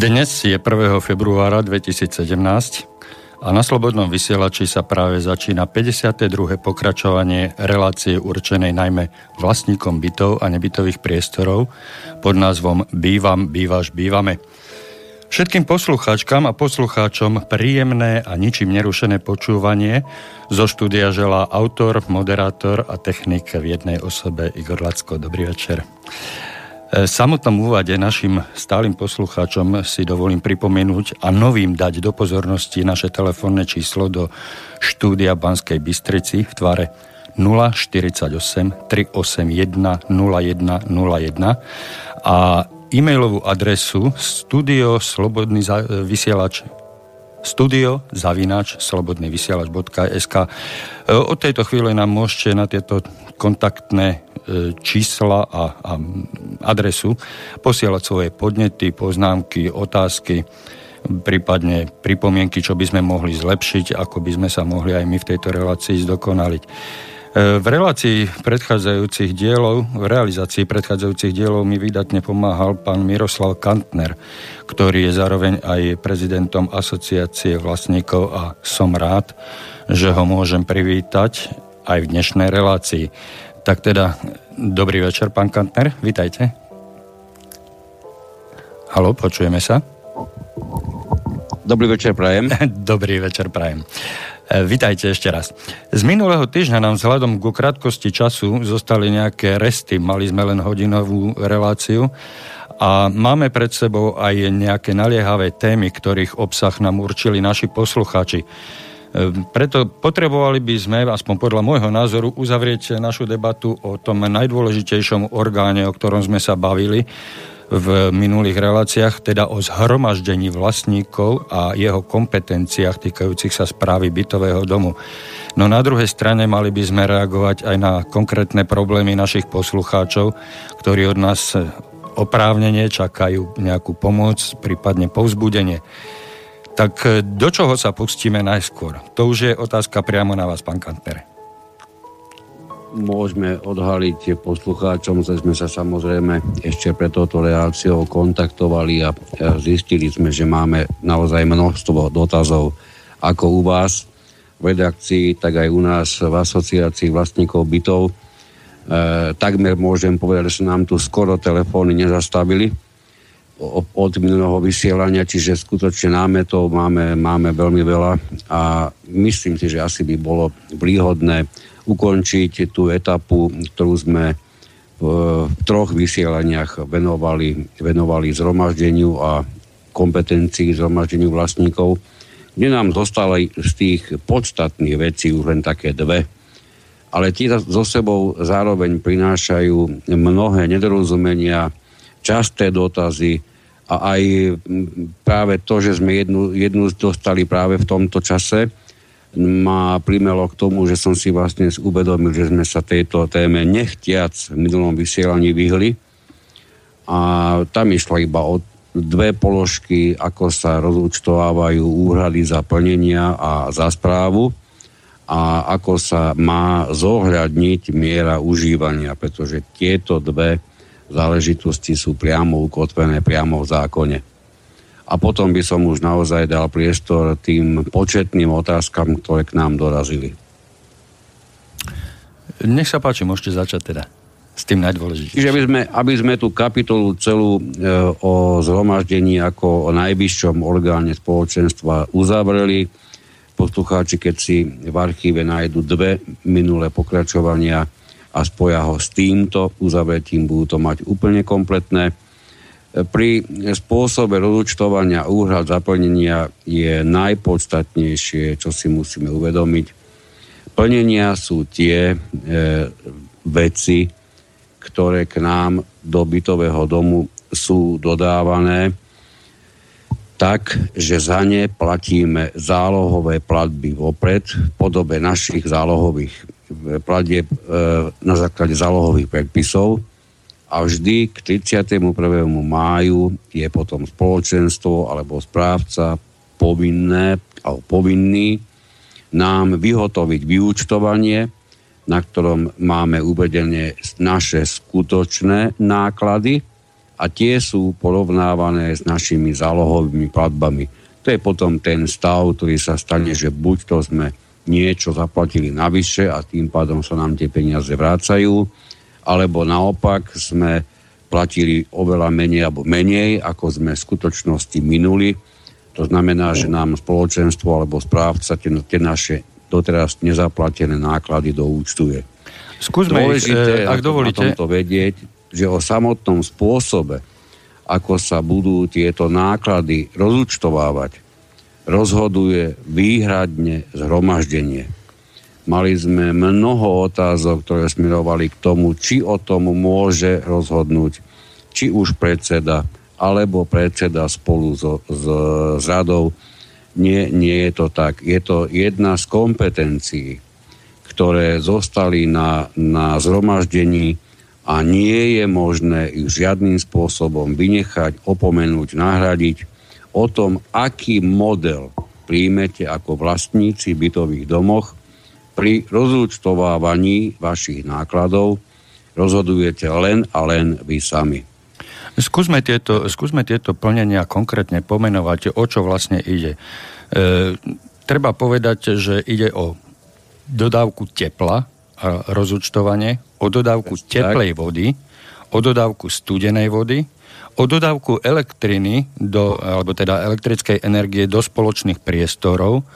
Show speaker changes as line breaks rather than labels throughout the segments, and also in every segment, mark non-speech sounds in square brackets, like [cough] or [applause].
Dnes je 1. februára 2017 a na Slobodnom vysielači sa práve začína 52. pokračovanie relácie určenej najmä vlastníkom bytov a nebytových priestorov pod názvom Bývam, bývaš, bývame. Všetkým poslucháčkam a poslucháčom príjemné a ničím nerušené počúvanie zo štúdia želá autor, moderátor a technik v jednej osobe Igor Lacko. Dobrý večer. V samotnom úvade našim stálym poslucháčom si dovolím pripomenúť a novým dať do pozornosti naše telefónne číslo do štúdia Banskej Bystrici v tvare 048 381 0101 a e-mailovú adresu studio slobodný vysielač studio zavinač slobodnyvysielač.sk Od tejto chvíle nám môžete na tieto kontaktné E, čísla a, a adresu, posielať svoje podnety, poznámky, otázky, prípadne pripomienky, čo by sme mohli zlepšiť, ako by sme sa mohli aj my v tejto relácii zdokonaliť. E, v relácii predchádzajúcich dielov, v realizácii predchádzajúcich dielov mi vydatne pomáhal pán Miroslav Kantner, ktorý je zároveň aj prezidentom asociácie vlastníkov a som rád, že ho môžem privítať aj v dnešnej relácii. Tak teda, dobrý večer, pán Kantner, vítajte. Halo, počujeme sa?
Dobrý večer, prajem. [laughs]
dobrý večer, prajem. E, vítajte ešte raz. Z minulého týždňa nám vzhľadom ku krátkosti času zostali nejaké resty. Mali sme len hodinovú reláciu a máme pred sebou aj nejaké naliehavé témy, ktorých obsah nám určili naši posluchači. Ehm, preto potrebovali by sme, aspoň podľa môjho názoru, uzavrieť našu debatu o tom najdôležitejšom orgáne, o ktorom sme sa bavili v minulých reláciách, teda o zhromaždení vlastníkov a jeho kompetenciách týkajúcich sa správy bytového domu. No na druhej strane mali by sme reagovať aj na konkrétne problémy našich poslucháčov, ktorí od nás oprávnene čakajú nejakú pomoc, prípadne povzbudenie. Tak e, do čoho sa pustíme najskôr? To už je otázka priamo na vás, pán Kantner.
Môžeme odhaliť poslucháčom, že sme sa samozrejme ešte pre touto reakciou kontaktovali a zistili sme, že máme naozaj množstvo dotazov ako u vás v redakcii, tak aj u nás v asociácii vlastníkov bytov. E, takmer môžem povedať, že sa nám tu skoro telefóny nezastavili od minulého vysielania, čiže skutočne námetov máme, máme veľmi veľa a myslím si, že asi by bolo príhodné ukončiť tú etapu, ktorú sme v, troch vysielaniach venovali, venovali zhromaždeniu a kompetencií zhromaždeniu vlastníkov, kde nám zostali z tých podstatných vecí už len také dve, ale tie so sebou zároveň prinášajú mnohé nedorozumenia, časté dotazy, a aj práve to, že sme jednu, jednu dostali práve v tomto čase, ma primelo k tomu, že som si vlastne uvedomil, že sme sa tejto téme nechtiac v minulom vysielaní vyhli. A tam išlo iba o dve položky, ako sa rozúčtovávajú úhrady za plnenia a za správu a ako sa má zohľadniť miera užívania, pretože tieto dve záležitosti sú priamo ukotvené priamo v zákone. A potom by som už naozaj dal priestor tým početným otázkam, ktoré k nám dorazili.
Nech sa páči, môžete začať teda s tým najdôležitejším.
Čiže aby sme, aby sme tú kapitolu celú e, o zhromaždení ako o najvyššom orgáne spoločenstva uzavreli, poslucháči, keď si v archíve nájdu dve minulé pokračovania a spoja ho s týmto uzavretím budú to mať úplne kompletné. Pri spôsobe rozúčtovania úhrad zaplnenia je najpodstatnejšie, čo si musíme uvedomiť. Plnenia sú tie e, veci, ktoré k nám do bytového domu sú dodávané tak, že za ne platíme zálohové platby vopred v podobe našich zálohových platieb e, na základe zálohových predpisov a vždy k 31. máju je potom spoločenstvo alebo správca povinné alebo povinný nám vyhotoviť vyúčtovanie, na ktorom máme uvedené naše skutočné náklady a tie sú porovnávané s našimi zálohovými platbami. To je potom ten stav, ktorý sa stane, že buď to sme niečo zaplatili navyše a tým pádom sa nám tie peniaze vrácajú, alebo naopak sme platili oveľa menej alebo menej, ako sme v skutočnosti minuli. To znamená, že nám spoločenstvo alebo správca tie, tie naše doteraz nezaplatené náklady doúčtuje.
Skúsme Dôležité, ich, ak dovolíte.
Na tomto vedieť, že o samotnom spôsobe, ako sa budú tieto náklady rozúčtovávať, rozhoduje výhradne zhromaždenie. Mali sme mnoho otázok, ktoré smerovali k tomu, či o tom môže rozhodnúť, či už predseda, alebo predseda spolu so, s, s radou. Nie, nie je to tak. Je to jedna z kompetencií, ktoré zostali na, na zhromaždení a nie je možné ich žiadnym spôsobom vynechať, opomenúť, nahradiť o tom, aký model príjmete ako vlastníci bytových domoch pri rozúčtovávaní vašich nákladov rozhodujete len a len vy sami.
Skúsme tieto, skúsme tieto plnenia konkrétne pomenovať, o čo vlastne ide. E, treba povedať, že ide o dodávku tepla a rozúčtovanie, o dodávku Prečo teplej tak. vody, o dodávku studenej vody, o dodávku elektriny, do, alebo teda elektrickej energie do spoločných priestorov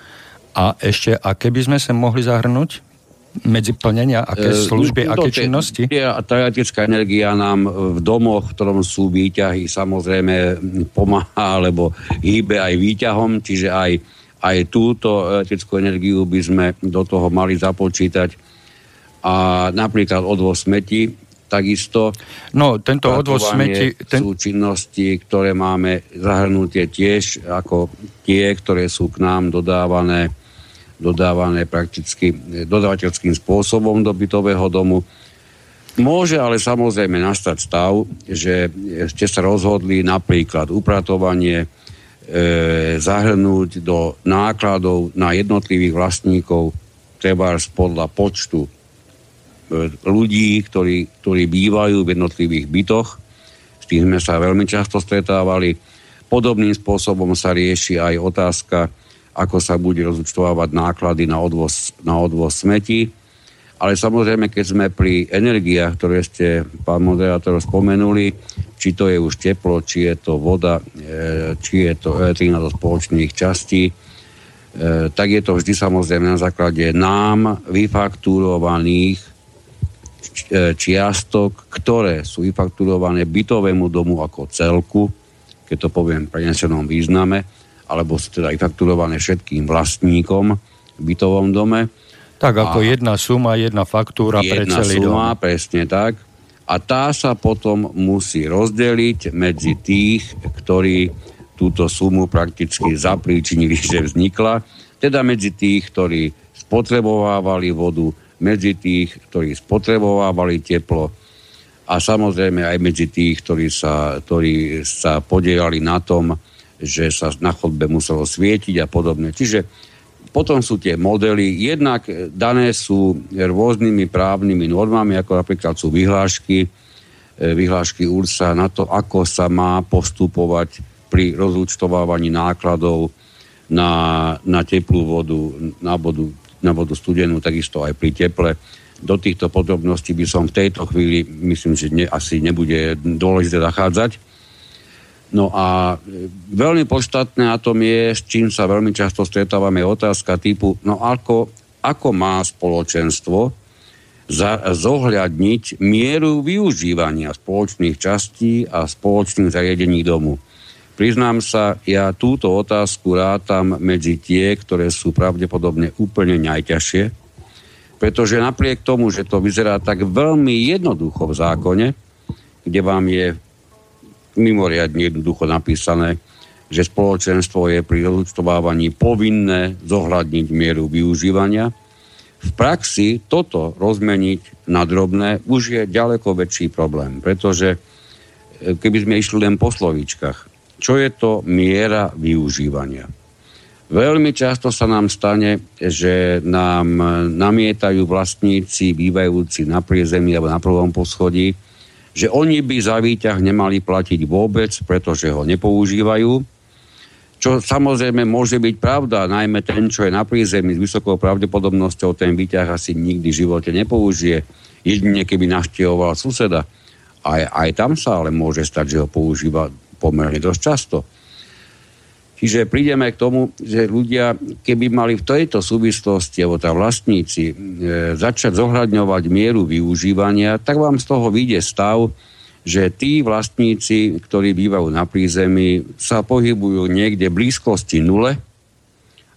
a ešte, aké by sme sa mohli zahrnúť medzi plnenia, aké e, služby, uh, aké činnosti?
Tá elektrická energia nám v domoch, v ktorom sú výťahy, samozrejme pomáha, alebo hýbe aj výťahom, čiže aj, aj túto elektrickú energiu by sme do toho mali započítať a napríklad odvoz smeti, takisto.
No, tento odvoz smeti...
Ten... Sú činnosti, ktoré máme zahrnutie tiež ako tie, ktoré sú k nám dodávané, dodávané prakticky dodávateľským spôsobom do bytového domu. Môže ale samozrejme nastať stav, že ste sa rozhodli napríklad upratovanie e, zahrnúť do nákladov na jednotlivých vlastníkov treba podľa počtu ľudí, ktorí, ktorí bývajú v jednotlivých bytoch. S tým sme sa veľmi často stretávali. Podobným spôsobom sa rieši aj otázka, ako sa bude rozúčtovávať náklady na odvoz, na odvoz smetí. Ale samozrejme, keď sme pri energiách, ktoré ste, pán moderátor, spomenuli, či to je už teplo, či je to voda, e, či je to elektrina do spoločných častí, e, tak je to vždy samozrejme na základe nám vyfaktúrovaných E, čiastok, ktoré sú vyfakturované bytovému domu ako celku, keď to poviem v prenesenom význame, alebo sú teda vyfakturované všetkým vlastníkom v bytovom dome.
Tak ako a jedna suma, jedna faktúra
jedna
pre celý
suma,
dom.
presne tak. A tá sa potom musí rozdeliť medzi tých, ktorí túto sumu prakticky zapríčinili, [laughs] že vznikla, teda medzi tých, ktorí spotrebovávali vodu, medzi tých, ktorí spotrebovávali teplo a samozrejme aj medzi tých, ktorí sa, ktorí sa podielali na tom, že sa na chodbe muselo svietiť a podobne. Čiže potom sú tie modely, jednak dané sú rôznymi právnymi normami, ako napríklad sú vyhlášky, e, vyhlášky URSA na to, ako sa má postupovať pri rozúčtovávaní nákladov na, na teplú vodu, na vodu na vodu studenú, takisto aj pri teple. Do týchto podrobností by som v tejto chvíli, myslím, že ne, asi nebude dôležité zachádzať. No a e, veľmi podstatné na tom je, s čím sa veľmi často stretávame, otázka typu, no ako, ako má spoločenstvo za, zohľadniť mieru využívania spoločných častí a spoločných zariadení domu. Priznám sa, ja túto otázku rátam medzi tie, ktoré sú pravdepodobne úplne najťažšie, pretože napriek tomu, že to vyzerá tak veľmi jednoducho v zákone, kde vám je mimoriadne jednoducho napísané, že spoločenstvo je pri rozúčtovávaní povinné zohľadniť mieru využívania. V praxi toto rozmeniť na drobné už je ďaleko väčší problém, pretože e, keby sme išli len po slovíčkach, čo je to miera využívania. Veľmi často sa nám stane, že nám namietajú vlastníci bývajúci na priezemí alebo na prvom poschodí, že oni by za výťah nemali platiť vôbec, pretože ho nepoužívajú. Čo samozrejme môže byť pravda, najmä ten, čo je na prízemí s vysokou pravdepodobnosťou, ten výťah asi nikdy v živote nepoužije. Jedine, keby navštevoval suseda. Aj, aj tam sa ale môže stať, že ho používa pomerne dosť často. Čiže prídeme k tomu, že ľudia, keby mali v tejto súvislosti, alebo tá vlastníci, e, začať zohľadňovať mieru využívania, tak vám z toho vyjde stav, že tí vlastníci, ktorí bývajú na prízemí, sa pohybujú niekde blízkosti nule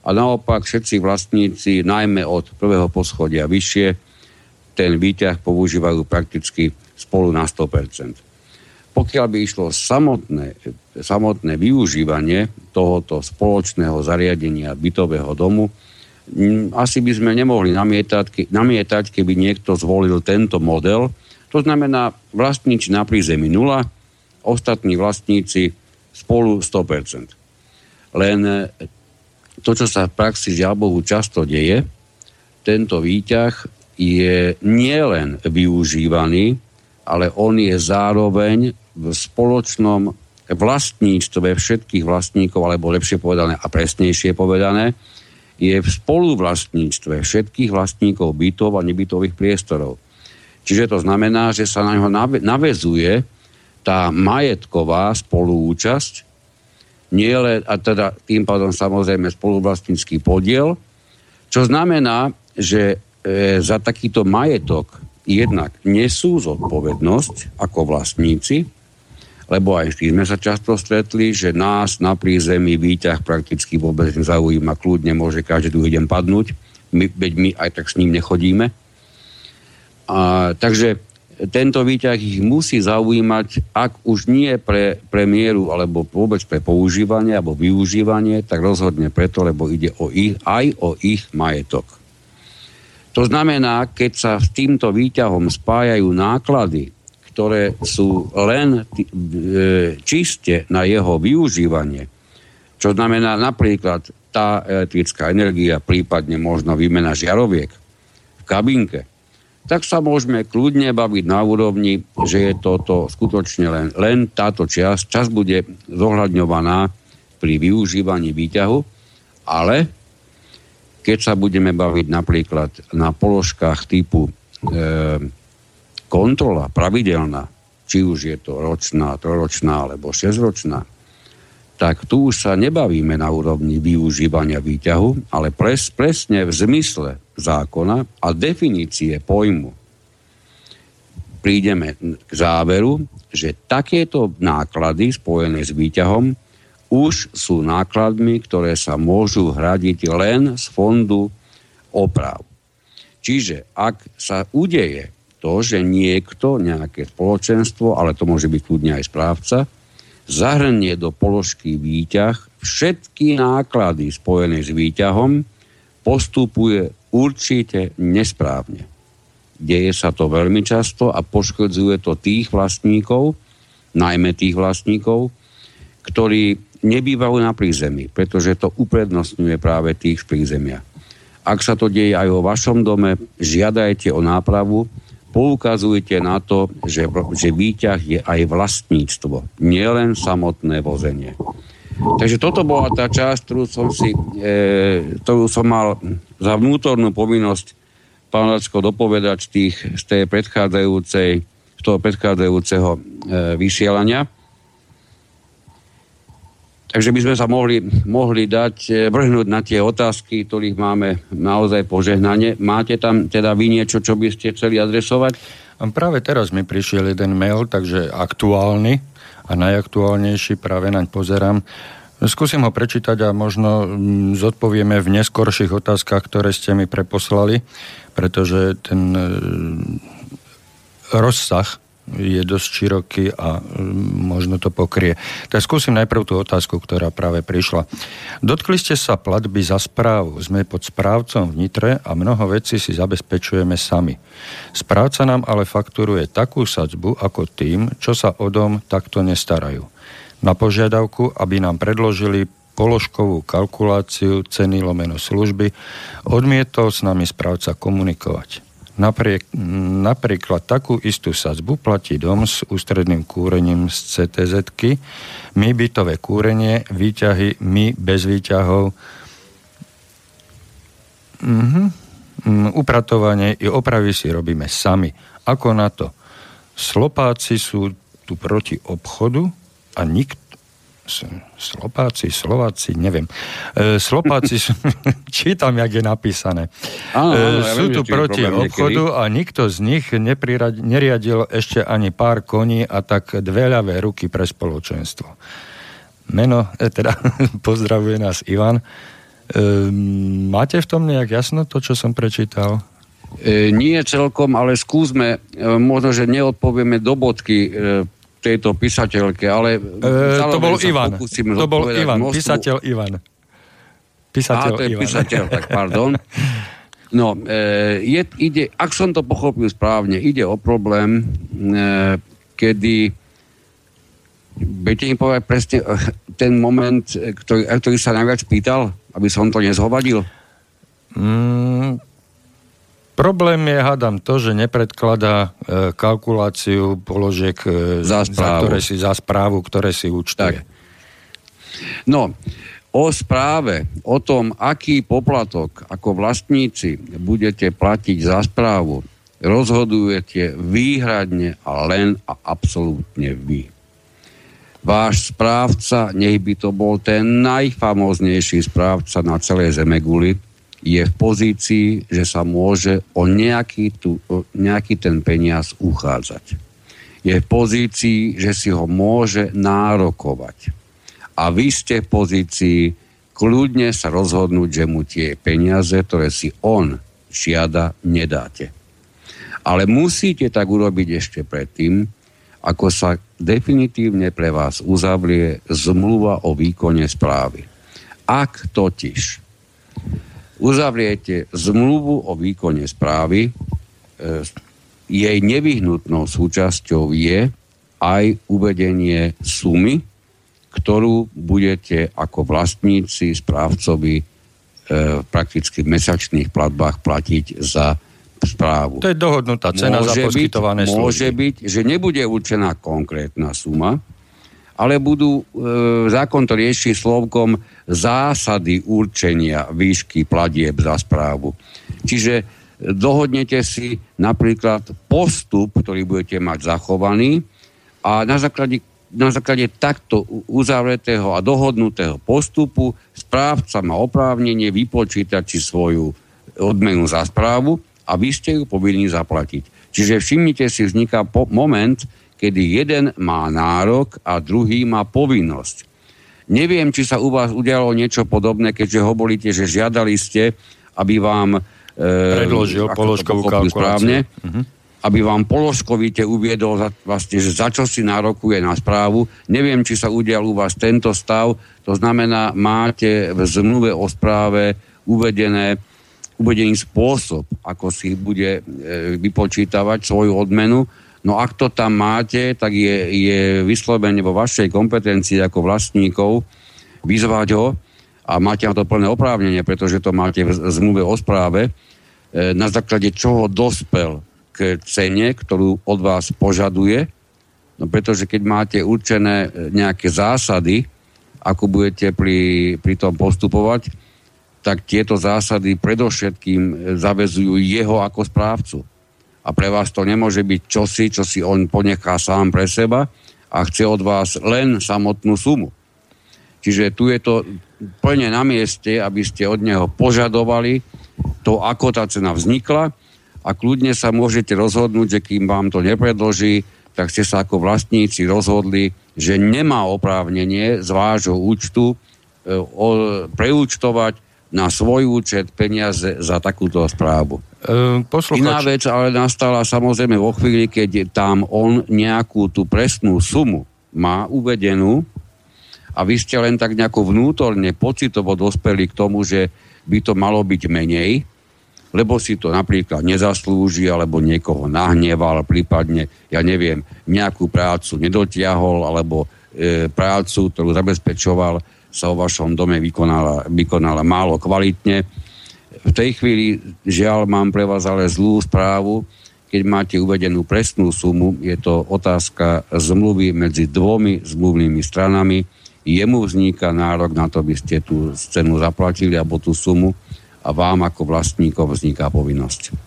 a naopak všetci vlastníci, najmä od prvého poschodia vyššie, ten výťah používajú prakticky spolu na 100% pokiaľ by išlo samotné, samotné využívanie tohoto spoločného zariadenia bytového domu, asi by sme nemohli namietať, namietať, keby niekto zvolil tento model. To znamená vlastníci na prízemí 0, ostatní vlastníci spolu 100%. Len to, čo sa v praxi žiaľ často deje, tento výťah je nielen využívaný, ale on je zároveň v spoločnom vlastníctve všetkých vlastníkov, alebo lepšie povedané a presnejšie povedané, je v spoluvlastníctve všetkých vlastníkov bytov a nebytových priestorov. Čiže to znamená, že sa na ňo navezuje tá majetková spoluúčasť, nie a teda tým pádom samozrejme spoluvlastnícky podiel, čo znamená, že e, za takýto majetok jednak nesú zodpovednosť ako vlastníci, lebo aj s sme sa často stretli, že nás na prízemí výťah prakticky vôbec nezaujíma, kľudne môže každý druhý deň padnúť, my, veď my aj tak s ním nechodíme. A, takže tento výťah ich musí zaujímať, ak už nie pre premiéru alebo vôbec pre používanie alebo využívanie, tak rozhodne preto, lebo ide o ich, aj o ich majetok. To znamená, keď sa s týmto výťahom spájajú náklady, ktoré sú len e, čiste na jeho využívanie, čo znamená napríklad tá elektrická energia, prípadne možno výmena žiaroviek v kabinke, tak sa môžeme kľudne baviť na úrovni, že je toto skutočne len, len táto časť. Čas bude zohľadňovaná pri využívaní výťahu, ale keď sa budeme baviť napríklad na položkách typu e, kontrola pravidelná, či už je to ročná, troročná alebo šesťročná, tak tu už sa nebavíme na úrovni využívania výťahu, ale pres, presne v zmysle zákona a definície pojmu prídeme k záveru, že takéto náklady spojené s výťahom už sú nákladmi, ktoré sa môžu hradiť len z fondu oprav. Čiže ak sa udeje to, že niekto, nejaké spoločenstvo, ale to môže byť kľudne aj správca, zahrnie do položky výťah všetky náklady spojené s výťahom, postupuje určite nesprávne. Deje sa to veľmi často a poškodzuje to tých vlastníkov, najmä tých vlastníkov, ktorí nebývajú na prízemí, pretože to uprednostňuje práve tých z prízemia. Ak sa to deje aj o vašom dome, žiadajte o nápravu, poukazujete na to, že, že výťah je aj vlastníctvo, nielen samotné vozenie. Takže toto bola tá časť, ktorú som, si, e, ktorú som mal za vnútornú povinnosť pán Lacko dopovedať z, tých, z tej predchádzajúcej, toho predchádzajúceho e, vysielania. Takže by sme sa mohli, mohli dať, e, vrhnúť na tie otázky, ktorých máme naozaj požehnanie. Máte tam teda vy niečo, čo by ste chceli adresovať?
Práve teraz mi prišiel jeden mail, takže aktuálny a najaktuálnejší, práve naň pozerám. Skúsim ho prečítať a možno mm, zodpovieme v neskorších otázkach, ktoré ste mi preposlali, pretože ten e, rozsah je dosť široký a mm, možno to pokrie. Tak skúsim najprv tú otázku, ktorá práve prišla. Dotkli ste sa platby za správu. Sme pod správcom v Nitre a mnoho vecí si zabezpečujeme sami. Správca nám ale fakturuje takú sadzbu ako tým, čo sa o dom takto nestarajú. Na požiadavku, aby nám predložili položkovú kalkuláciu ceny lomeno služby, odmietol s nami správca komunikovať. Napriek, napríklad takú istú sadzbu platí dom s ústredným kúrením z ctz my bytové kúrenie, výťahy, my bez výťahov, mm-hmm. upratovanie i opravy si robíme sami. Ako na to? Slopáci sú tu proti obchodu a nikto Slopáci, Slováci, neviem. E, Slopáci, [laughs] čítam, jak je napísané. Áno, áno, ja sú viem, tu proti obchodu niekedy. a nikto z nich neriadil ešte ani pár koní a tak dve ľavé ruky pre spoločenstvo. Meno, e, teda [laughs] pozdravuje nás Ivan. E, máte v tom nejak jasno to, čo som prečítal?
E, nie celkom, ale skúsme, e, možno, že neodpovieme do bodky e, tejto písateľke, ale...
E, to bol Ivan. To bol Ivan, množstvu... písateľ Ivan.
Písateľ Á, to je Ivan. písateľ, tak pardon. [laughs] No, e, je, ide, ak som to pochopil správne, ide o problém, e, kedy Budete mi povedať presne e, ten moment, e, ktorý, ktorý sa najviac pýtal, aby som to nezhovadil?
Mm, Problém je, hádam, to, že nepredkladá e, kalkuláciu položiek, e, za, za, ktoré si, za správu, ktoré si účtuje. Tak.
No, o správe, o tom, aký poplatok ako vlastníci budete platiť za správu, rozhodujete výhradne a len a absolútne vy. Váš správca, nech by to bol ten najfamoznejší správca na celej Zemeguli, je v pozícii, že sa môže o nejaký, tu, o nejaký ten peniaz uchádzať. Je v pozícii, že si ho môže nárokovať. A vy ste v pozícii kľudne sa rozhodnúť, že mu tie peniaze, ktoré si on žiada, nedáte. Ale musíte tak urobiť ešte predtým, ako sa definitívne pre vás uzavrie zmluva o výkone správy. Ak totiž uzavriete zmluvu o výkone správy, e, jej nevyhnutnou súčasťou je aj uvedenie sumy, ktorú budete ako vlastníci, správcovi e, prakticky v mesačných platbách platiť za správu.
To je dohodnutá cena môže za poskytované
byť, Môže byť, že nebude určená konkrétna suma, ale budú, e, zákon to rieši slovkom zásady určenia výšky platieb za správu. Čiže dohodnete si napríklad postup, ktorý budete mať zachovaný a na základe, na základe takto uzavretého a dohodnutého postupu správca má oprávnenie vypočítať si svoju odmenu za správu a vy ste ju povinní zaplatiť. Čiže všimnite si, vzniká po- moment, kedy jeden má nárok a druhý má povinnosť. Neviem, či sa u vás udialo niečo podobné, keďže hovoríte, že žiadali ste, aby vám...
E, Predložil položkovú kalkuláciu. Správne, uh-huh.
aby vám položkovite uviedol, za, vlastne, že za čo si nárokuje na správu. Neviem, či sa udial u vás tento stav. To znamená, máte v zmluve o správe uvedené uvedený spôsob, ako si bude e, vypočítavať svoju odmenu No ak to tam máte, tak je, je vyslovene vo vašej kompetencii ako vlastníkov vyzvať ho a máte na to plné oprávnenie, pretože to máte v zmluve o správe, e, na základe čoho dospel k cene, ktorú od vás požaduje. No pretože keď máte určené e, nejaké zásady, ako budete pri, pri tom postupovať, tak tieto zásady predovšetkým e, zavezujú jeho ako správcu a pre vás to nemôže byť čosi, čo si on ponechá sám pre seba a chce od vás len samotnú sumu. Čiže tu je to plne na mieste, aby ste od neho požadovali to, ako tá cena vznikla a kľudne sa môžete rozhodnúť, že kým vám to nepredloží, tak ste sa ako vlastníci rozhodli, že nemá oprávnenie z vášho účtu e, preúčtovať na svoj účet peniaze za takúto správu.
Ehm, posluchač...
Iná vec ale nastala samozrejme vo chvíli, keď tam on nejakú tú presnú sumu má uvedenú a vy ste len tak nejako vnútorne pocitovo dospeli k tomu, že by to malo byť menej, lebo si to napríklad nezaslúži, alebo niekoho nahneval, prípadne, ja neviem, nejakú prácu nedotiahol, alebo e, prácu, ktorú zabezpečoval, sa o vašom dome vykonala, vykonala málo kvalitne V tej chvíli, žiaľ, mám pre vás ale zlú správu. Keď máte uvedenú presnú sumu, je to otázka zmluvy medzi dvomi zmluvnými stranami. Jemu vzniká nárok na to, aby ste tú cenu zaplatili alebo tú sumu a vám ako vlastníkom vzniká povinnosť.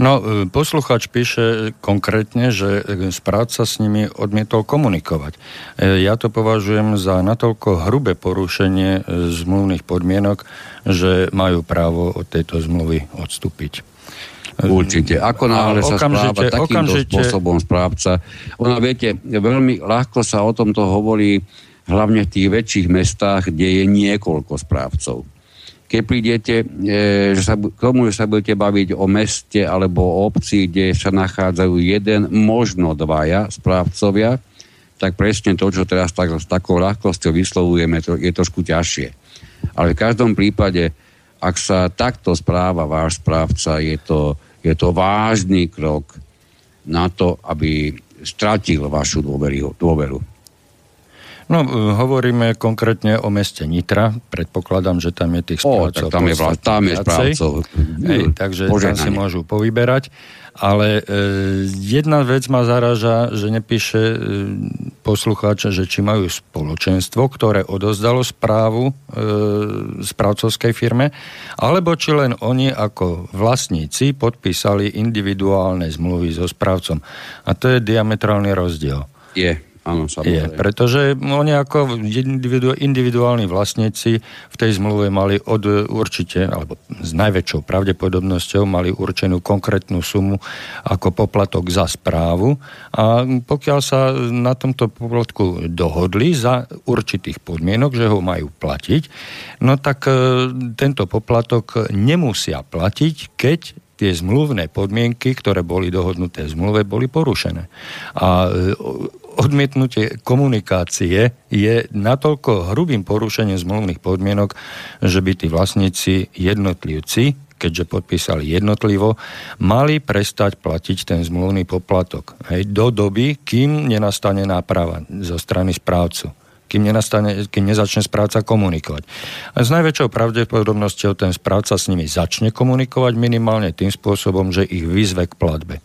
No, e, posluchač píše konkrétne, že správca s nimi odmietol komunikovať. E, ja to považujem za natoľko hrubé porušenie e, zmluvných podmienok, že majú právo od tejto zmluvy odstúpiť.
Určite. Ako náhle sa správa takýmto okamžite... spôsobom správca. Ona, viete, veľmi ľahko sa o tomto hovorí hlavne v tých väčších mestách, kde je niekoľko správcov keď prídete e, že sa, k sa budete baviť o meste alebo o obci, kde sa nachádzajú jeden, možno dvaja správcovia, tak presne to, čo teraz tak, s takou ľahkosťou vyslovujeme, to, je trošku ťažšie. Ale v každom prípade, ak sa takto správa váš správca, je to, je to vážny krok na to, aby stratil vašu dôveru. dôveru.
No, e, hovoríme konkrétne o meste Nitra. Predpokladám, že tam je tých správcov.
O, tam je, vlast, tam je správcov.
Hej, takže Poženanie. tam si môžu povyberať. Ale e, jedna vec ma zaraža, že nepíše e, poslucháč, že či majú spoločenstvo, ktoré odozdalo správu e, správcovskej firme, alebo či len oni ako vlastníci podpísali individuálne zmluvy so správcom. A to je diametrálny rozdiel.
Je. Áno,
Je, pretože oni ako individu, individuálni vlastníci v tej zmluve mali od určite, alebo s najväčšou pravdepodobnosťou mali určenú konkrétnu sumu ako poplatok za správu a pokiaľ sa na tomto poplatku dohodli za určitých podmienok, že ho majú platiť, no tak e, tento poplatok nemusia platiť, keď tie zmluvné podmienky, ktoré boli dohodnuté v zmluve, boli porušené. A e, odmietnutie komunikácie je natoľko hrubým porušením zmluvných podmienok, že by tí vlastníci jednotlivci, keďže podpísali jednotlivo, mali prestať platiť ten zmluvný poplatok. Hej, do doby, kým nenastane náprava zo strany správcu kým, nenastane, kým nezačne správca komunikovať. A s najväčšou pravdepodobnosťou ten správca s nimi začne komunikovať minimálne tým spôsobom, že ich vyzve k platbe.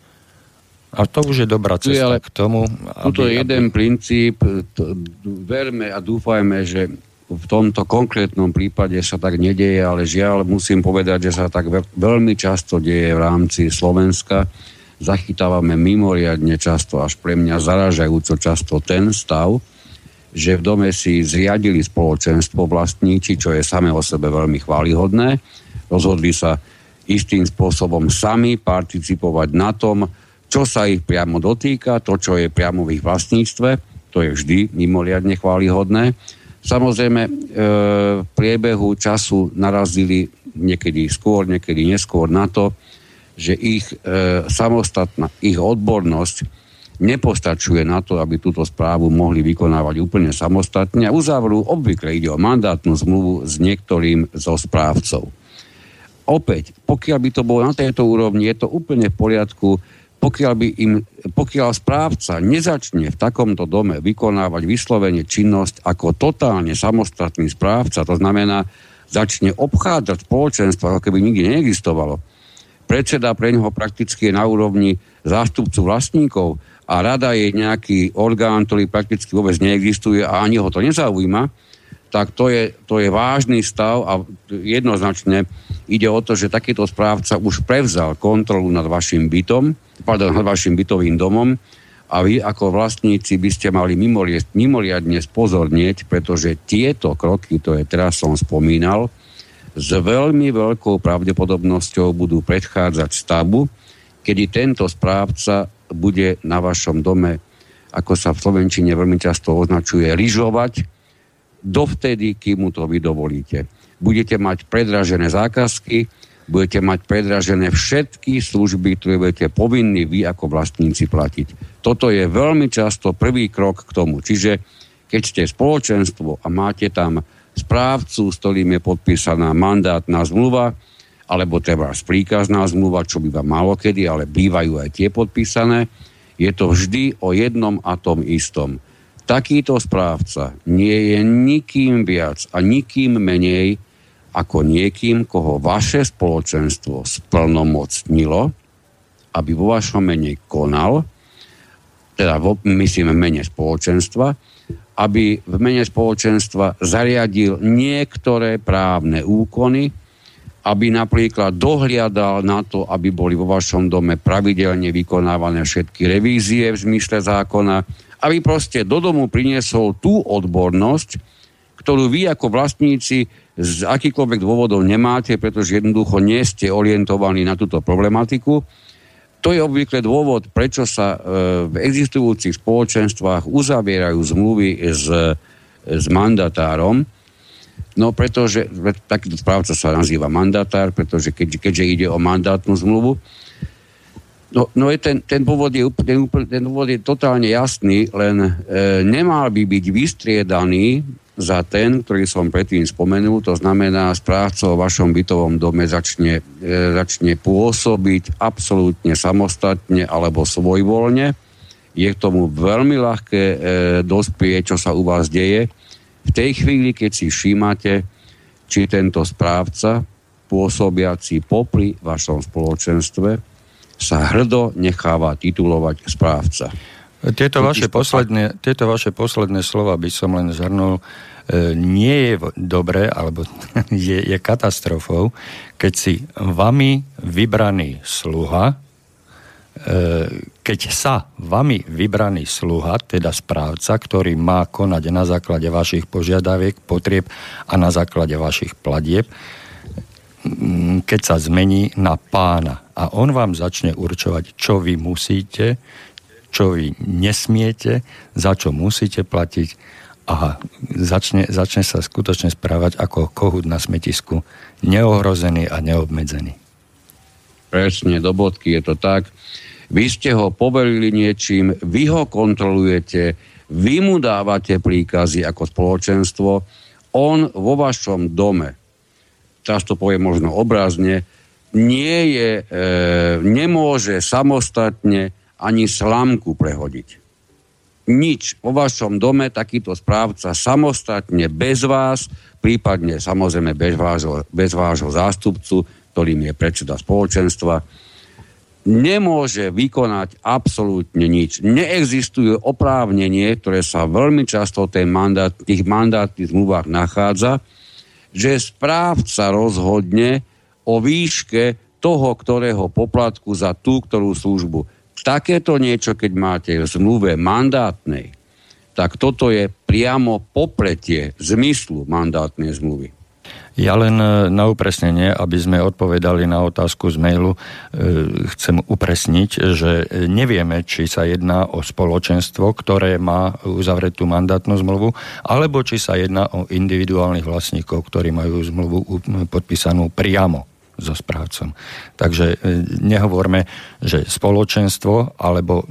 A to už je dobrá cesta je ale k tomu.
Tuto je jeden aby... princíp. To, verme a dúfajme, že v tomto konkrétnom prípade sa tak nedeje, ale žiaľ musím povedať, že sa tak veľmi často deje v rámci Slovenska. Zachytávame mimoriadne často, až pre mňa zaražajúco často ten stav, že v dome si zriadili spoločenstvo vlastníči, čo je same o sebe veľmi chválihodné. Rozhodli sa istým spôsobom sami participovať na tom, čo sa ich priamo dotýka, to, čo je priamo v ich vlastníctve, to je vždy mimoriadne chválihodné. Samozrejme, e, v priebehu času narazili niekedy skôr, niekedy neskôr na to, že ich e, samostatná, ich odbornosť nepostačuje na to, aby túto správu mohli vykonávať úplne samostatne a uzavrú, obvykle ide o mandátnu zmluvu s niektorým zo správcov. Opäť, pokiaľ by to bolo na tejto úrovni, je to úplne v poriadku, pokiaľ, by im, pokiaľ správca nezačne v takomto dome vykonávať vyslovene činnosť ako totálne samostatný správca, to znamená, začne obchádzať spoločenstvo, ako keby nikdy neexistovalo. Predseda pre neho prakticky je na úrovni zástupcu vlastníkov a rada je nejaký orgán, ktorý prakticky vôbec neexistuje a ani ho to nezaujíma, tak to je, to je vážny stav a jednoznačne ide o to, že takýto správca už prevzal kontrolu nad vašim bytom, pardon, vašim bytovým domom a vy ako vlastníci by ste mali mimoriadne spozornieť, pretože tieto kroky, to je teraz som spomínal, s veľmi veľkou pravdepodobnosťou budú predchádzať stavu, kedy tento správca bude na vašom dome, ako sa v Slovenčine veľmi často označuje, lyžovať, dovtedy, kým mu to vy dovolíte. Budete mať predražené zákazky, budete mať predražené všetky služby, ktoré budete povinní vy ako vlastníci platiť. Toto je veľmi často prvý krok k tomu. Čiže keď ste spoločenstvo a máte tam správcu, s ktorým je podpísaná mandátna zmluva, alebo treba príkazná zmluva, čo býva málo kedy, ale bývajú aj tie podpísané, je to vždy o jednom a tom istom. Takýto správca nie je nikým viac a nikým menej ako niekým, koho vaše spoločenstvo splnomocnilo, aby vo vašom mene konal, teda myslím mene spoločenstva, aby v mene spoločenstva zariadil niektoré právne úkony, aby napríklad dohliadal na to, aby boli vo vašom dome pravidelne vykonávané všetky revízie v zmysle zákona, aby proste do domu priniesol tú odbornosť, ktorú vy ako vlastníci z akýchkoľvek dôvodov nemáte, pretože jednoducho nie ste orientovaní na túto problematiku. To je obvykle dôvod, prečo sa e, v existujúcich spoločenstvách uzavierajú zmluvy s, s mandatárom, No pretože takýto správca sa nazýva mandatár, pretože keď, keďže ide o mandátnu zmluvu, No, no je ten, ten, dôvod je, ten, ten dôvod je totálne jasný, len e, nemal by byť vystriedaný za ten, ktorý som predtým spomenul, to znamená správca o vašom bytovom dome začne, e, začne pôsobiť absolútne samostatne alebo svojvoľne. Je k tomu veľmi ľahké e, dospieť, čo sa u vás deje v tej chvíli, keď si všímate, či tento správca, pôsobiaci popri vašom spoločenstve, sa hrdo necháva titulovať správca.
Tieto vaše, posledné, tieto vaše posledné slova by som len zhrnul. E, nie je dobré, alebo [laughs] je, je katastrofou, keď si vami vybraný sluha keď sa vami vybraný sluha, teda správca, ktorý má konať na základe vašich požiadaviek, potrieb a na základe vašich platieb, keď sa zmení na pána a on vám začne určovať, čo vy musíte, čo vy nesmiete, za čo musíte platiť a začne, začne sa skutočne správať ako kohút na smetisku, neohrozený a neobmedzený.
Presne, do bodky je to tak. Vy ste ho poverili niečím, vy ho kontrolujete, vy mu dávate príkazy ako spoločenstvo, on vo vašom dome, teraz to poviem možno obrazne, nie je, e, nemôže samostatne ani slamku prehodiť. Nič. Vo vašom dome takýto správca samostatne bez vás, prípadne samozrejme bez vášho, bez vášho zástupcu, ktorým je predseda spoločenstva, nemôže vykonať absolútne nič. Neexistuje oprávnenie, ktoré sa veľmi často v mandát, tých mandátnych zmluvách nachádza, že správca rozhodne o výške toho, ktorého poplatku za tú, ktorú službu. Takéto niečo, keď máte v zmluve mandátnej, tak toto je priamo popretie zmyslu mandátnej zmluvy.
Ja len e, na upresnenie, aby sme odpovedali na otázku z mailu, e, chcem upresniť, že nevieme, či sa jedná o spoločenstvo, ktoré má uzavretú mandátnu zmluvu, alebo či sa jedná o individuálnych vlastníkov, ktorí majú zmluvu podpísanú priamo so správcom. Takže e, nehovorme, že spoločenstvo, alebo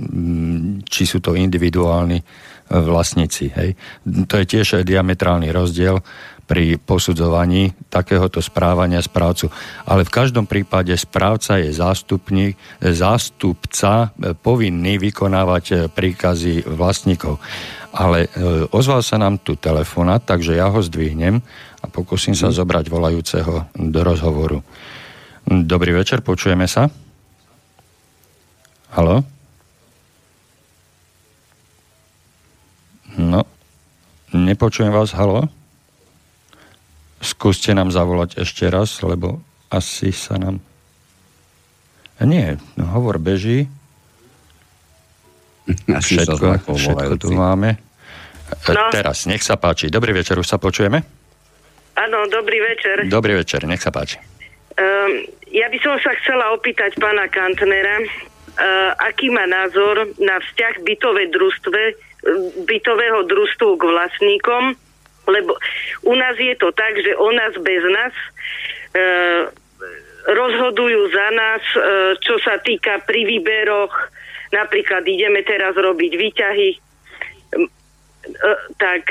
či sú to individuálni vlastníci. Hej. To je tiež diametrálny rozdiel pri posudzovaní takéhoto správania správcu. Ale v každom prípade správca je zástupník, zástupca e, povinný vykonávať e, príkazy vlastníkov. Ale e, ozval sa nám tu telefonát, takže ja ho zdvihnem a pokúsim sa mhm. zobrať volajúceho do rozhovoru. Dobrý večer, počujeme sa. Halo? No, nepočujem vás, halo? Skúste nám zavolať ešte raz, lebo asi sa nám... Nie, no, hovor beží. [laughs] Asi všetko, všetko tu máme. E, no. Teraz, nech sa páči. Dobrý večer, už sa počujeme?
Áno, dobrý večer.
Dobrý večer, nech sa páči.
Um, ja by som sa chcela opýtať pána Kantnera, uh, aký má názor na vzťah bytové družstve, bytového družstvu k vlastníkom lebo u nás je to tak, že o nás bez nás e, rozhodujú za nás, e, čo sa týka pri výberoch. Napríklad ideme teraz robiť výťahy. E, tak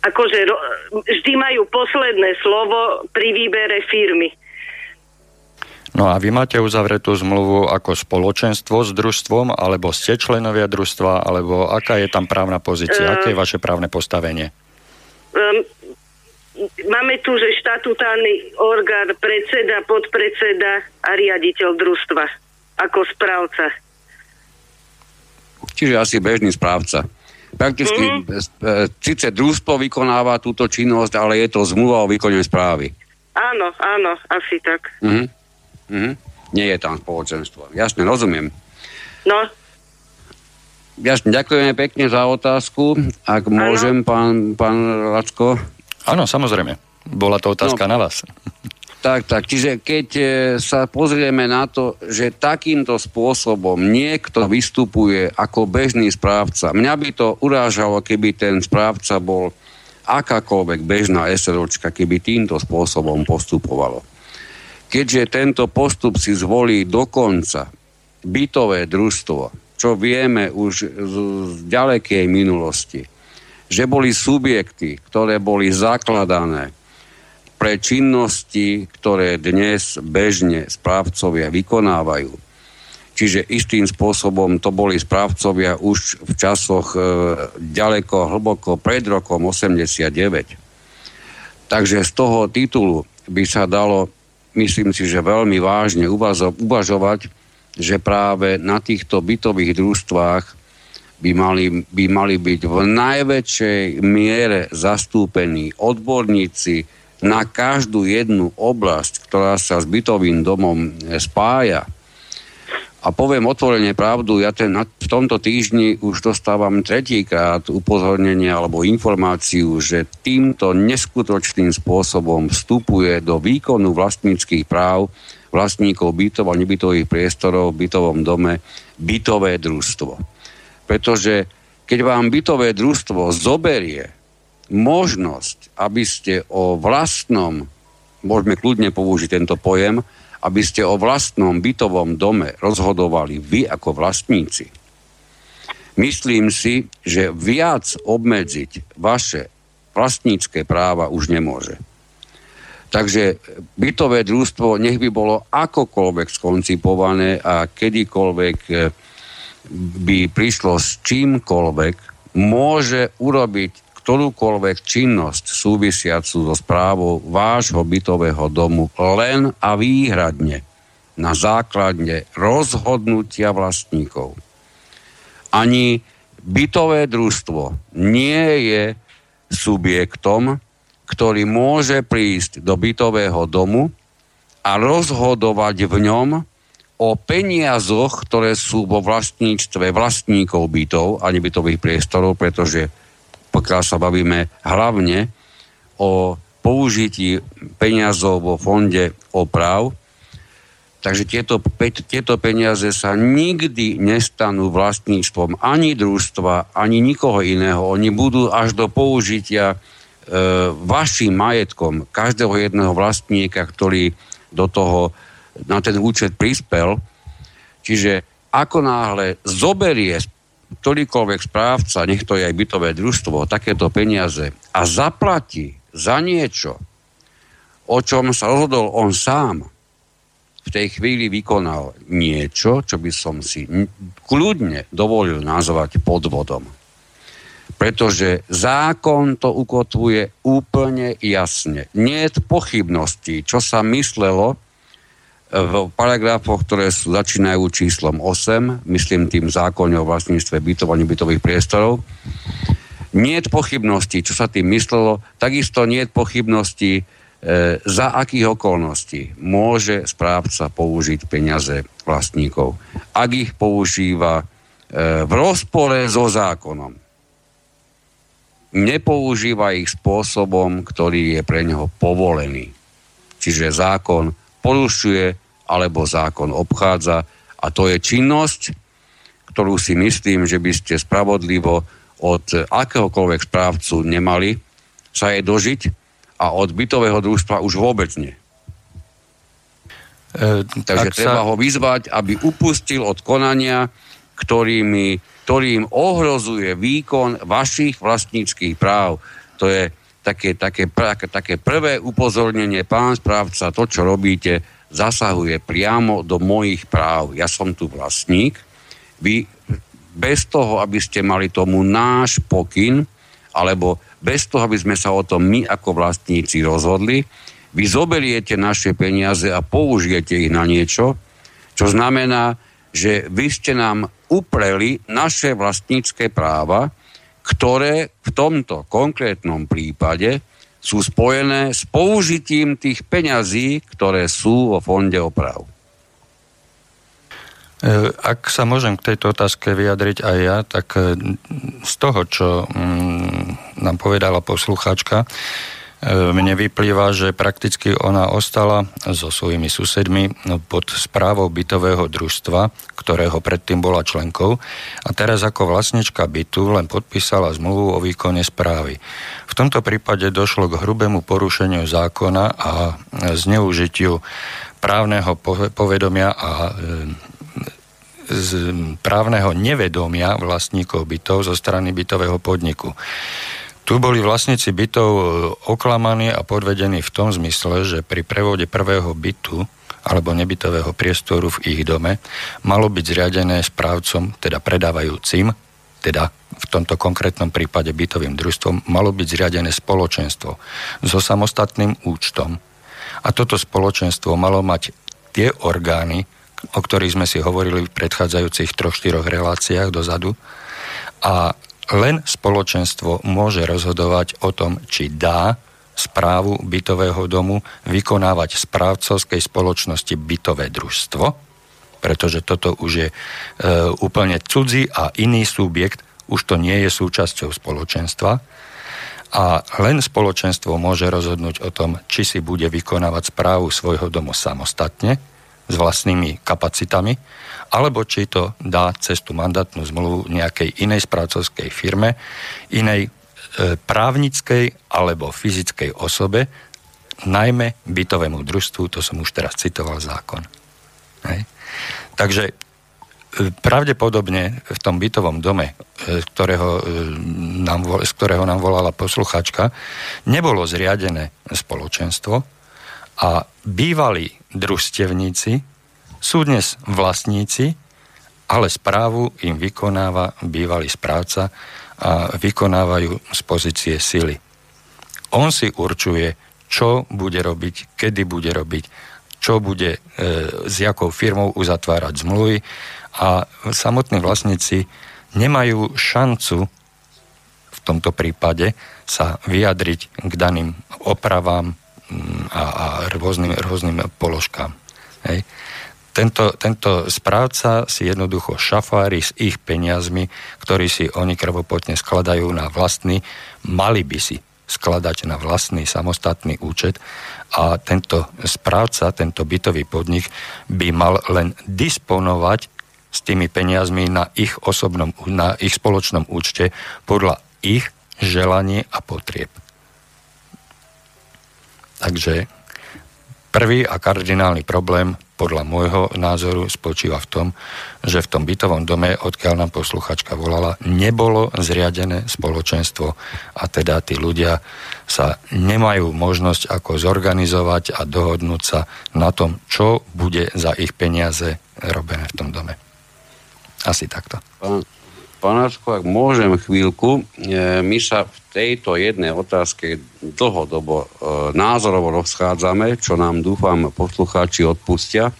akože ro, vždy majú posledné slovo pri výbere firmy.
No a vy máte uzavretú zmluvu ako spoločenstvo s družstvom, alebo ste členovia družstva, alebo aká je tam právna pozícia, uh, aké je vaše právne postavenie? Um,
máme tu, že štatutárny orgán, predseda, podpredseda a riaditeľ družstva ako správca.
Čiže asi bežný správca. Prakticky, mm-hmm. síce družstvo vykonáva túto činnosť, ale je to zmluva o výkone správy.
Áno, áno, asi tak. Mm-hmm.
Mm-hmm. Nie je tam spoločenstvo. Jasne, rozumiem.
No.
Jasne, ďakujeme pekne za otázku. Ak ano. môžem, pán, pán Lacko.
Áno, samozrejme. Bola to otázka no. na vás.
Tak, tak. Čiže keď e, sa pozrieme na to, že takýmto spôsobom niekto vystupuje ako bežný správca, mňa by to urážalo, keby ten správca bol akákoľvek bežná SROčka, keby týmto spôsobom postupovalo keďže tento postup si zvolí dokonca bytové družstvo, čo vieme už z, z ďalekej minulosti, že boli subjekty, ktoré boli zakladané pre činnosti, ktoré dnes bežne správcovia vykonávajú. Čiže istým spôsobom to boli správcovia už v časoch e, ďaleko, hlboko pred rokom 89. Takže z toho titulu by sa dalo myslím si, že veľmi vážne uvažo- uvažovať, že práve na týchto bytových družstvách by mali, by mali byť v najväčšej miere zastúpení odborníci na každú jednu oblasť, ktorá sa s bytovým domom spája a poviem otvorene pravdu, ja ten, v tomto týždni už dostávam tretíkrát upozornenie alebo informáciu, že týmto neskutočným spôsobom vstupuje do výkonu vlastníckých práv vlastníkov bytov a nebytových priestorov v bytovom dome bytové družstvo. Pretože keď vám bytové družstvo zoberie možnosť, aby ste o vlastnom, môžeme kľudne použiť tento pojem, aby ste o vlastnom bytovom dome rozhodovali vy ako vlastníci. Myslím si, že viac obmedziť vaše vlastnícke práva už nemôže. Takže bytové družstvo nech by bolo akokoľvek skoncipované a kedykoľvek eh, by prišlo s čímkoľvek, môže urobiť ktorúkoľvek činnosť súvisiacu so správou vášho bytového domu len a výhradne na základe rozhodnutia vlastníkov. Ani bytové družstvo nie je subjektom, ktorý môže prísť do bytového domu a rozhodovať v ňom o peniazoch, ktoré sú vo vlastníctve vlastníkov bytov a nebytových priestorov, pretože pokiaľ sa bavíme hlavne o použití peniazov vo fonde oprav, takže tieto, tieto peniaze sa nikdy nestanú vlastníctvom ani družstva, ani nikoho iného. Oni budú až do použitia e, vašim majetkom každého jedného vlastníka, ktorý do toho na ten účet prispel. Čiže ako náhle zoberie ktorýkoľvek správca, nech to je aj bytové družstvo, takéto peniaze a zaplatí za niečo, o čom sa rozhodol on sám, v tej chvíli vykonal niečo, čo by som si kľudne dovolil nazvať podvodom. Pretože zákon to ukotvuje úplne jasne. Nie je pochybnosti, čo sa myslelo, v paragrafoch, ktoré sú, začínajú číslom 8, myslím tým zákone o vlastníctve bytov a priestorov. Nie je pochybností, čo sa tým myslelo, takisto nie je pochybností, e, za akých okolností môže správca použiť peniaze vlastníkov. Ak ich používa e, v rozpore so zákonom. Nepoužíva ich spôsobom, ktorý je pre neho povolený. Čiže zákon porušuje alebo zákon obchádza. A to je činnosť, ktorú si myslím, že by ste spravodlivo od akéhokoľvek správcu nemali sa jej dožiť a od bytového družstva už vôbec nie. E, Takže treba sa... ho vyzvať, aby upustil od konania, ktorými, ktorým ohrozuje výkon vašich vlastníckých práv. To je také, také, také prvé upozornenie, pán správca, to, čo robíte, zasahuje priamo do mojich práv. Ja som tu vlastník, vy bez toho, aby ste mali tomu náš pokyn, alebo bez toho, aby sme sa o tom my ako vlastníci rozhodli, vy zoberiete naše peniaze a použijete ich na niečo, čo znamená, že vy ste nám upreli naše vlastnícke práva, ktoré v tomto konkrétnom prípade sú spojené s použitím tých peňazí, ktoré sú vo fonde oprav.
E, ak sa môžem k tejto otázke vyjadriť aj ja, tak e, z toho, čo mm, nám povedala poslucháčka, mne vyplýva, že prakticky ona ostala so svojimi susedmi no, pod správou bytového družstva, ktorého predtým bola členkou a teraz ako vlastnička bytu len podpísala zmluvu o výkone správy. V tomto prípade došlo k hrubému porušeniu zákona a zneužitiu právneho povedomia a e, z právneho nevedomia vlastníkov bytov zo strany bytového podniku. Tu boli vlastníci bytov e, oklamaní a podvedení v tom zmysle, že pri prevode prvého bytu alebo nebytového priestoru v ich dome malo byť zriadené správcom, teda predávajúcim, teda v tomto konkrétnom prípade bytovým družstvom, malo byť zriadené spoločenstvo so samostatným účtom. A toto spoločenstvo malo mať tie orgány, o ktorých sme si hovorili v predchádzajúcich troch, štyroch reláciách dozadu. A len spoločenstvo môže rozhodovať o tom, či dá správu bytového domu vykonávať správcovskej spoločnosti bytové družstvo, pretože toto už je e, úplne cudzí a iný subjekt, už to nie je súčasťou spoločenstva. A len spoločenstvo môže rozhodnúť o tom, či si bude vykonávať správu svojho domu samostatne, s vlastnými kapacitami, alebo či to dá cez tú mandátnu zmluvu nejakej inej správcovskej firme, inej e, právnickej alebo fyzickej osobe, najmä bytovému družstvu, to som už teraz citoval zákon. Hej. Takže e, pravdepodobne v tom bytovom dome, e, ktorého, e, nám, z ktorého nám volala posluchačka, nebolo zriadené spoločenstvo a bývalí družstevníci sú dnes vlastníci, ale správu im vykonáva bývalý správca a vykonávajú z pozície sily. On si určuje, čo bude robiť, kedy bude robiť, čo bude e, s jakou firmou uzatvárať zmluvy a samotní vlastníci nemajú šancu v tomto prípade sa vyjadriť k daným opravám a, a rôznym, rôznym položkám. Hej tento, tento správca si jednoducho šafári s ich peniazmi, ktorí si oni krvopotne skladajú na vlastný, mali by si skladať na vlastný samostatný účet a tento správca, tento bytový podnik by mal len disponovať s tými peniazmi na ich osobnom, na ich spoločnom účte podľa ich želaní a potrieb. Takže prvý a kardinálny problém podľa môjho názoru spočíva v tom, že v tom bytovom dome, odkiaľ nám posluchačka volala, nebolo zriadené spoločenstvo a teda tí ľudia sa nemajú možnosť ako zorganizovať a dohodnúť sa na tom, čo bude za ich peniaze robené v tom dome. Asi takto.
Pán, Panáčko, ak môžem chvíľku, e, my sa v tejto jednej otázke dlhodobo e, názorovo rozchádzame, čo nám dúfam poslucháči odpustia,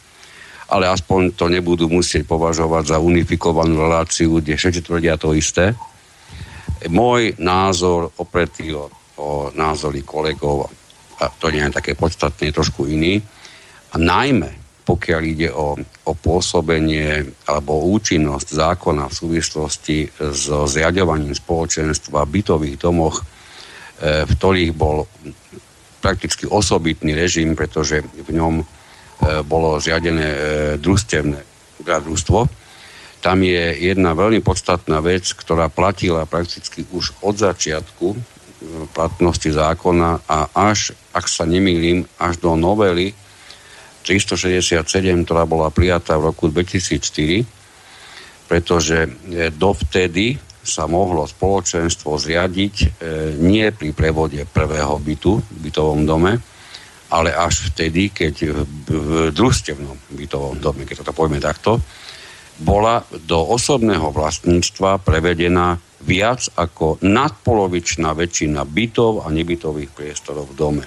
ale aspoň to nebudú musieť považovať za unifikovanú reláciu, kde všetci tvrdia to isté. Môj názor opretý o, o názory kolegov, a to nie je také podstatné, trošku iný, a najmä pokiaľ ide o, o pôsobenie alebo účinnosť zákona v súvislosti so zriadovaním spoločenstva v bytových domoch, e, v ktorých bol prakticky osobitný režim, pretože v ňom e, bolo zriadené e, družstevné družstvo. Tam je jedna veľmi podstatná vec, ktorá platila prakticky už od začiatku platnosti zákona a až, ak sa nemýlim, až do novely 367, ktorá bola prijatá v roku 2004, pretože e, dovtedy sa mohlo spoločenstvo zriadiť e, nie pri prevode prvého bytu v bytovom dome, ale až vtedy, keď v družstevnom bytovom dome, keď to povieme takto, bola do osobného vlastníctva prevedená viac ako nadpolovičná väčšina bytov a nebytových priestorov v dome.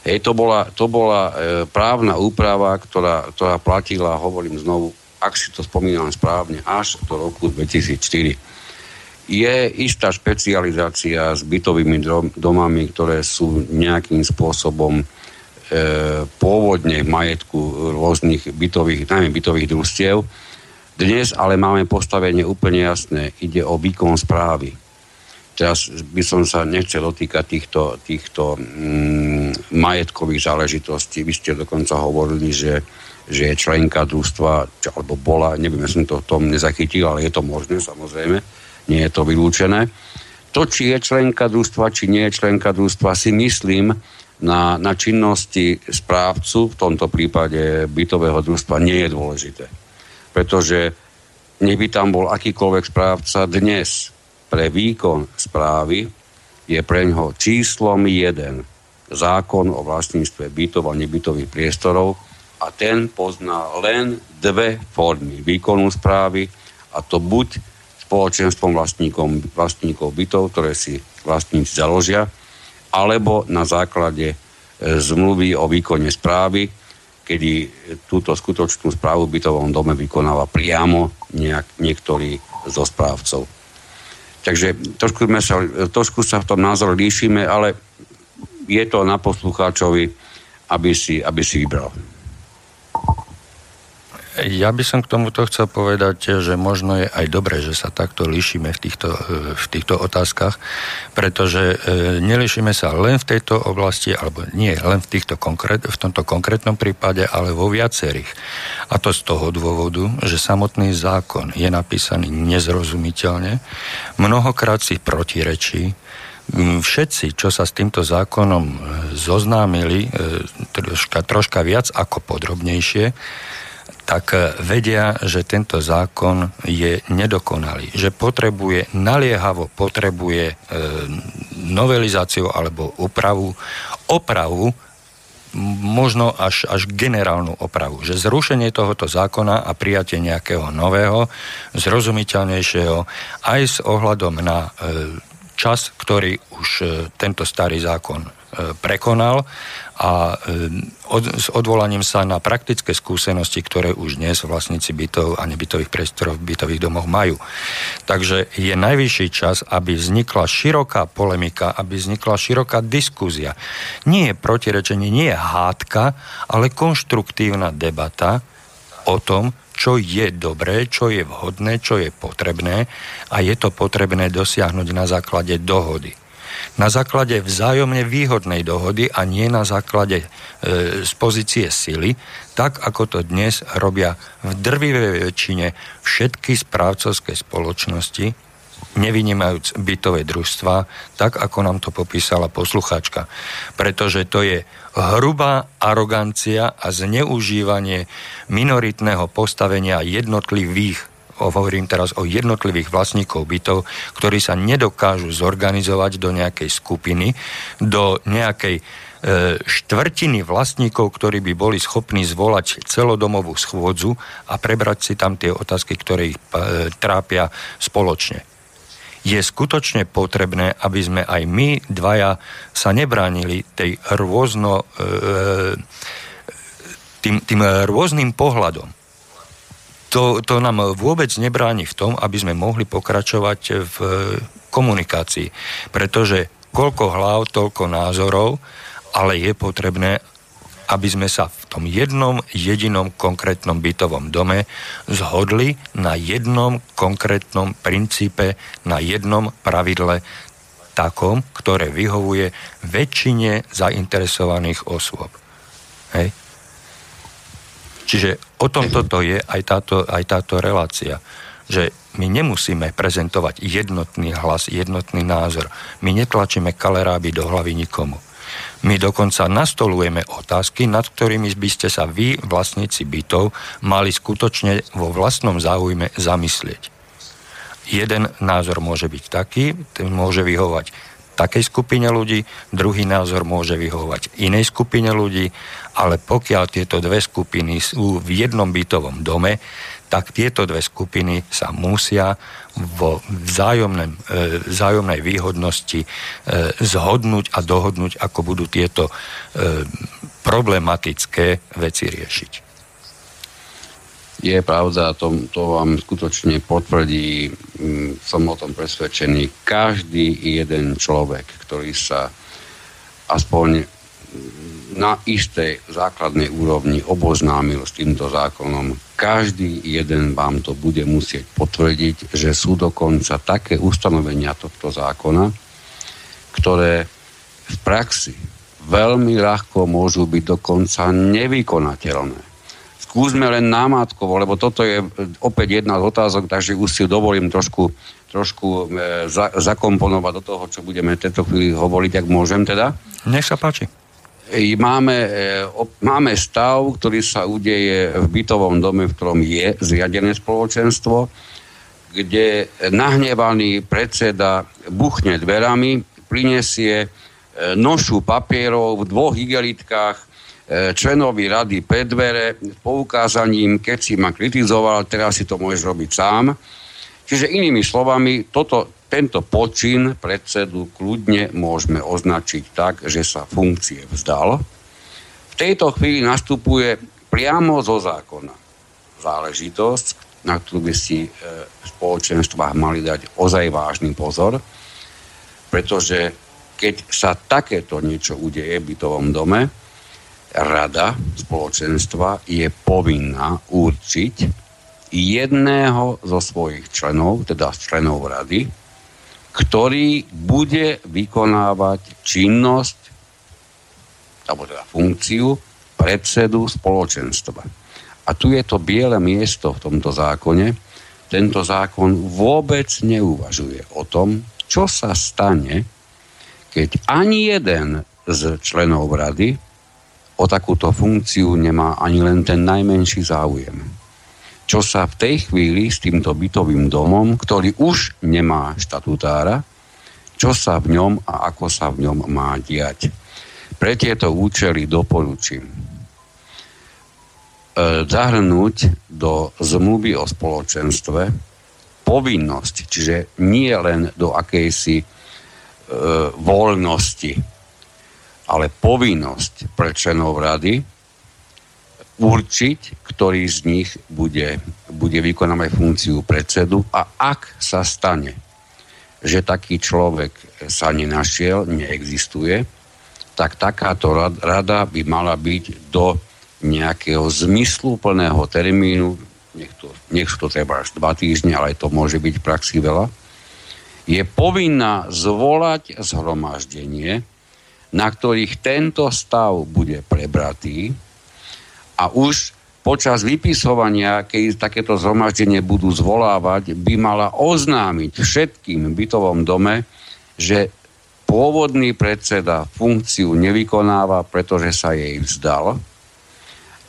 Hej, to bola, to bola e, právna úprava, ktorá, ktorá platila, hovorím znovu, ak si to spomínam správne, až do roku 2004. Je istá špecializácia s bytovými domami, ktoré sú nejakým spôsobom e, pôvodne v majetku rôznych bytových, najmä bytových družstiev. Dnes ale máme postavenie úplne jasné. Ide o výkon správy Teraz by som sa nechcel dotýkať týchto, týchto mm, majetkových záležitostí. Vy ste dokonca hovorili, že, že je členka družstva, alebo bola, neviem, ja som to v tom nezachytil, ale je to možné, samozrejme. Nie je to vylúčené. To, či je členka družstva, či nie je členka družstva, si myslím, na, na činnosti správcu, v tomto prípade bytového družstva, nie je dôležité. Pretože nech by tam bol akýkoľvek správca dnes, pre výkon správy je pre ňoho číslom 1 zákon o vlastníctve bytov a nebytových priestorov a ten pozná len dve formy výkonu správy a to buď spoločenstvom vlastníkom, vlastníkov bytov, ktoré si vlastníci založia, alebo na základe e, zmluvy o výkone správy, kedy túto skutočnú správu v bytovom dome vykonáva priamo nejak, niektorý zo správcov. Takže trošku, sa, trošku sa v tom názor líšime, ale je to na poslucháčovi, aby si, aby si vybral.
Ja by som k tomuto chcel povedať, že možno je aj dobré, že sa takto líšime v týchto, v týchto otázkach, pretože e, nelíšime sa len v tejto oblasti, alebo nie len v, týchto konkrét, v tomto konkrétnom prípade, ale vo viacerých. A to z toho dôvodu, že samotný zákon je napísaný nezrozumiteľne, mnohokrát si protirečí, všetci, čo sa s týmto zákonom e, zoznámili e, troška, troška viac ako podrobnejšie, tak e, vedia, že tento zákon je nedokonalý, že potrebuje, naliehavo potrebuje e, novelizáciu alebo opravu, opravu, možno až, až generálnu opravu, že zrušenie tohoto zákona a prijatie nejakého nového, zrozumiteľnejšieho, aj s ohľadom na e, čas, ktorý už tento starý zákon prekonal a e, s odvolaním sa na praktické skúsenosti, ktoré už dnes vlastníci bytov a nebytových priestorov v bytových domoch majú. Takže je najvyšší čas, aby vznikla široká polemika, aby vznikla široká diskúzia. Nie je protirečenie, nie je hádka, ale konštruktívna debata o tom, čo je dobré, čo je vhodné, čo je potrebné a je to potrebné dosiahnuť na základe dohody na základe vzájomne výhodnej dohody a nie na základe e, z pozície sily, tak ako to dnes robia v drvivej väčšine všetky správcovské spoločnosti, nevynímajúc bytové družstva, tak ako nám to popísala poslucháčka. Pretože to je hrubá arogancia a zneužívanie minoritného postavenia jednotlivých hovorím teraz o jednotlivých vlastníkov bytov, ktorí sa nedokážu zorganizovať do nejakej skupiny, do nejakej e, štvrtiny vlastníkov, ktorí by boli schopní zvolať celodomovú schôdzu a prebrať si tam tie otázky, ktoré ich e, trápia spoločne. Je skutočne potrebné, aby sme aj my dvaja sa nebránili tej rôzno, e, tým, tým rôznym pohľadom to, to nám vôbec nebráni v tom, aby sme mohli pokračovať v komunikácii. Pretože koľko hlav, toľko názorov, ale je potrebné, aby sme sa v tom jednom jedinom konkrétnom bytovom dome zhodli na jednom konkrétnom princípe, na jednom pravidle takom, ktoré vyhovuje väčšine zainteresovaných osôb. Hej. Čiže o tom toto je aj táto, aj táto relácia že my nemusíme prezentovať jednotný hlas, jednotný názor. My netlačíme kaleráby do hlavy nikomu. My dokonca nastolujeme otázky, nad ktorými by ste sa vy, vlastníci bytov, mali skutočne vo vlastnom záujme zamyslieť. Jeden názor môže byť taký, ten môže vyhovať takej skupine ľudí, druhý názor môže vyhovovať inej skupine ľudí, ale pokiaľ tieto dve skupiny sú v jednom bytovom dome, tak tieto dve skupiny sa musia vo vzájomnej, e, vzájomnej výhodnosti e, zhodnúť a dohodnúť, ako budú tieto e, problematické veci riešiť.
Je pravda, to, to vám skutočne potvrdí, mm, som o tom presvedčený, každý jeden človek, ktorý sa aspoň na istej základnej úrovni oboznámil s týmto zákonom. Každý jeden vám to bude musieť potvrdiť, že sú dokonca také ustanovenia tohto zákona, ktoré v praxi veľmi ľahko môžu byť dokonca nevykonateľné. Skúsme len námatkovo, lebo toto je opäť jedna z otázok, takže už si dovolím trošku, trošku e, za, zakomponovať do toho, čo budeme v tejto chvíli hovoriť, ak môžem teda.
Nech sa páči
máme, e, máme stav, ktorý sa udeje v bytovom dome, v ktorom je zriadené spoločenstvo, kde nahnevaný predseda buchne dverami, prinesie e, nošu papierov v dvoch igelitkách e, členovi rady pred dvere s poukázaním, keď si ma kritizoval, teraz si to môžeš robiť sám. Čiže inými slovami, toto tento počin predsedu kľudne môžeme označiť tak, že sa funkcie vzdal. V tejto chvíli nastupuje priamo zo zákona záležitosť, na ktorú by si e, v spoločenstvách mali dať ozaj vážny pozor, pretože keď sa takéto niečo udeje v bytovom dome, rada spoločenstva je povinná určiť jedného zo svojich členov, teda členov rady, ktorý bude vykonávať činnosť alebo teda funkciu predsedu spoločenstva. A tu je to biele miesto v tomto zákone. Tento zákon vôbec neuvažuje o tom, čo sa stane, keď ani jeden z členov rady o takúto funkciu nemá ani len ten najmenší záujem čo sa v tej chvíli s týmto bytovým domom, ktorý už nemá štatutára, čo sa v ňom a ako sa v ňom má diať. Pre tieto účely doporučím e, zahrnúť do zmluvy o spoločenstve povinnosť, čiže nie len do akejsi e, voľnosti, ale povinnosť pre členov rady, určiť, ktorý z nich bude, bude vykonávať funkciu predsedu a ak sa stane, že taký človek sa nenašiel, neexistuje, tak takáto rada by mala byť do nejakého zmysluplného termínu, nech, to, nech to treba až dva týždne, ale to môže byť v praxi veľa, je povinná zvolať zhromaždenie, na ktorých tento stav bude prebratý, a už počas vypisovania, keď takéto zhromaždenie budú zvolávať, by mala oznámiť všetkým bytovom dome, že pôvodný predseda funkciu nevykonáva, pretože sa jej vzdal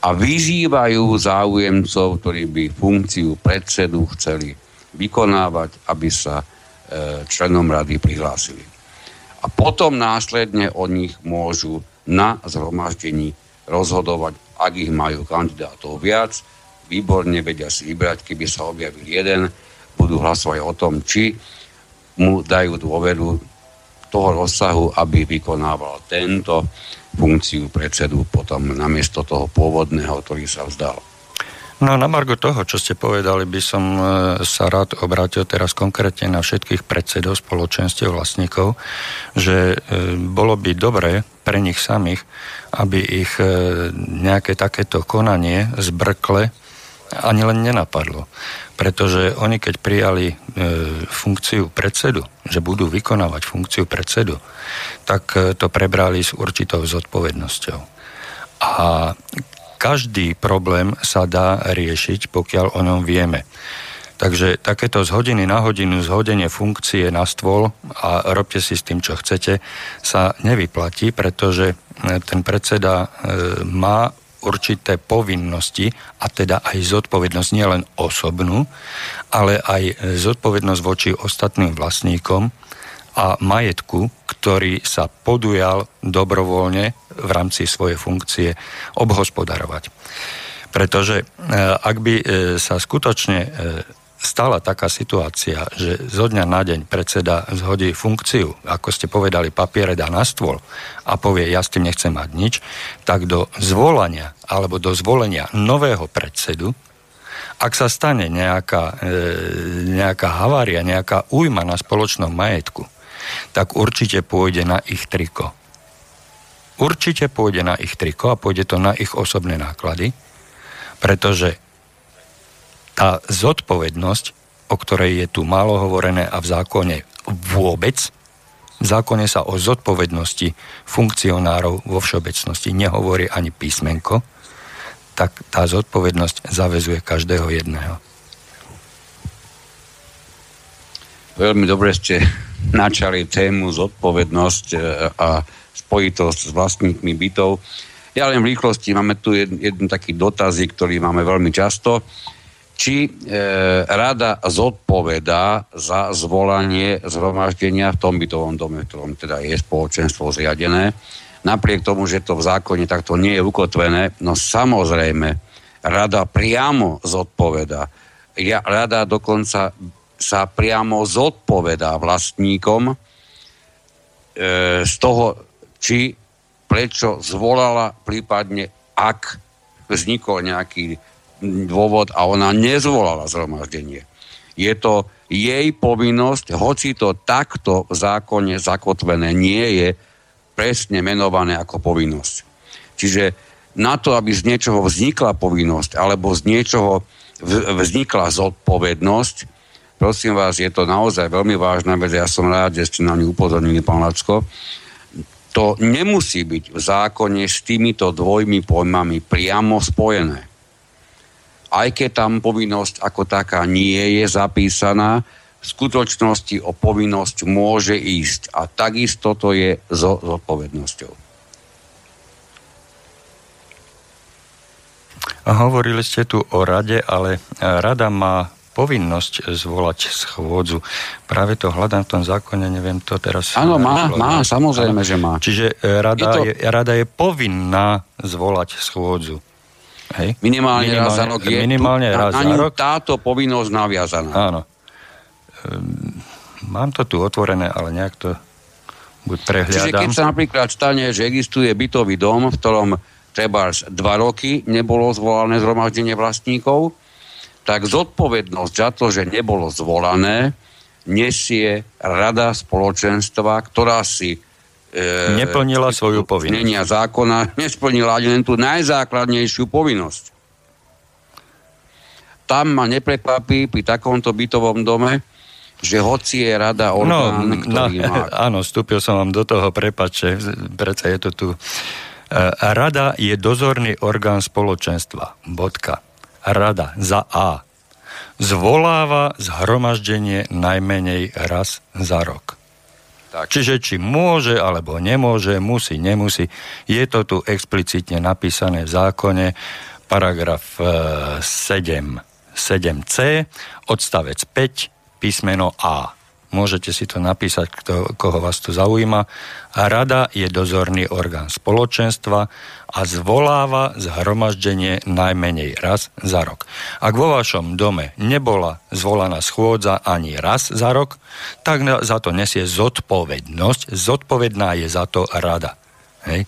a vyzývajú záujemcov, ktorí by funkciu predsedu chceli vykonávať, aby sa e, členom rady prihlásili. A potom následne o nich môžu na zhromaždení rozhodovať ak ich majú kandidátov viac, výborne vedia si vybrať, keby sa objavil jeden, budú hlasovať o tom, či mu dajú dôveru toho rozsahu, aby vykonával tento funkciu predsedu potom namiesto toho pôvodného, ktorý sa vzdal.
No na margo toho, čo ste povedali, by som e, sa rád obrátil teraz konkrétne na všetkých predsedov spoločenstiev vlastníkov, že e, bolo by dobre pre nich samých, aby ich e, nejaké takéto konanie zbrkle ani len nenapadlo. Pretože oni, keď prijali funkciu predsedu, že budú vykonávať funkciu predsedu, tak to prebrali s určitou zodpovednosťou. A každý problém sa dá riešiť, pokiaľ o ňom vieme. Takže takéto z hodiny na hodinu zhodenie funkcie na stôl a robte si s tým, čo chcete, sa nevyplatí, pretože e, ten predseda e, má určité povinnosti a teda aj zodpovednosť nielen osobnú, ale aj zodpovednosť voči ostatným vlastníkom a majetku, ktorý sa podujal dobrovoľne v rámci svojej funkcie obhospodarovať. Pretože e, ak by e, sa skutočne e, stala taká situácia, že zo dňa na deň predseda zhodí funkciu, ako ste povedali, papiere dá na stôl a povie, ja s tým nechcem mať nič, tak do zvolania alebo do zvolenia nového predsedu ak sa stane nejaká, nejaká havária, nejaká újma na spoločnom majetku, tak určite pôjde na ich triko. Určite pôjde na ich triko a pôjde to na ich osobné náklady, pretože tá zodpovednosť, o ktorej je tu málo hovorené a v zákone vôbec, v zákone sa o zodpovednosti funkcionárov vo všeobecnosti nehovorí ani písmenko, tak tá zodpovednosť zavezuje každého jedného.
Veľmi dobre ste načali tému zodpovednosť e, a spojitosť s vlastníkmi bytov. Ja len v rýchlosti máme tu jeden, jeden taký dotazík, ktorý máme veľmi často. Či e, rada zodpovedá za zvolanie zhromaždenia v tom bytovom dome, v ktorom teda je spoločenstvo zriadené napriek tomu, že to v zákone takto nie je ukotvené, no samozrejme, rada priamo zodpoveda. Ja, rada dokonca sa priamo zodpovedá vlastníkom e, z toho, či prečo zvolala, prípadne ak vznikol nejaký dôvod a ona nezvolala zhromaždenie. Je to jej povinnosť, hoci to takto v zákone zakotvené nie je, presne menované ako povinnosť. Čiže na to, aby z niečoho vznikla povinnosť alebo z niečoho vznikla zodpovednosť, prosím vás, je to naozaj veľmi vážna vec, ja som rád, že ste na ňu upozornili, pán Lacko, to nemusí byť v zákone s týmito dvojmi pojmami priamo spojené. Aj keď tam povinnosť ako taká nie je zapísaná, v skutočnosti o povinnosť môže ísť. A takisto to je so zodpovednosťou.
Hovorili ste tu o rade, ale rada má povinnosť zvolať schôdzu. Práve to hľadám v tom zákone, neviem to teraz...
Áno, má, má, samozrejme, že má.
Čiže e, rada je, to... je, rada je povinná zvolať schôdzu.
Hej? Minimálne, minimálne raz za rok je
minimálne tu, raz
na, na rok. táto povinnosť naviazaná.
Áno. Ehm, mám to tu otvorené, ale nejak to buď prehľadám.
Čiže keď sa napríklad stane, že existuje bytový dom, v ktorom treba dva roky nebolo zvolané zhromaždenie vlastníkov, tak zodpovednosť za to, že nebolo zvolané, nesie rada spoločenstva, ktorá si
e, neplnila svoju povinnosť.
zákona, [laughs] nesplnila ani len tú najzákladnejšiu povinnosť. Tam ma neprekvapí pri takomto bytovom dome, že hoci je rada no, orgán, no, ktorý no, má... [laughs]
Áno, vstúpil som vám do toho, prepače, predsa je to tu. E, rada je dozorný orgán spoločenstva. Bodka. Rada za A. Zvoláva zhromaždenie najmenej raz za rok. Tak. Čiže či môže alebo nemôže, musí, nemusí. Je to tu explicitne napísané v zákone, paragraf 7, e, 7c, odstavec 5, písmeno A. Môžete si to napísať, kto, koho vás to zaujíma. A rada je dozorný orgán spoločenstva a zvoláva zhromaždenie najmenej raz za rok. Ak vo vašom dome nebola zvolaná schôdza ani raz za rok, tak za to nesie zodpovednosť. Zodpovedná je za to rada. Hej?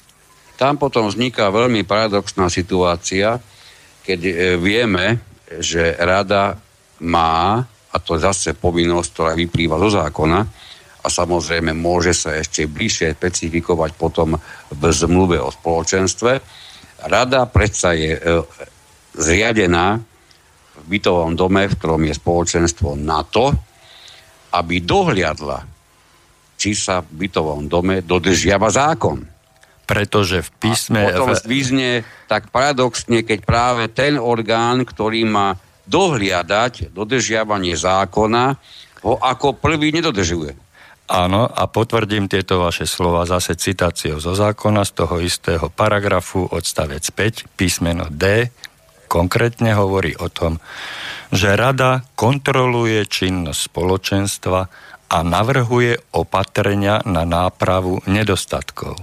Tam potom vzniká veľmi paradoxná situácia, keď e, vieme, že rada má a to je zase povinnosť, ktorá vyplýva zo zákona a samozrejme môže sa ešte bližšie specifikovať potom v zmluve o spoločenstve. Rada predsa je e, zriadená v bytovom dome, v ktorom je spoločenstvo na to, aby dohliadla, či sa v bytovom dome dodržiava zákon.
Pretože v písme...
A potom zvýzne tak paradoxne, keď práve ten orgán, ktorý má dohliadať dodržiavanie zákona, ho ako prvý nedodržuje.
Áno, a potvrdím tieto vaše slova zase citáciou zo zákona z toho istého paragrafu odstavec 5, písmeno D, konkrétne hovorí o tom, že rada kontroluje činnosť spoločenstva a navrhuje opatrenia na nápravu nedostatkov.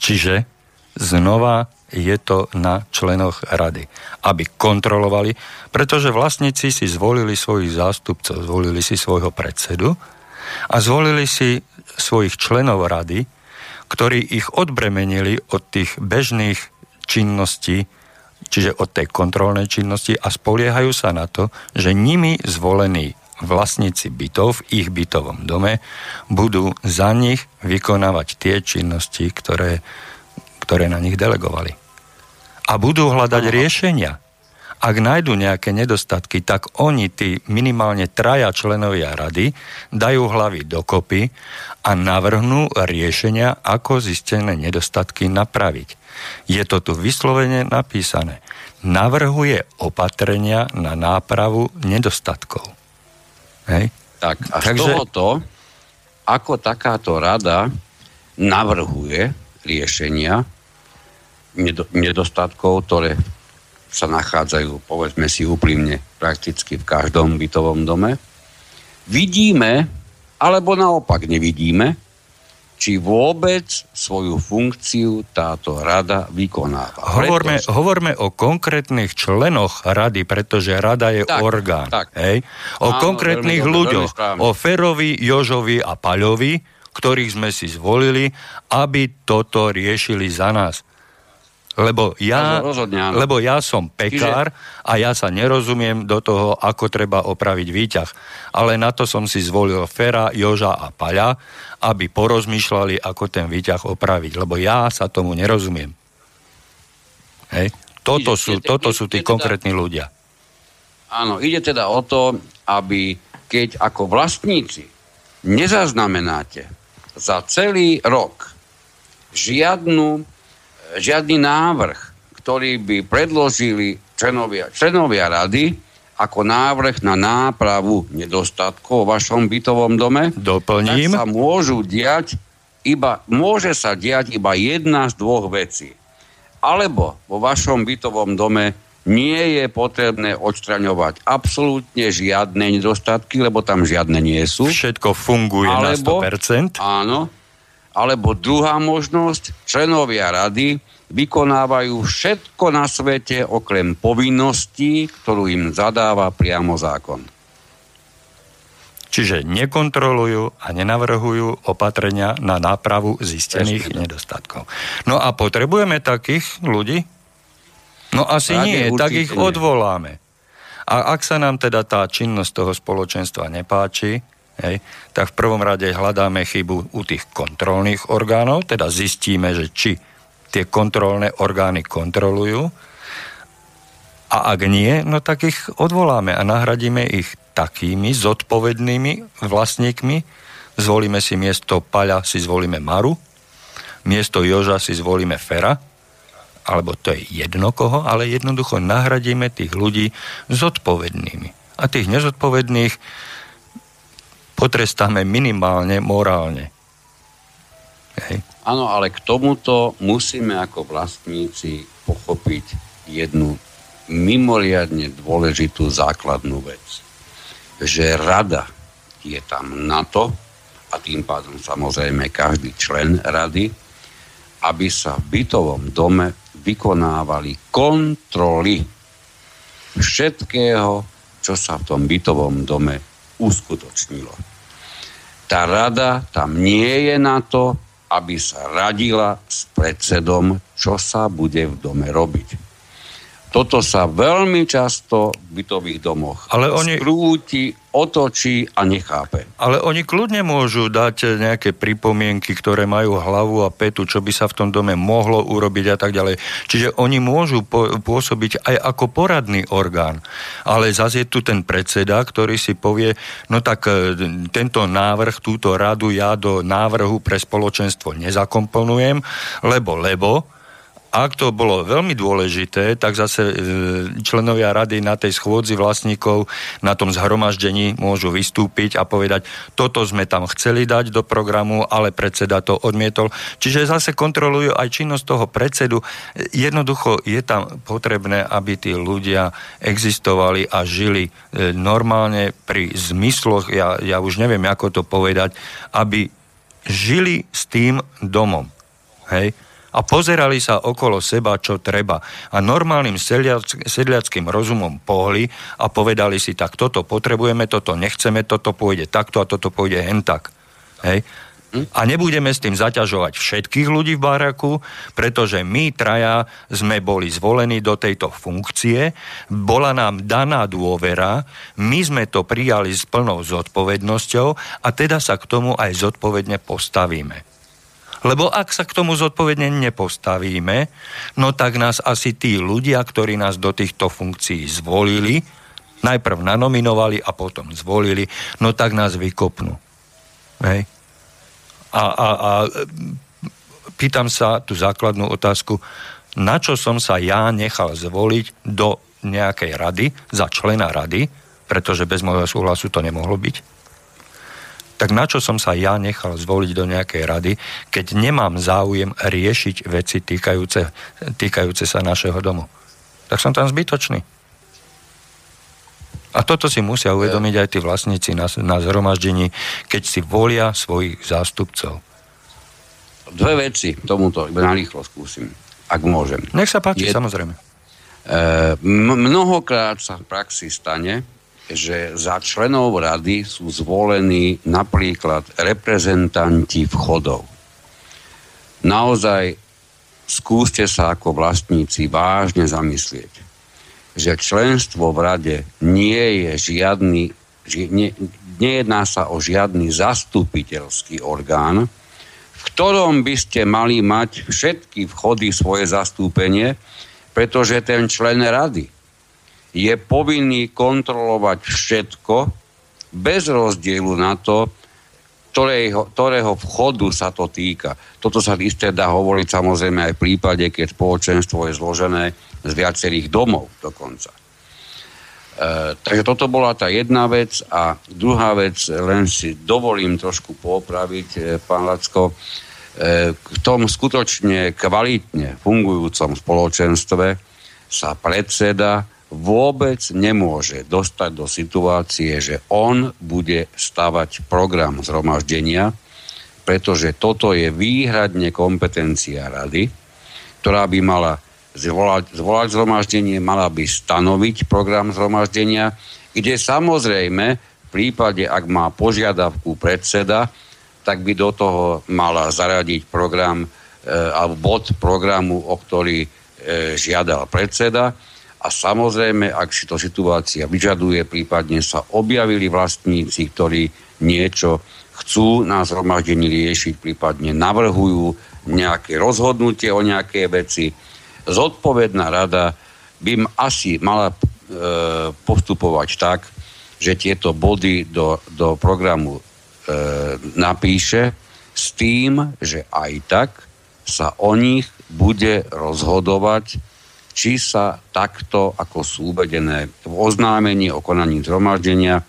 Čiže znova je to na členoch rady, aby kontrolovali, pretože vlastníci si zvolili svojich zástupcov, zvolili si svojho predsedu a zvolili si svojich členov rady, ktorí ich odbremenili od tých bežných činností, čiže od tej kontrolnej činnosti a spoliehajú sa na to, že nimi zvolení vlastníci bytov v ich bytovom dome budú za nich vykonávať tie činnosti, ktoré, ktoré na nich delegovali. A budú hľadať riešenia. Ak nájdu nejaké nedostatky, tak oni, tí minimálne traja členovia rady, dajú hlavy dokopy a navrhnú riešenia, ako zistené nedostatky napraviť. Je to tu vyslovene napísané. Navrhuje opatrenia na nápravu nedostatkov.
Hej? Tak a Takže... z tohoto, ako takáto rada navrhuje riešenia nedostatkov, ktoré sa nachádzajú, povedzme si úprimne, prakticky v každom bytovom dome, vidíme, alebo naopak nevidíme, či vôbec svoju funkciu táto rada vykonáva.
Hovorme, Pretože... hovorme o konkrétnych členoch rady, pretože rada je tak, orgán. Tak. Hej? O Áno, konkrétnych veľmi ľuďoch. Veľmi o Ferovi, Jožovi a Paľovi, ktorých sme si zvolili, aby toto riešili za nás. Lebo ja, lebo ja som pekár a ja sa nerozumiem do toho, ako treba opraviť výťah. Ale na to som si zvolil Fera, Joža a Paľa, aby porozmýšľali, ako ten výťah opraviť. Lebo ja sa tomu nerozumiem. Hej? Toto, sú, toto sú tí teda- konkrétni ľudia.
Áno, ide teda o to, aby keď ako vlastníci nezaznamenáte za celý rok žiadnu žiadny návrh, ktorý by predložili členovia, členovia rady ako návrh na nápravu nedostatkov v vašom bytovom dome,
Doplním.
tak sa môžu diať iba, môže sa diať iba jedna z dvoch vecí. Alebo vo vašom bytovom dome nie je potrebné odstraňovať absolútne žiadne nedostatky, lebo tam žiadne nie sú.
Všetko funguje alebo, na 100%.
Áno, alebo druhá možnosť, členovia rady vykonávajú všetko na svete okrem povinností, ktorú im zadáva priamo zákon.
Čiže nekontrolujú a nenavrhujú opatrenia na nápravu zistených Presne. nedostatkov. No a potrebujeme takých ľudí? No asi tak nie, tak ich nie. odvoláme. A ak sa nám teda tá činnosť toho spoločenstva nepáči, hej, tak v prvom rade hľadáme chybu u tých kontrolných orgánov, teda zistíme, že či tie kontrolné orgány kontrolujú a ak nie, no tak ich odvoláme a nahradíme ich takými zodpovednými vlastníkmi. Zvolíme si miesto Paľa, si zvolíme Maru, miesto Joža si zvolíme Fera, alebo to je jedno koho, ale jednoducho nahradíme tých ľudí zodpovednými. A tých nezodpovedných potrestáme minimálne morálne.
Áno, ale k tomuto musíme ako vlastníci pochopiť jednu mimoriadne dôležitú základnú vec. Že rada je tam na to, a tým pádom samozrejme každý člen rady, aby sa v bytovom dome vykonávali kontroly všetkého, čo sa v tom bytovom dome uskutočnilo. Tá rada tam nie je na to, aby sa radila s predsedom, čo sa bude v dome robiť. Toto sa veľmi často v bytových domoch Ale oni... skrúti, otočí a nechápe.
Ale oni kľudne môžu dať nejaké pripomienky, ktoré majú hlavu a petu, čo by sa v tom dome mohlo urobiť a tak ďalej. Čiže oni môžu pôsobiť aj ako poradný orgán. Ale zase je tu ten predseda, ktorý si povie, no tak e, tento návrh, túto radu ja do návrhu pre spoločenstvo nezakomponujem, lebo, lebo ak to bolo veľmi dôležité, tak zase e, členovia rady na tej schôdzi vlastníkov na tom zhromaždení môžu vystúpiť a povedať, toto sme tam chceli dať do programu, ale predseda to odmietol. Čiže zase kontrolujú aj činnosť toho predsedu. Jednoducho je tam potrebné, aby tí ľudia existovali a žili e, normálne pri zmysloch, ja, ja už neviem, ako to povedať, aby žili s tým domom. Hej? A pozerali sa okolo seba, čo treba. A normálnym sedliack- sedliackým rozumom pohli a povedali si, tak toto potrebujeme, toto nechceme, toto pôjde takto a toto pôjde hen tak. Hej? A nebudeme s tým zaťažovať všetkých ľudí v baraku, pretože my traja sme boli zvolení do tejto funkcie, bola nám daná dôvera, my sme to prijali s plnou zodpovednosťou a teda sa k tomu aj zodpovedne postavíme. Lebo ak sa k tomu zodpovedne nepostavíme, no tak nás asi tí ľudia, ktorí nás do týchto funkcií zvolili, najprv nanominovali a potom zvolili, no tak nás vykopnú. Hej. A, a, a pýtam sa tú základnú otázku, na čo som sa ja nechal zvoliť do nejakej rady, za člena rady, pretože bez môjho súhlasu to nemohlo byť tak na čo som sa ja nechal zvoliť do nejakej rady, keď nemám záujem riešiť veci týkajúce, týkajúce sa našeho domu. Tak som tam zbytočný. A toto si musia uvedomiť aj tí vlastníci na, na zhromaždení, keď si volia svojich zástupcov.
Dve veci tomuto iba narýchlo skúsim, ak môžem.
Nech sa páči, Je, samozrejme. E,
mnohokrát sa v praxi stane, že za členov rady sú zvolení napríklad reprezentanti vchodov. Naozaj skúste sa ako vlastníci vážne zamyslieť, že členstvo v rade nie je žiadny, nie, nejedná sa o žiadny zastupiteľský orgán, v ktorom by ste mali mať všetky vchody svoje zastúpenie, pretože ten člen rady je povinný kontrolovať všetko bez rozdielu na to, ktorého, ktorého vchodu sa to týka. Toto sa isté dá hovoriť samozrejme aj v prípade, keď spoločenstvo je zložené z viacerých domov dokonca. E, takže toto bola tá jedna vec a druhá vec, len si dovolím trošku popraviť, e, pán Lacko, e, v tom skutočne kvalitne fungujúcom spoločenstve sa predseda vôbec nemôže dostať do situácie, že on bude stavať program zhromaždenia, pretože toto je výhradne kompetencia rady, ktorá by mala zvolať, zvolať zhromaždenie, mala by stanoviť program zhromaždenia, kde samozrejme v prípade, ak má požiadavku predseda, tak by do toho mala zaradiť program e, alebo bod programu, o ktorý e, žiadal predseda a samozrejme, ak si to situácia vyžaduje, prípadne sa objavili vlastníci, ktorí niečo chcú na zhromaždení riešiť, prípadne navrhujú nejaké rozhodnutie o nejaké veci, zodpovedná rada by asi mala e, postupovať tak, že tieto body do, do programu e, napíše s tým, že aj tak sa o nich bude rozhodovať či sa takto, ako sú uvedené v oznámení o konaní zhromaždenia,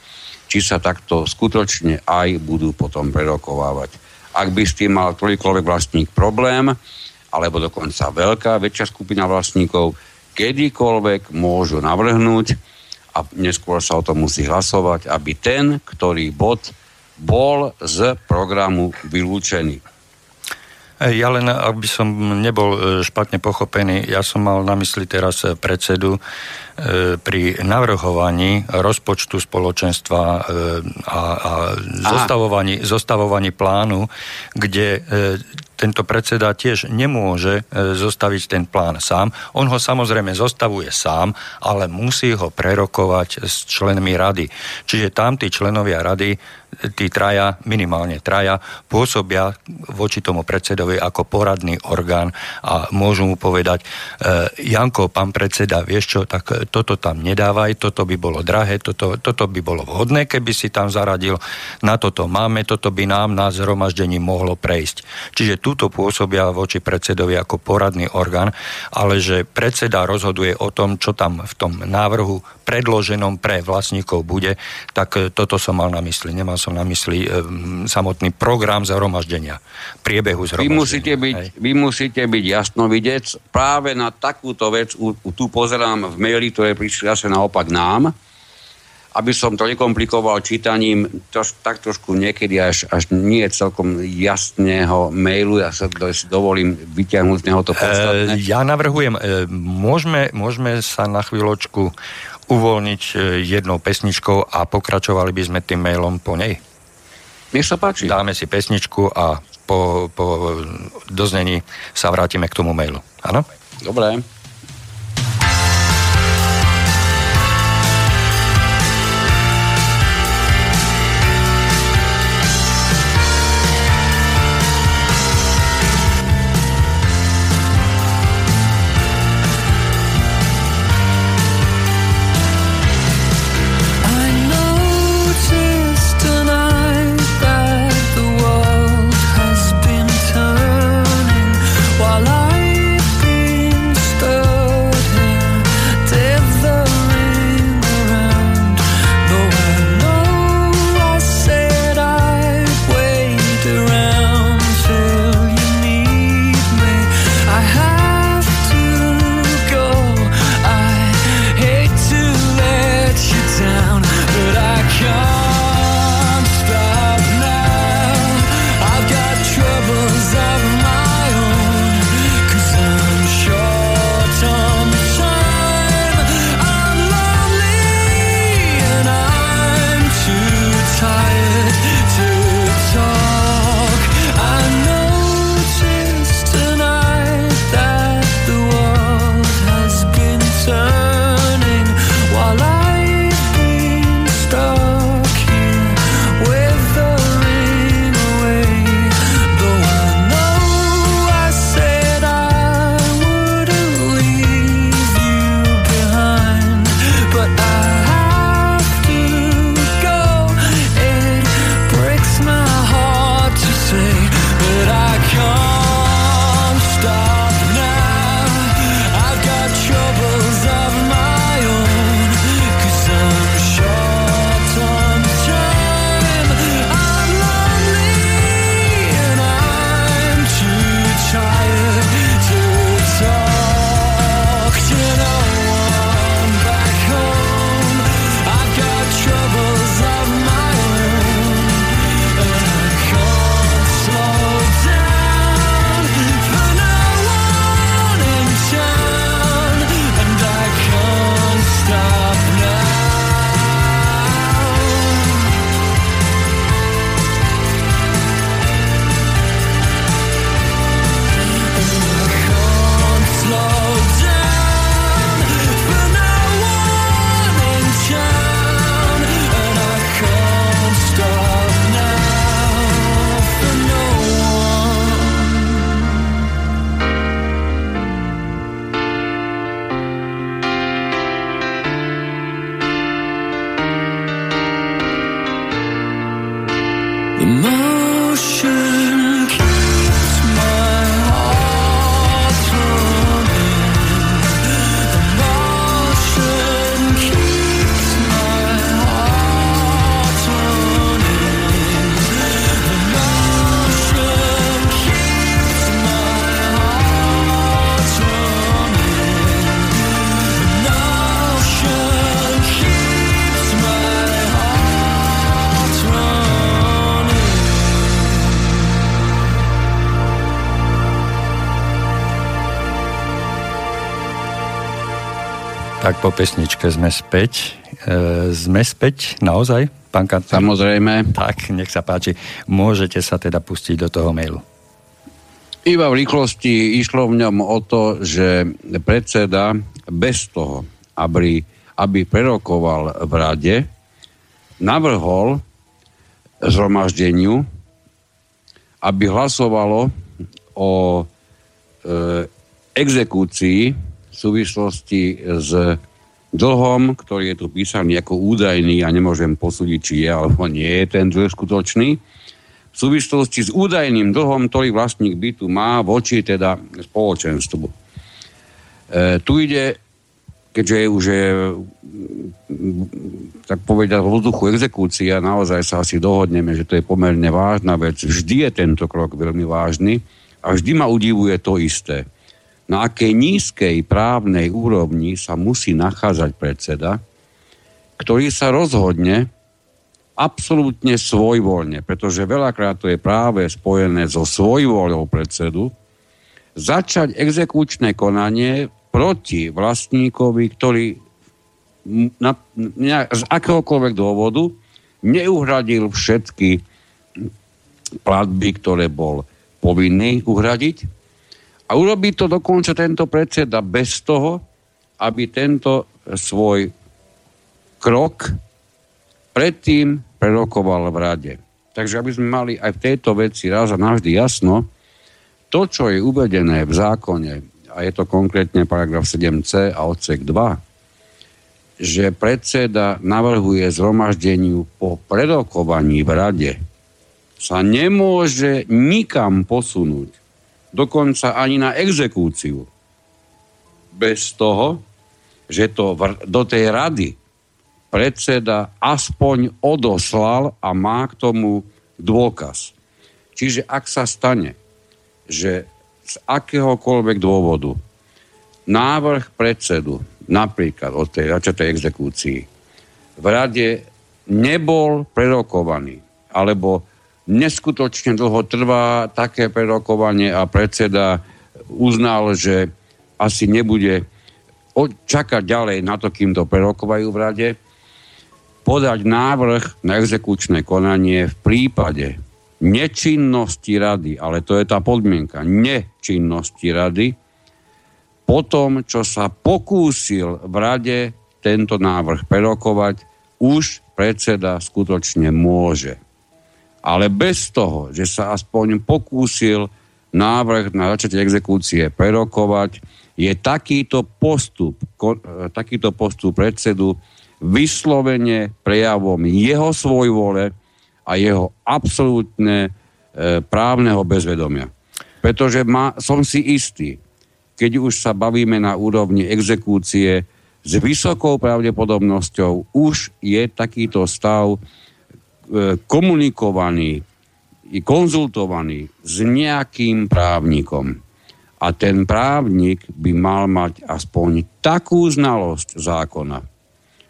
či sa takto skutočne aj budú potom prerokovávať. Ak by s tým mal ktorýkoľvek vlastník problém, alebo dokonca veľká, väčšia skupina vlastníkov, kedykoľvek môžu navrhnúť a neskôr sa o tom musí hlasovať, aby ten, ktorý bod bol z programu vylúčený.
Ja len, aby som nebol e, špatne pochopený, ja som mal na mysli teraz e, predsedu e, pri navrhovaní rozpočtu spoločenstva a, a zostavovaní, zostavovaní plánu, kde tento predseda tiež nemôže zostaviť ten plán sám. On ho samozrejme zostavuje sám, ale musí ho prerokovať s členmi rady. Čiže tam tí členovia rady tí traja, minimálne traja, pôsobia voči tomu predsedovi ako poradný orgán a môžu mu povedať, e, Janko, pán predseda, vieš čo, tak toto tam nedávaj, toto by bolo drahé, toto, toto by bolo vhodné, keby si tam zaradil, na toto máme, toto by nám na zhromaždení mohlo prejsť. Čiže túto pôsobia voči predsedovi ako poradný orgán, ale že predseda rozhoduje o tom, čo tam v tom návrhu predloženom pre vlastníkov bude, tak toto som mal na mysli. Nemal na mysli um, samotný program zhromaždenia, priebehu zhromaždenia.
Vy musíte byť, vy musíte byť jasnovidec. Práve na takúto vec u, u, tu pozerám v maili, ktoré prišli asi naopak nám, aby som to nekomplikoval čítaním, tož, tak trošku niekedy až, až nie celkom jasného mailu, ja sa do, si dovolím vyťahnuť z neho to podstatné.
E, ja navrhujem, e, môžeme, môžeme sa na chvíľočku uvoľniť e, jednou pesničkou a pokračovali by sme tým mailom po nej.
Nech sa páči.
Dáme si pesničku a po, po doznení sa vrátime k tomu mailu. Áno?
Dobre.
Tak po pesničke sme späť. E, sme späť naozaj, pán Kantner?
Samozrejme.
Tak, nech sa páči. Môžete sa teda pustiť do toho mailu.
Iba v rýchlosti išlo v ňom o to, že predseda bez toho, aby, aby prerokoval v rade, navrhol zhromaždeniu, aby hlasovalo o e, exekúcii v súvislosti s dlhom, ktorý je tu písaný ako údajný a nemôžem posúdiť, či je alebo nie je ten dlh skutočný, v
súvislosti s údajným dlhom, ktorý vlastník bytu má voči teda spoločenstvu. E, tu ide, keďže už je, tak povedať, v vzduchu exekúcia, naozaj sa asi dohodneme, že to je pomerne vážna vec. Vždy je tento krok veľmi vážny a vždy ma udivuje to isté. Na akej nízkej právnej úrovni sa musí nachádzať predseda, ktorý sa rozhodne, absolútne svojvoľne, pretože veľakrát to je práve spojené so svojvoľou predsedu, začať exekučné konanie proti vlastníkovi, ktorý na, na, z akéhokoľvek dôvodu neuhradil všetky platby, ktoré bol povinný uhradiť. A urobí to dokonca tento predseda bez toho, aby tento svoj krok predtým prerokoval v rade. Takže aby sme mali aj v tejto veci raz a navždy jasno, to, čo je uvedené v zákone, a je to konkrétne paragraf 7c a odsek 2, že predseda navrhuje zhromaždeniu po prerokovaní v rade, sa nemôže nikam posunúť, dokonca ani na exekúciu, bez toho, že to do tej rady predseda aspoň odoslal a má k tomu dôkaz. Čiže ak sa stane, že z akéhokoľvek dôvodu návrh predsedu, napríklad od tej začatej exekúcii, v rade nebol prerokovaný, alebo neskutočne dlho trvá také prerokovanie a predseda uznal, že asi nebude čakať ďalej na to, kým to prerokovajú v rade, podať návrh na exekučné konanie v prípade nečinnosti rady, ale to je tá podmienka, nečinnosti rady, po tom, čo sa pokúsil v rade tento návrh prerokovať, už predseda skutočne môže. Ale bez toho, že sa aspoň pokúsil návrh na začiatie exekúcie prerokovať, je takýto postup, takýto postup predsedu vyslovene prejavom jeho svojvole a jeho absolútne e, právneho bezvedomia. Pretože ma, som si istý, keď už sa bavíme na úrovni exekúcie, s vysokou pravdepodobnosťou už je takýto stav e, komunikovaný i konzultovaný s nejakým právnikom. A ten právnik by mal mať aspoň takú znalosť zákona,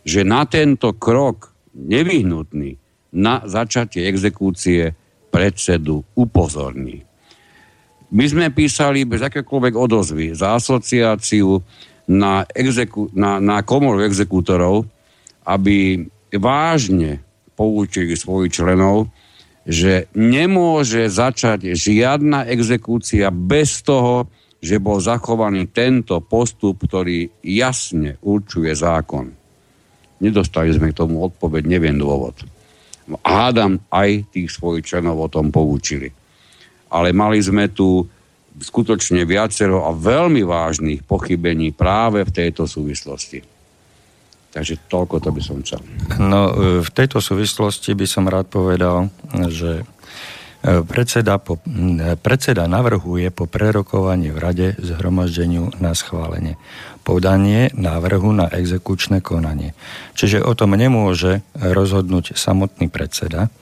že na tento krok nevyhnutný na začatie exekúcie predsedu upozorní. My sme písali bez akékoľvek odozvy za asociáciu na, exeku- na, na komoru exekútorov, aby vážne poučili svojich členov, že nemôže začať žiadna exekúcia bez toho, že bol zachovaný tento postup, ktorý jasne určuje zákon. Nedostali sme k tomu odpoveď, neviem dôvod. Hádam, aj tých svojich členov o tom poučili. Ale mali sme tu skutočne viacero a veľmi vážnych pochybení práve v tejto súvislosti. Takže toľko to by som chcel.
No, v tejto súvislosti by som rád povedal, že Predseda, po, predseda navrhuje po prerokovaní v rade zhromaždeniu na schválenie podanie návrhu na exekučné konanie. Čiže o tom nemôže rozhodnúť samotný predseda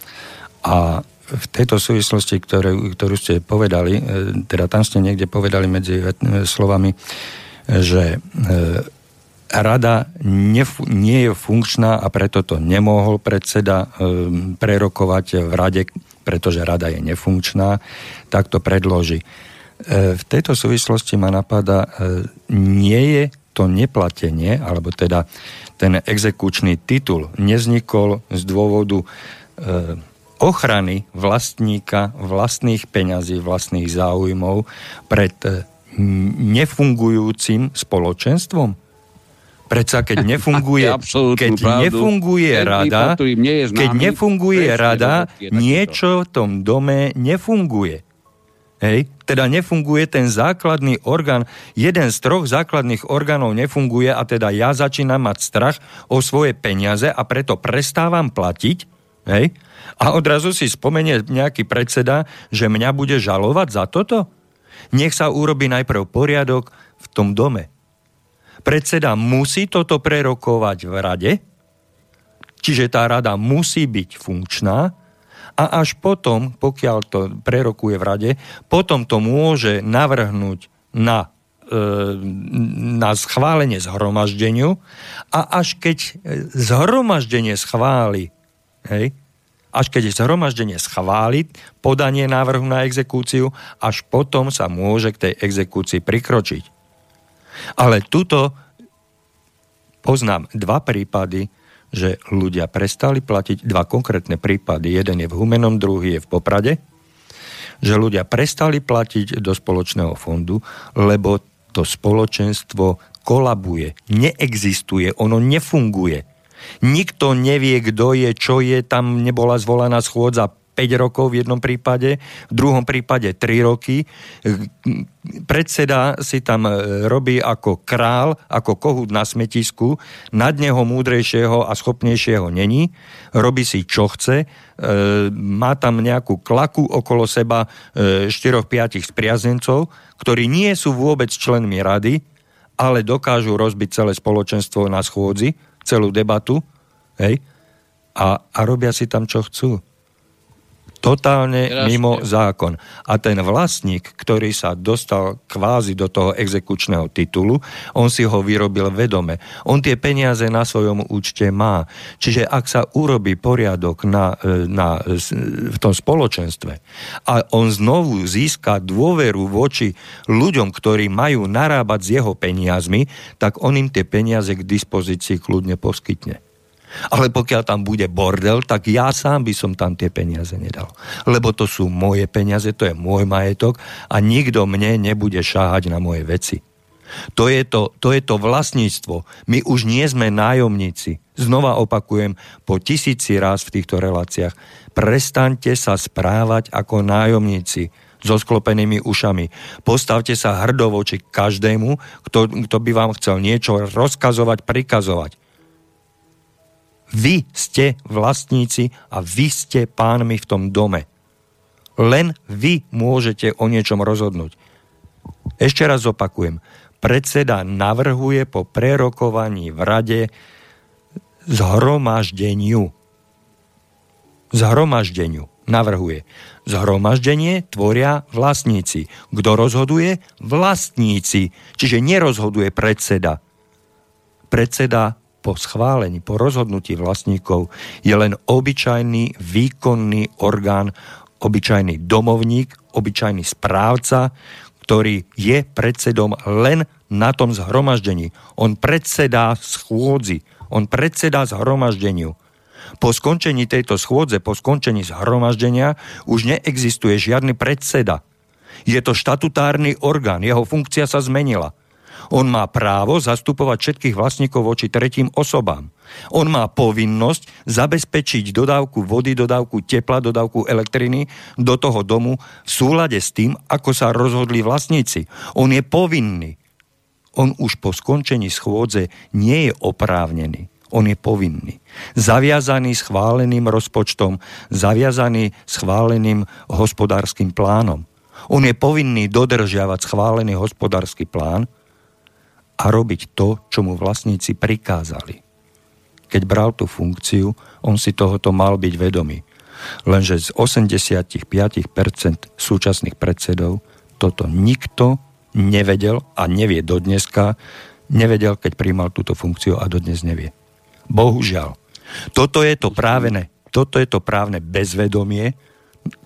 a v tejto súvislosti, ktorú, ktorú ste povedali, e, teda tam ste niekde povedali medzi slovami, že e, rada nef- nie je funkčná a preto to nemohol predseda e, prerokovať v rade pretože rada je nefunkčná, tak to predloží. E, v tejto súvislosti ma napadá, e, nie je to neplatenie, alebo teda ten exekučný titul neznikol z dôvodu e, ochrany vlastníka vlastných peňazí, vlastných záujmov pred nefungujúcim spoločenstvom? Predsa keď [laughs] nefunguje, keď nefunguje rada, keď nefunguje rada, niečo v tom dome nefunguje. Hej? Teda nefunguje ten základný orgán, jeden z troch základných orgánov nefunguje a teda ja začínam mať strach o svoje peniaze a preto prestávam platiť. Hej? A odrazu si spomenie nejaký predseda, že mňa bude žalovať za toto? Nech sa urobí najprv poriadok v tom dome. Predseda musí toto prerokovať v rade, čiže tá rada musí byť funkčná a až potom, pokiaľ to prerokuje v rade, potom to môže navrhnúť na e, na schválenie zhromaždeniu a až keď zhromaždenie schváli, hej, až keď zhromaždenie schváli podanie návrhu na exekúciu, až potom sa môže k tej exekúcii prikročiť. Ale tuto poznám dva prípady, že ľudia prestali platiť, dva konkrétne prípady, jeden je v Humenom, druhý je v Poprade, že ľudia prestali platiť do spoločného fondu, lebo to spoločenstvo kolabuje, neexistuje, ono nefunguje. Nikto nevie, kto je, čo je, tam nebola zvolaná schôdza 5 rokov v jednom prípade, v druhom prípade 3 roky. Predseda si tam e, robí ako král, ako kohút na smetisku, nad neho múdrejšieho a schopnejšieho není, robí si čo chce, e, má tam nejakú klaku okolo seba 4-5 e, spriaznencov, ktorí nie sú vôbec členmi rady, ale dokážu rozbiť celé spoločenstvo na schôdzi, celú debatu, hej, a, a robia si tam, čo chcú. Totálne Krásne. mimo zákon. A ten vlastník, ktorý sa dostal kvázi do toho exekučného titulu, on si ho vyrobil vedome. On tie peniaze na svojom účte má. Čiže ak sa urobí poriadok na, e, na, v tom spoločenstve a on znovu získa dôveru voči ľuďom, ktorí majú narábať s jeho peniazmi, tak on im tie peniaze k dispozícii kľudne poskytne. Ale pokiaľ tam bude bordel, tak ja sám by som tam tie peniaze nedal. Lebo to sú moje peniaze, to je môj majetok a nikto mne nebude šáhať na moje veci. To je to, to je to vlastníctvo. My už nie sme nájomníci. Znova opakujem po tisíci raz v týchto reláciách. Prestaňte sa správať ako nájomníci so sklopenými ušami. Postavte sa hrdo voči každému, kto, kto by vám chcel niečo rozkazovať, prikazovať. Vy ste vlastníci a vy ste pánmi v tom dome. Len vy môžete o niečom rozhodnúť. Ešte raz opakujem. Predseda navrhuje po prerokovaní v rade zhromaždeniu. Zhromaždeniu navrhuje. Zhromaždenie tvoria vlastníci. Kto rozhoduje? Vlastníci. Čiže nerozhoduje predseda. Predseda po schválení, po rozhodnutí vlastníkov je len obyčajný výkonný orgán, obyčajný domovník, obyčajný správca, ktorý je predsedom len na tom zhromaždení. On predsedá schôdzi, on predsedá zhromaždeniu. Po skončení tejto schôdze, po skončení zhromaždenia už neexistuje žiadny predseda. Je to štatutárny orgán, jeho funkcia sa zmenila. On má právo zastupovať všetkých vlastníkov voči tretím osobám. On má povinnosť zabezpečiť dodávku vody, dodávku tepla, dodávku elektriny do toho domu v súlade s tým, ako sa rozhodli vlastníci. On je povinný. On už po skončení schôdze nie je oprávnený. On je povinný. Zaviazaný schváleným rozpočtom, zaviazaný schváleným hospodárskym plánom. On je povinný dodržiavať schválený hospodársky plán, a robiť to, čo mu vlastníci prikázali. Keď bral tú funkciu, on si tohoto mal byť vedomý. Lenže z 85% súčasných predsedov toto nikto nevedel a nevie dodneska, nevedel, keď príjmal túto funkciu a dodnes nevie. Bohužiaľ. Toto je to právne, toto je to právne bezvedomie,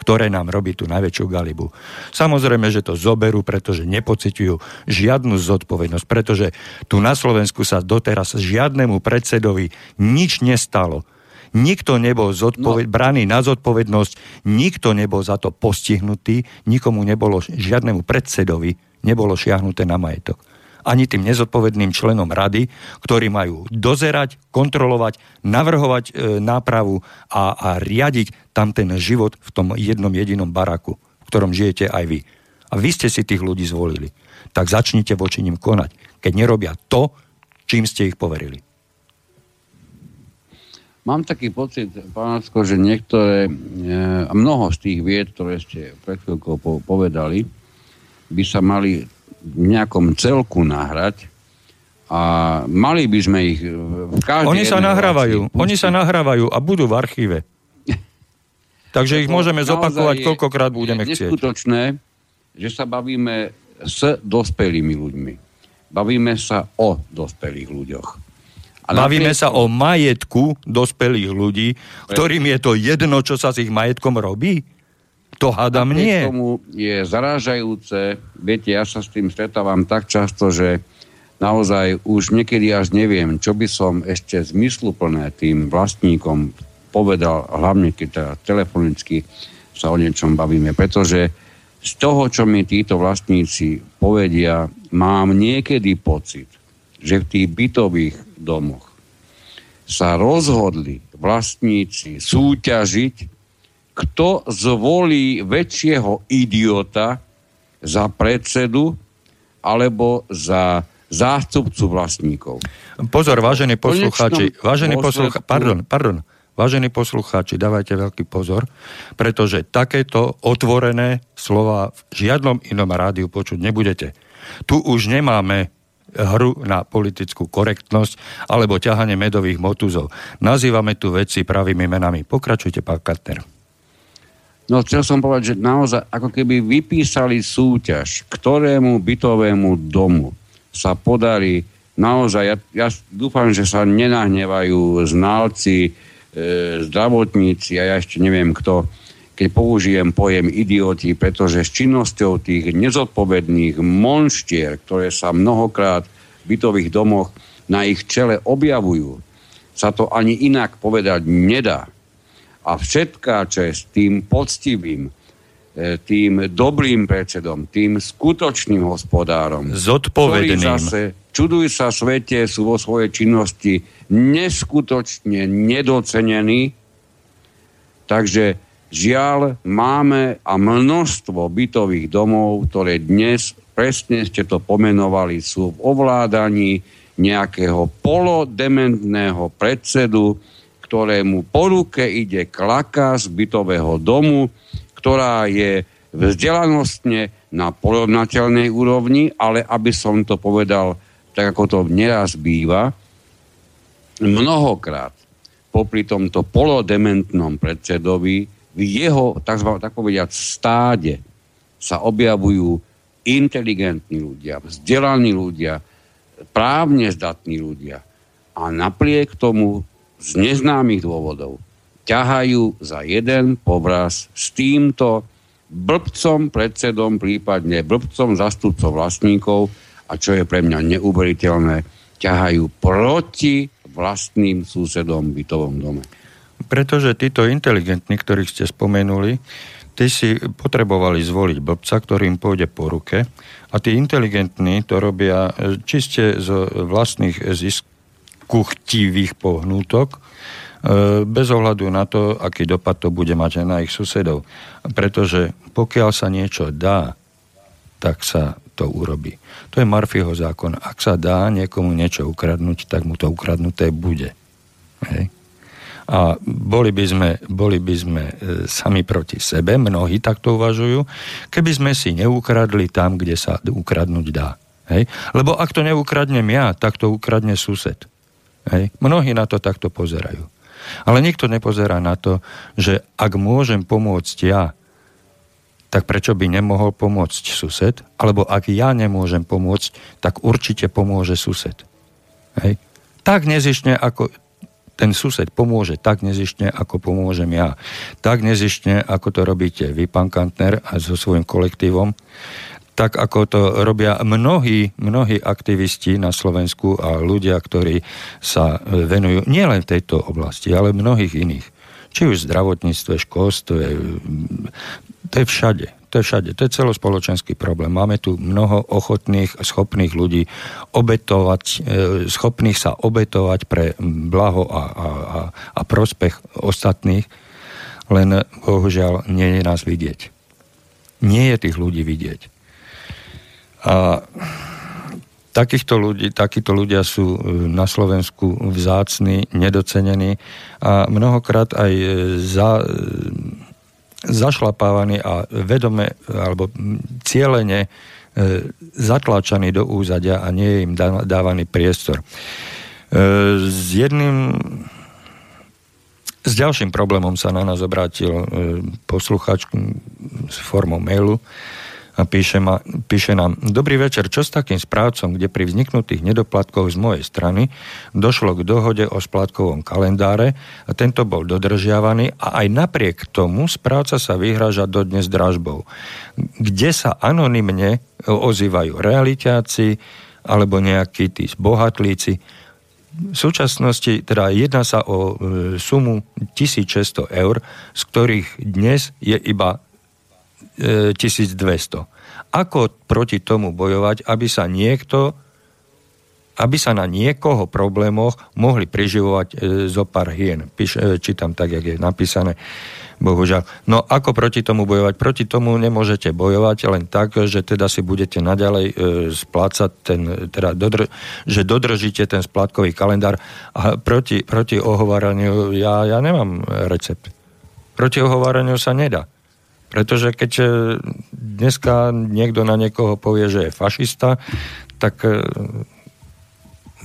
ktoré nám robí tú najväčšiu galibu. Samozrejme, že to zoberú, pretože nepociťujú žiadnu zodpovednosť, pretože tu na Slovensku sa doteraz žiadnemu predsedovi nič nestalo. Nikto nebol zodpoved- no. braný na zodpovednosť, nikto nebol za to postihnutý, nikomu nebolo, žiadnemu predsedovi nebolo šiahnuté na majetok ani tým nezodpovedným členom rady, ktorí majú dozerať, kontrolovať, navrhovať e, nápravu a, a riadiť tam ten život v tom jednom jedinom baraku, v ktorom žijete aj vy. A vy ste si tých ľudí zvolili. Tak začnite voči nim konať, keď nerobia to, čím ste ich poverili.
Mám taký pocit, pánacko, že niektoré, a mnoho z tých vied, ktoré ste pred chvíľkou povedali, by sa mali nejakom celku nahrať a mali by sme ich v každej
Oni sa nahrávajú, oni sa nahrávajú a budú v archíve. [laughs] Takže ich môžeme zopakovať, koľkokrát budeme chcieť.
Je neskutočné, že sa bavíme s dospelými ľuďmi. Bavíme sa o dospelých ľuďoch.
A Bavíme sa o majetku dospelých ľudí, ktorým je to jedno, čo sa s ich majetkom robí? To hádam nie.
tomu je zarážajúce. Viete, ja sa s tým stretávam tak často, že naozaj už niekedy až neviem, čo by som ešte zmysluplné tým vlastníkom povedal, hlavne keď teda telefonicky sa o niečom bavíme, pretože z toho, čo mi títo vlastníci povedia, mám niekedy pocit, že v tých bytových domoch sa rozhodli vlastníci súťažiť, kto zvolí väčšieho idiota za predsedu alebo za zástupcu vlastníkov.
Pozor, vážení poslucháči, vážení poslucháči, pardon, pardon, vážení poslucháči, dávajte veľký pozor, pretože takéto otvorené slova v žiadnom inom rádiu počuť nebudete. Tu už nemáme hru na politickú korektnosť alebo ťahanie medových motuzov. Nazývame tu veci pravými menami. Pokračujte, pán Katner.
No chcel som povedať, že naozaj ako keby vypísali súťaž, ktorému bytovému domu sa podarí naozaj, ja, ja dúfam, že sa nenahnevajú znalci, e, zdravotníci a ja ešte neviem kto, keď použijem pojem idioti, pretože s činnosťou tých nezodpovedných monštier, ktoré sa mnohokrát v bytových domoch na ich čele objavujú, sa to ani inak povedať nedá. A všetká čest tým poctivým, e, tým dobrým predsedom, tým skutočným hospodárom,
zodpovedným.
ktorí zase, čuduj sa svete, sú vo svojej činnosti neskutočne nedocenení. Takže Žiaľ, máme a množstvo bytových domov, ktoré dnes, presne ste to pomenovali, sú v ovládaní nejakého polodementného predsedu, ktorému po ruke ide klaka z bytového domu, ktorá je vzdelanostne na porovnateľnej úrovni, ale aby som to povedal tak, ako to neraz býva, mnohokrát popri tomto polodementnom predsedovi v jeho, tzv. tak povediať, stáde sa objavujú inteligentní ľudia, vzdelaní ľudia, právne zdatní ľudia. A napriek tomu z neznámych dôvodov ťahajú za jeden povraz s týmto blbcom predsedom, prípadne blbcom zastupcov vlastníkov a čo je pre mňa neuveriteľné, ťahajú proti vlastným susedom v bytovom dome.
Pretože títo inteligentní, ktorých ste spomenuli, tí si potrebovali zvoliť blbca, ktorý pôjde po ruke a tí inteligentní to robia e, čiste z vlastných ziskuchtivých pohnútok, e, bez ohľadu na to, aký dopad to bude mať na ich susedov. Pretože pokiaľ sa niečo dá, tak sa to urobí. To je Marfieho zákon. Ak sa dá niekomu niečo ukradnúť, tak mu to ukradnuté bude. Hej a boli by sme, boli by sme e, sami proti sebe, mnohí takto uvažujú, keby sme si neukradli tam, kde sa ukradnúť dá. Hej? Lebo ak to neukradnem ja, tak to ukradne sused. Hej? Mnohí na to takto pozerajú. Ale nikto nepozerá na to, že ak môžem pomôcť ja, tak prečo by nemohol pomôcť sused? Alebo ak ja nemôžem pomôcť, tak určite pomôže sused. Hej? Tak nezišne, ako, ten sused pomôže tak nezištne, ako pomôžem ja. Tak nezištne, ako to robíte vy, pán Kantner, a so svojím kolektívom, tak ako to robia mnohí, mnohí aktivisti na Slovensku a ľudia, ktorí sa venujú nielen tejto oblasti, ale mnohých iných. Či už v zdravotníctve, školstve, to je všade. To je všade, to je celospoločenský problém. Máme tu mnoho ochotných, schopných ľudí obetovať, e, schopných sa obetovať pre blaho a, a, a, a prospech ostatných, len bohužiaľ nie je nás vidieť. Nie je tých ľudí vidieť. A Takýchto ľudí, takíto ľudia sú e, na Slovensku vzácni, nedocenení a mnohokrát aj e, za, e, zašlapávaní a vedome alebo cieľene zatláčaní do úzadia a nie je im dávaný priestor. S jedným s ďalším problémom sa na nás obrátil posluchač s formou mailu a píše, ma, píše nám, dobrý večer, čo s takým správcom, kde pri vzniknutých nedoplatkoch z mojej strany došlo k dohode o splátkovom kalendáre a tento bol dodržiavaný a aj napriek tomu správca sa vyhraža dodnes dražbou, kde sa anonymne ozývajú realitáci alebo nejakí tí zbohatlíci. V súčasnosti teda jedná sa o e, sumu 1600 eur, z ktorých dnes je iba 1200. Ako proti tomu bojovať, aby sa niekto aby sa na niekoho problémoch mohli priživovať e, zo pár hien. Píš, e, čítam tak, jak je napísané. Bohužiaľ. No ako proti tomu bojovať? Proti tomu nemôžete bojovať len tak, že teda si budete naďalej e, splácať ten, teda dodr, že dodržíte ten splátkový kalendár a proti, proti ohováraniu ja, ja nemám recept. Proti ohováraniu sa nedá. Pretože keď e, dneska niekto na niekoho povie, že je fašista, tak e,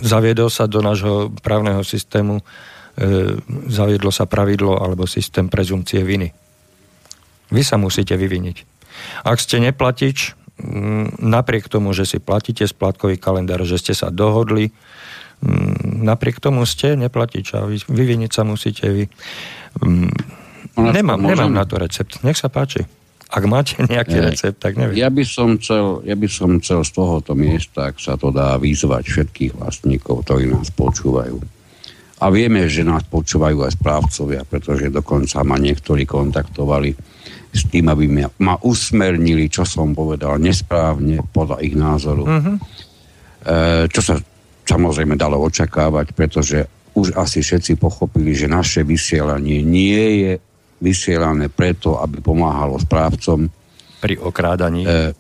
zaviedol sa do nášho právneho systému, e, zaviedlo sa pravidlo alebo systém prezumcie viny. Vy sa musíte vyviniť. Ak ste neplatič, napriek tomu, že si platíte splatkový kalendár, že ste sa dohodli, napriek tomu ste neplatič a vyviniť sa musíte vy. Nemám, nemám na to recept. Nech sa páči. Ak máte [laughs] nejaký ne, recept, tak neviem.
Ja by, som chcel, ja by som chcel z tohoto miesta, ak sa to dá vyzvať všetkých vlastníkov, ktorí nás počúvajú. A vieme, že nás počúvajú aj správcovia, pretože dokonca ma niektorí kontaktovali s tým, aby ma, ma usmernili, čo som povedal nesprávne podľa ich názoru. Uh-huh. E, čo sa samozrejme dalo očakávať, pretože už asi všetci pochopili, že naše vysielanie nie je vysielané preto, aby pomáhalo správcom
pri okrádaní. E,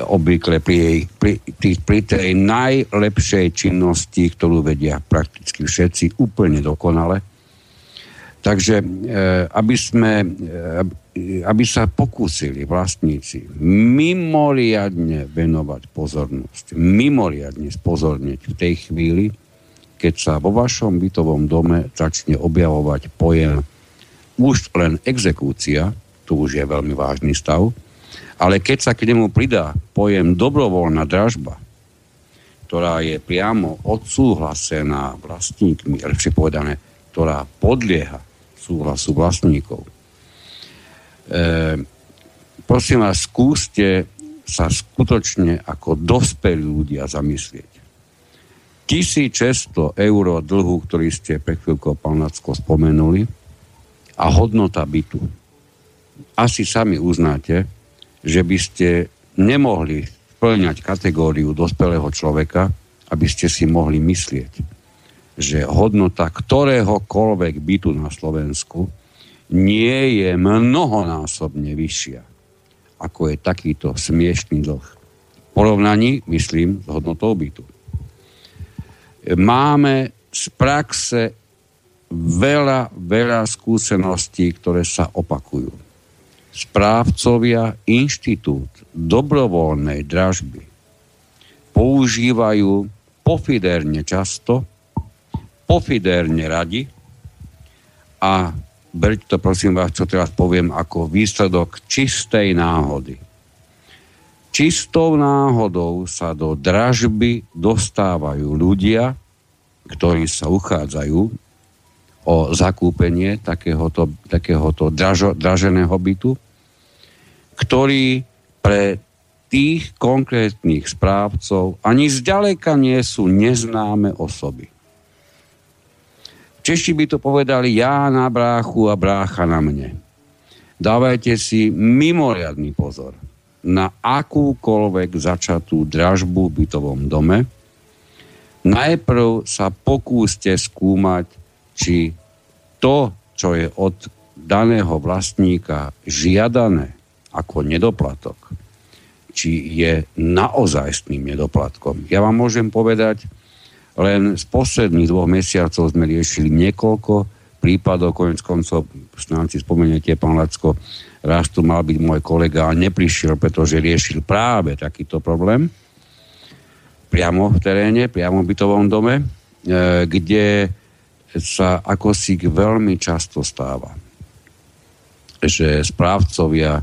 obvykle pri, jej, pri, pri, pri tej najlepšej činnosti, ktorú vedia prakticky všetci úplne dokonale. Takže e, aby, sme, e, aby sa pokúsili vlastníci mimoriadne venovať pozornosť, mimoriadne spozorniť v tej chvíli, keď sa vo vašom bytovom dome začne objavovať pojem už len exekúcia, tu už je veľmi vážny stav, ale keď sa k nemu pridá pojem dobrovoľná dražba, ktorá je priamo odsúhlasená vlastníkmi, lepšie povedané, ktorá podlieha súhlasu vlastníkov. E, prosím vás, skúste sa skutočne ako dospelí ľudia zamyslieť. 1600 eur dlhu, ktorý ste pre chvíľkou, pán Lacko, spomenuli, a hodnota bytu. Asi sami uznáte, že by ste nemohli splňať kategóriu dospelého človeka, aby ste si mohli myslieť, že hodnota ktoréhokoľvek bytu na Slovensku nie je mnohonásobne vyššia, ako je takýto smiešný dlh. V porovnaní, myslím, s hodnotou bytu. Máme z praxe veľa, veľa skúseností, ktoré sa opakujú. Správcovia inštitút dobrovoľnej dražby používajú pofiderne často, pofiderne radi a berte to prosím vás, čo teraz poviem, ako výsledok čistej náhody. Čistou náhodou sa do dražby dostávajú ľudia, ktorí sa uchádzajú o zakúpenie takéhoto, takéhoto dražo, draženého bytu, ktorý pre tých konkrétnych správcov ani zďaleka nie sú neznáme osoby. Češi by to povedali ja na bráchu a brácha na mne. Dávajte si mimoriadný pozor na akúkoľvek začatú dražbu v bytovom dome. Najprv sa pokúste skúmať, či to, čo je od daného vlastníka žiadané ako nedoplatok, či je naozajstným nedoplatkom. Ja vám môžem povedať, len z posledných dvoch mesiacov sme riešili niekoľko prípadov, konec koncov, snáď si spomeniete, pán Lacko, raz tu mal byť môj kolega a neprišiel, pretože riešil práve takýto problém priamo v teréne, priamo v bytovom dome, e, kde sa ako si veľmi často stáva, že správcovia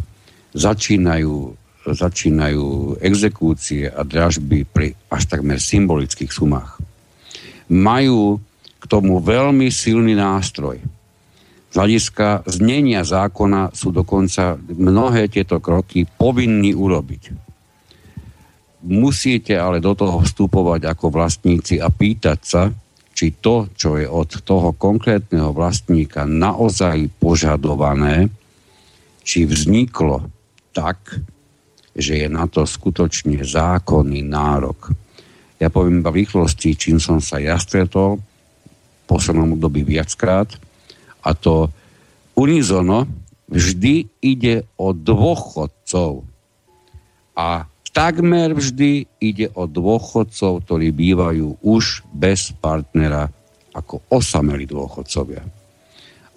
začínajú, začínajú exekúcie a dražby pri až takmer symbolických sumách. Majú k tomu veľmi silný nástroj. Z hľadiska znenia zákona sú dokonca mnohé tieto kroky povinní urobiť musíte ale do toho vstupovať ako vlastníci a pýtať sa, či to, čo je od toho konkrétneho vlastníka naozaj požadované, či vzniklo tak, že je na to skutočne zákonný nárok. Ja poviem iba v rýchlosti, čím som sa ja stretol v poslednom období viackrát, a to unizono vždy ide o dôchodcov. A takmer vždy ide o dôchodcov, ktorí bývajú už bez partnera ako osamelí dôchodcovia.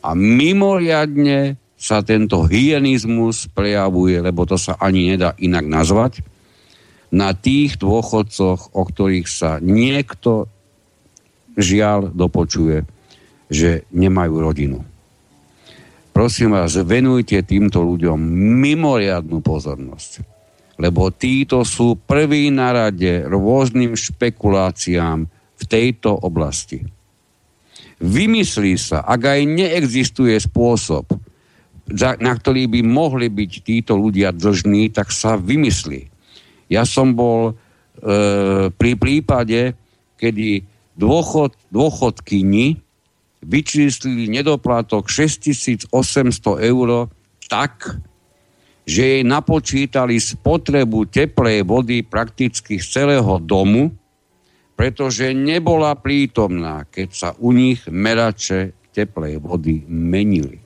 A mimoriadne sa tento hyenizmus prejavuje, lebo to sa ani nedá inak nazvať, na tých dôchodcoch, o ktorých sa niekto žiaľ dopočuje, že nemajú rodinu. Prosím vás, venujte týmto ľuďom mimoriadnú pozornosť lebo títo sú prví na rade rôznym špekuláciám v tejto oblasti. Vymyslí sa, ak aj neexistuje spôsob, na ktorý by mohli byť títo ľudia dlžní, tak sa vymyslí. Ja som bol e, pri prípade, kedy dôchod, dôchodkyni vyčíslili nedoplatok 6800 eur tak, že jej napočítali spotrebu teplej vody prakticky z celého domu, pretože nebola prítomná, keď sa u nich merače teplej vody menili.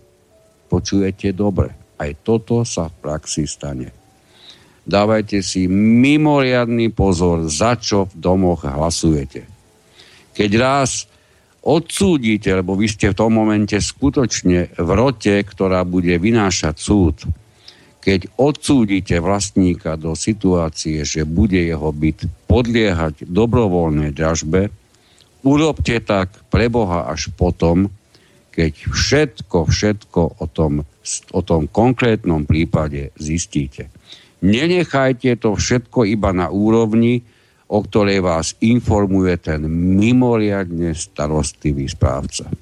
Počujete dobre, aj toto sa v praxi stane. Dávajte si mimoriadný pozor, za čo v domoch hlasujete. Keď raz odsúdite, lebo vy ste v tom momente skutočne v rote, ktorá bude vynášať súd, keď odsúdite vlastníka do situácie, že bude jeho byt podliehať dobrovoľnej dražbe, urobte tak pre Boha až potom, keď všetko, všetko o tom, o tom konkrétnom prípade zistíte. Nenechajte to všetko iba na úrovni, o ktorej vás informuje ten mimoriadne starostlivý správca.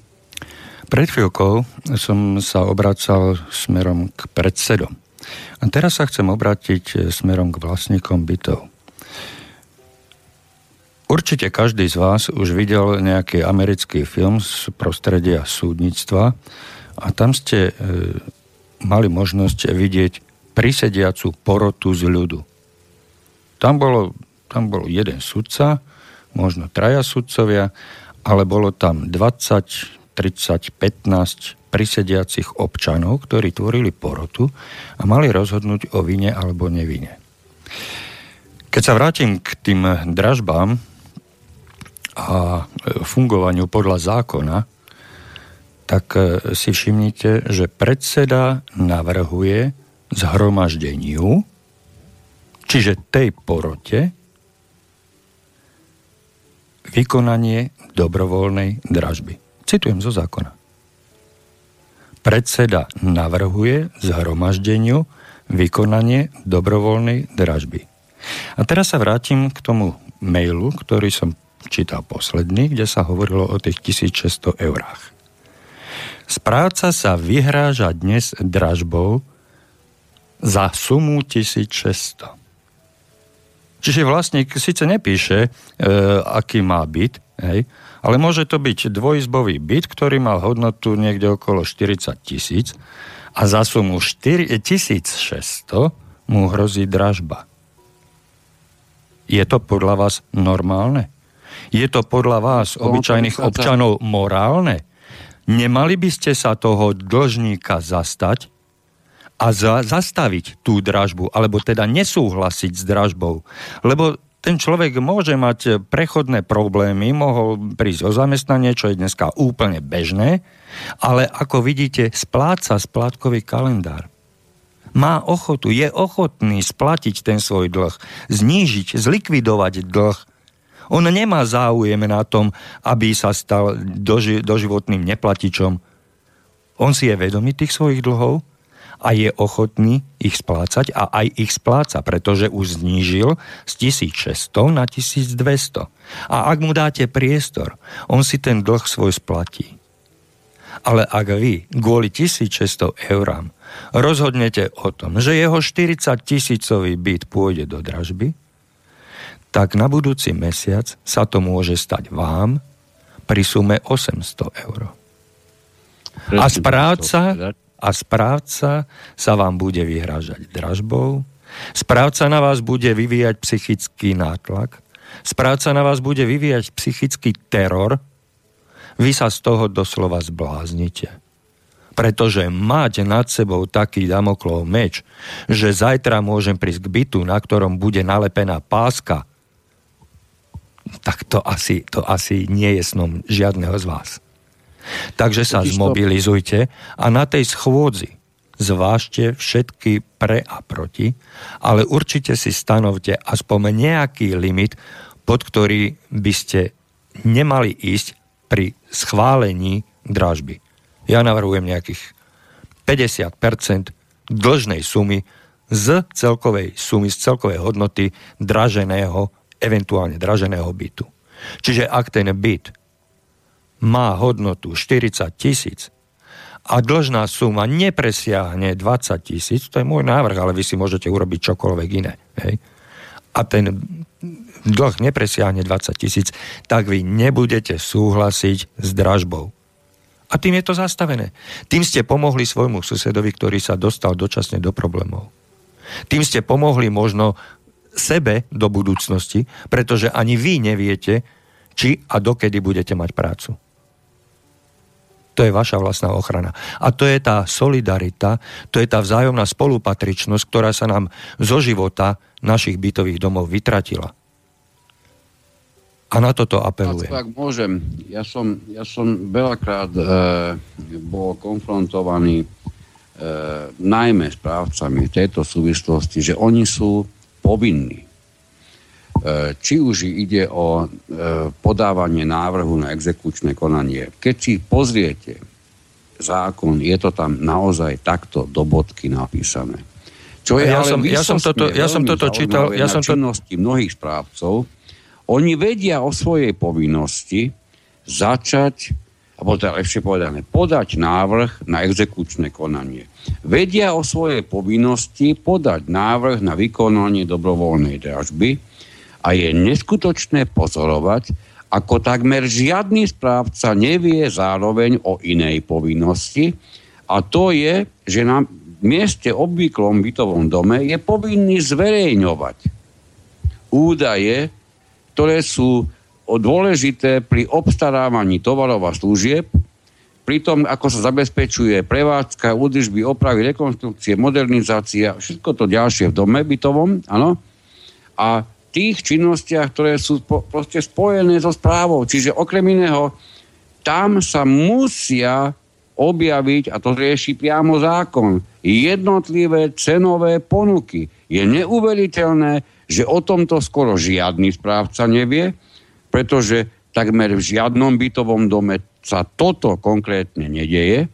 Pred chvíľkou som sa obracal smerom k predsedom. A teraz sa chcem obrátiť e, smerom k vlastníkom bytov. Určite každý z vás už videl nejaký americký film z prostredia súdnictva a tam ste e, mali možnosť vidieť prisediacu porotu z ľudu. Tam bolo, tam bol jeden sudca, možno traja sudcovia, ale bolo tam 20, 30, 15 prisediacich občanov, ktorí tvorili porotu a mali rozhodnúť o vine alebo nevine. Keď sa vrátim k tým dražbám a fungovaniu podľa zákona, tak e, si všimnite, že predseda navrhuje zhromaždeniu, čiže tej porote, vykonanie dobrovoľnej dražby. Citujem zo zákona predseda navrhuje zhromaždeniu vykonanie dobrovoľnej dražby. A teraz sa vrátim k tomu mailu, ktorý som čítal posledný, kde sa hovorilo o tých 1600 eurách. Správca sa vyhráža dnes dražbou za sumu 1600. Čiže vlastník síce nepíše, e, aký má byt, hej, ale môže to byť dvojizbový byt, ktorý mal hodnotu niekde okolo 40 tisíc a za sumu 4600 mu hrozí dražba. Je to podľa vás normálne? Je to podľa vás, obyčajných občanov, morálne? Nemali by ste sa toho dlžníka zastať a a za, zastaviť tú dražbu, alebo teda nesúhlasiť s dražbou. Lebo ten človek môže mať prechodné problémy, mohol prísť o zamestnanie, čo je dneska úplne bežné, ale ako vidíte, spláca splátkový kalendár. Má ochotu, je ochotný splatiť ten svoj dlh, znížiť, zlikvidovať dlh. On nemá záujem na tom, aby sa stal doži- doživotným neplatičom. On si je vedomý tých svojich dlhov, a je ochotný ich splácať a aj ich spláca, pretože už znížil z 1600 na 1200. A ak mu dáte priestor, on si ten dlh svoj splatí. Ale ak vy kvôli 1600 eurám rozhodnete o tom, že jeho 40 tisícový byt pôjde do dražby, tak na budúci mesiac sa to môže stať vám pri sume 800 eur. A správca a správca sa vám bude vyhrážať dražbou, správca na vás bude vyvíjať psychický nátlak, správca na vás bude vyvíjať psychický teror, vy sa z toho doslova zbláznite. Pretože mať nad sebou taký damoklov meč, že zajtra môžem prísť k bytu, na ktorom bude nalepená páska, tak to asi, to asi nie je snom žiadneho z vás. Takže sa zmobilizujte a na tej schôdzi zvážte všetky pre a proti, ale určite si stanovte aspoň nejaký limit, pod ktorý by ste nemali ísť pri schválení dražby. Ja navrhujem nejakých 50% dlžnej sumy z celkovej sumy, z celkovej hodnoty draženého, eventuálne draženého bytu. Čiže ak ten byt má hodnotu 40 tisíc a dlžná suma nepresiahne 20 tisíc, to je môj návrh, ale vy si môžete urobiť čokoľvek iné. Hej? A ten dlh nepresiahne 20 tisíc, tak vy nebudete súhlasiť s dražbou. A tým je to zastavené. Tým ste pomohli svojmu susedovi, ktorý sa dostal dočasne do problémov. Tým ste pomohli možno sebe do budúcnosti, pretože ani vy neviete, či a dokedy budete mať prácu. To je vaša vlastná ochrana. A to je tá solidarita, to je tá vzájomná spolupatričnosť, ktorá sa nám zo života našich bytových domov vytratila. A na toto apelujem.
Ak môžem, ja som, ja som veľakrát e, bol konfrontovaný e, najmä s právcami v tejto súvislosti, že oni sú povinní či už ide o e, podávanie návrhu na exekučné konanie. Keď si pozriete zákon, je to tam naozaj takto do bodky napísané.
Čo je ja, som, ja som toto, ja som toto čítal. Ja som
to... mnohých správcov. Oni vedia o svojej povinnosti začať, alebo teda lepšie povedané, podať návrh na exekučné konanie. Vedia o svojej povinnosti podať návrh na vykonanie dobrovoľnej dražby, a je neskutočné pozorovať, ako takmer žiadny správca nevie zároveň o inej povinnosti a to je, že na mieste obvyklom bytovom dome je povinný zverejňovať údaje, ktoré sú dôležité pri obstarávaní tovarov a služieb, pri tom, ako sa zabezpečuje prevádzka, údržby, opravy, rekonstrukcie, modernizácia, všetko to ďalšie v dome bytovom, áno. A tých činnostiach, ktoré sú po, proste spojené so správou. Čiže okrem iného, tam sa musia objaviť, a to rieši priamo zákon, jednotlivé cenové ponuky. Je neuveriteľné, že o tomto skoro žiadny správca nevie, pretože takmer v žiadnom bytovom dome sa toto konkrétne nedeje.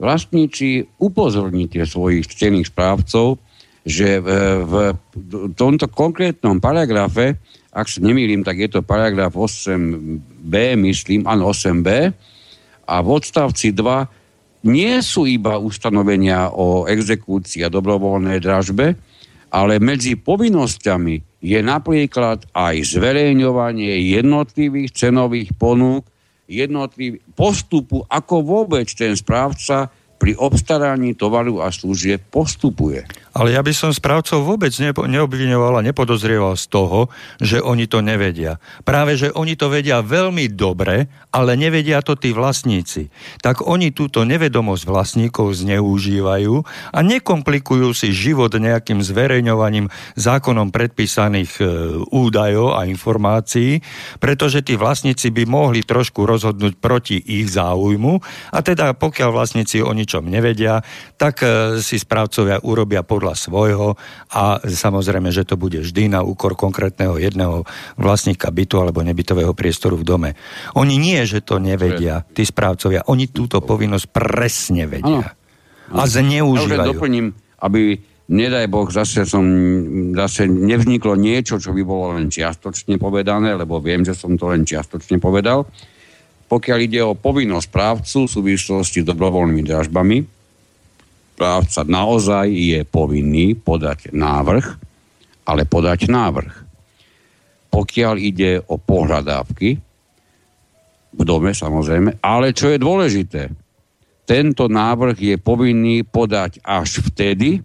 Vlastníci upozorníte svojich cených správcov, že v, v tomto konkrétnom paragrafe, ak sa nemýlim, tak je to paragraf 8b, myslím, áno, 8b, a v odstavci 2 nie sú iba ustanovenia o exekúcii a dobrovoľnej dražbe, ale medzi povinnosťami je napríklad aj zverejňovanie jednotlivých cenových ponúk, jednotlivých postupu, ako vôbec ten správca pri obstaraní tovaru a služieb postupuje.
Ale ja by som správcov vôbec neobviňoval a nepodozrieval z toho, že oni to nevedia. Práve, že oni to vedia veľmi dobre, ale nevedia to tí vlastníci. Tak oni túto nevedomosť vlastníkov zneužívajú a nekomplikujú si život nejakým zverejňovaním zákonom predpísaných e, údajov a informácií, pretože tí vlastníci by mohli trošku rozhodnúť proti ich záujmu a teda pokiaľ vlastníci o ničom nevedia, tak e, si správcovia urobia podľa svojho a samozrejme, že to bude vždy na úkor konkrétneho jedného vlastníka bytu alebo nebytového priestoru v dome. Oni nie, že to nevedia, tí správcovia, oni túto povinnosť presne vedia. Ano. A zneužívajú.
Ja doplním, aby nedaj Boh, zase, som, zase nevzniklo niečo, čo by bolo len čiastočne povedané, lebo viem, že som to len čiastočne povedal pokiaľ ide o povinnosť správcu v súvislosti s dobrovoľnými dražbami, správca naozaj je povinný podať návrh, ale podať návrh. Pokiaľ ide o pohľadávky, v dome samozrejme, ale čo je dôležité, tento návrh je povinný podať až vtedy,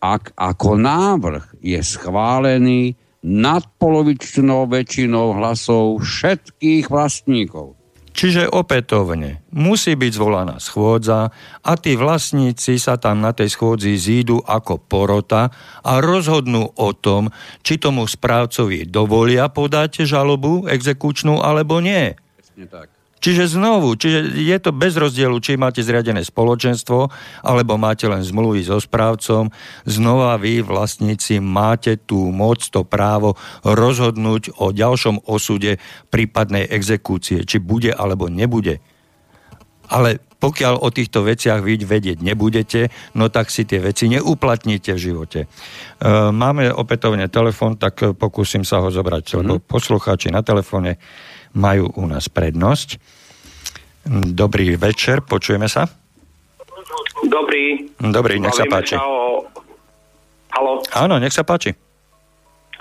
ak ako návrh je schválený nadpolovičnou väčšinou hlasov všetkých vlastníkov.
Čiže opätovne musí byť zvolaná schôdza a tí vlastníci sa tam na tej schôdzi zídu ako porota a rozhodnú o tom, či tomu správcovi dovolia podať žalobu exekučnú alebo nie. Presne tak. Čiže znovu, čiže je to bez rozdielu, či máte zriadené spoločenstvo, alebo máte len zmluvy so správcom. Znova vy, vlastníci, máte tú moc, to právo rozhodnúť o ďalšom osude prípadnej exekúcie, či bude alebo nebude. Ale pokiaľ o týchto veciach vy vedieť nebudete, no tak si tie veci neuplatníte v živote. E, máme opätovne telefon, tak pokúsim sa ho zobrať, mm-hmm. lebo poslucháči na telefóne majú u nás prednosť. Dobrý večer, počujeme sa?
Dobrý.
Dobrý, nech sa páči. Sa o...
Halo?
Áno, nech sa páči.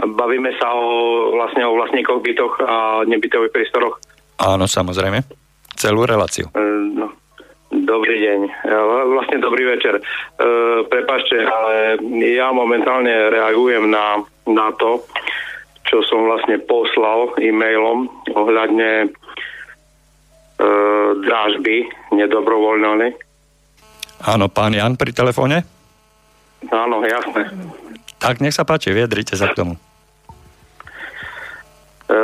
Bavíme sa o, vlastne o vlastníkoch bytoch a nebytových priestoroch.
Áno, samozrejme. Celú reláciu. E, no.
Dobrý deň. Vlastne dobrý večer. E, prepašte, ale ja momentálne reagujem na, na to, čo som vlastne poslal e-mailom ohľadne e, drážby nedobrovoľnej.
Áno, pán Jan pri telefóne?
Áno, jasné.
Tak nech sa páči, vyjadrite sa k tomu.
E,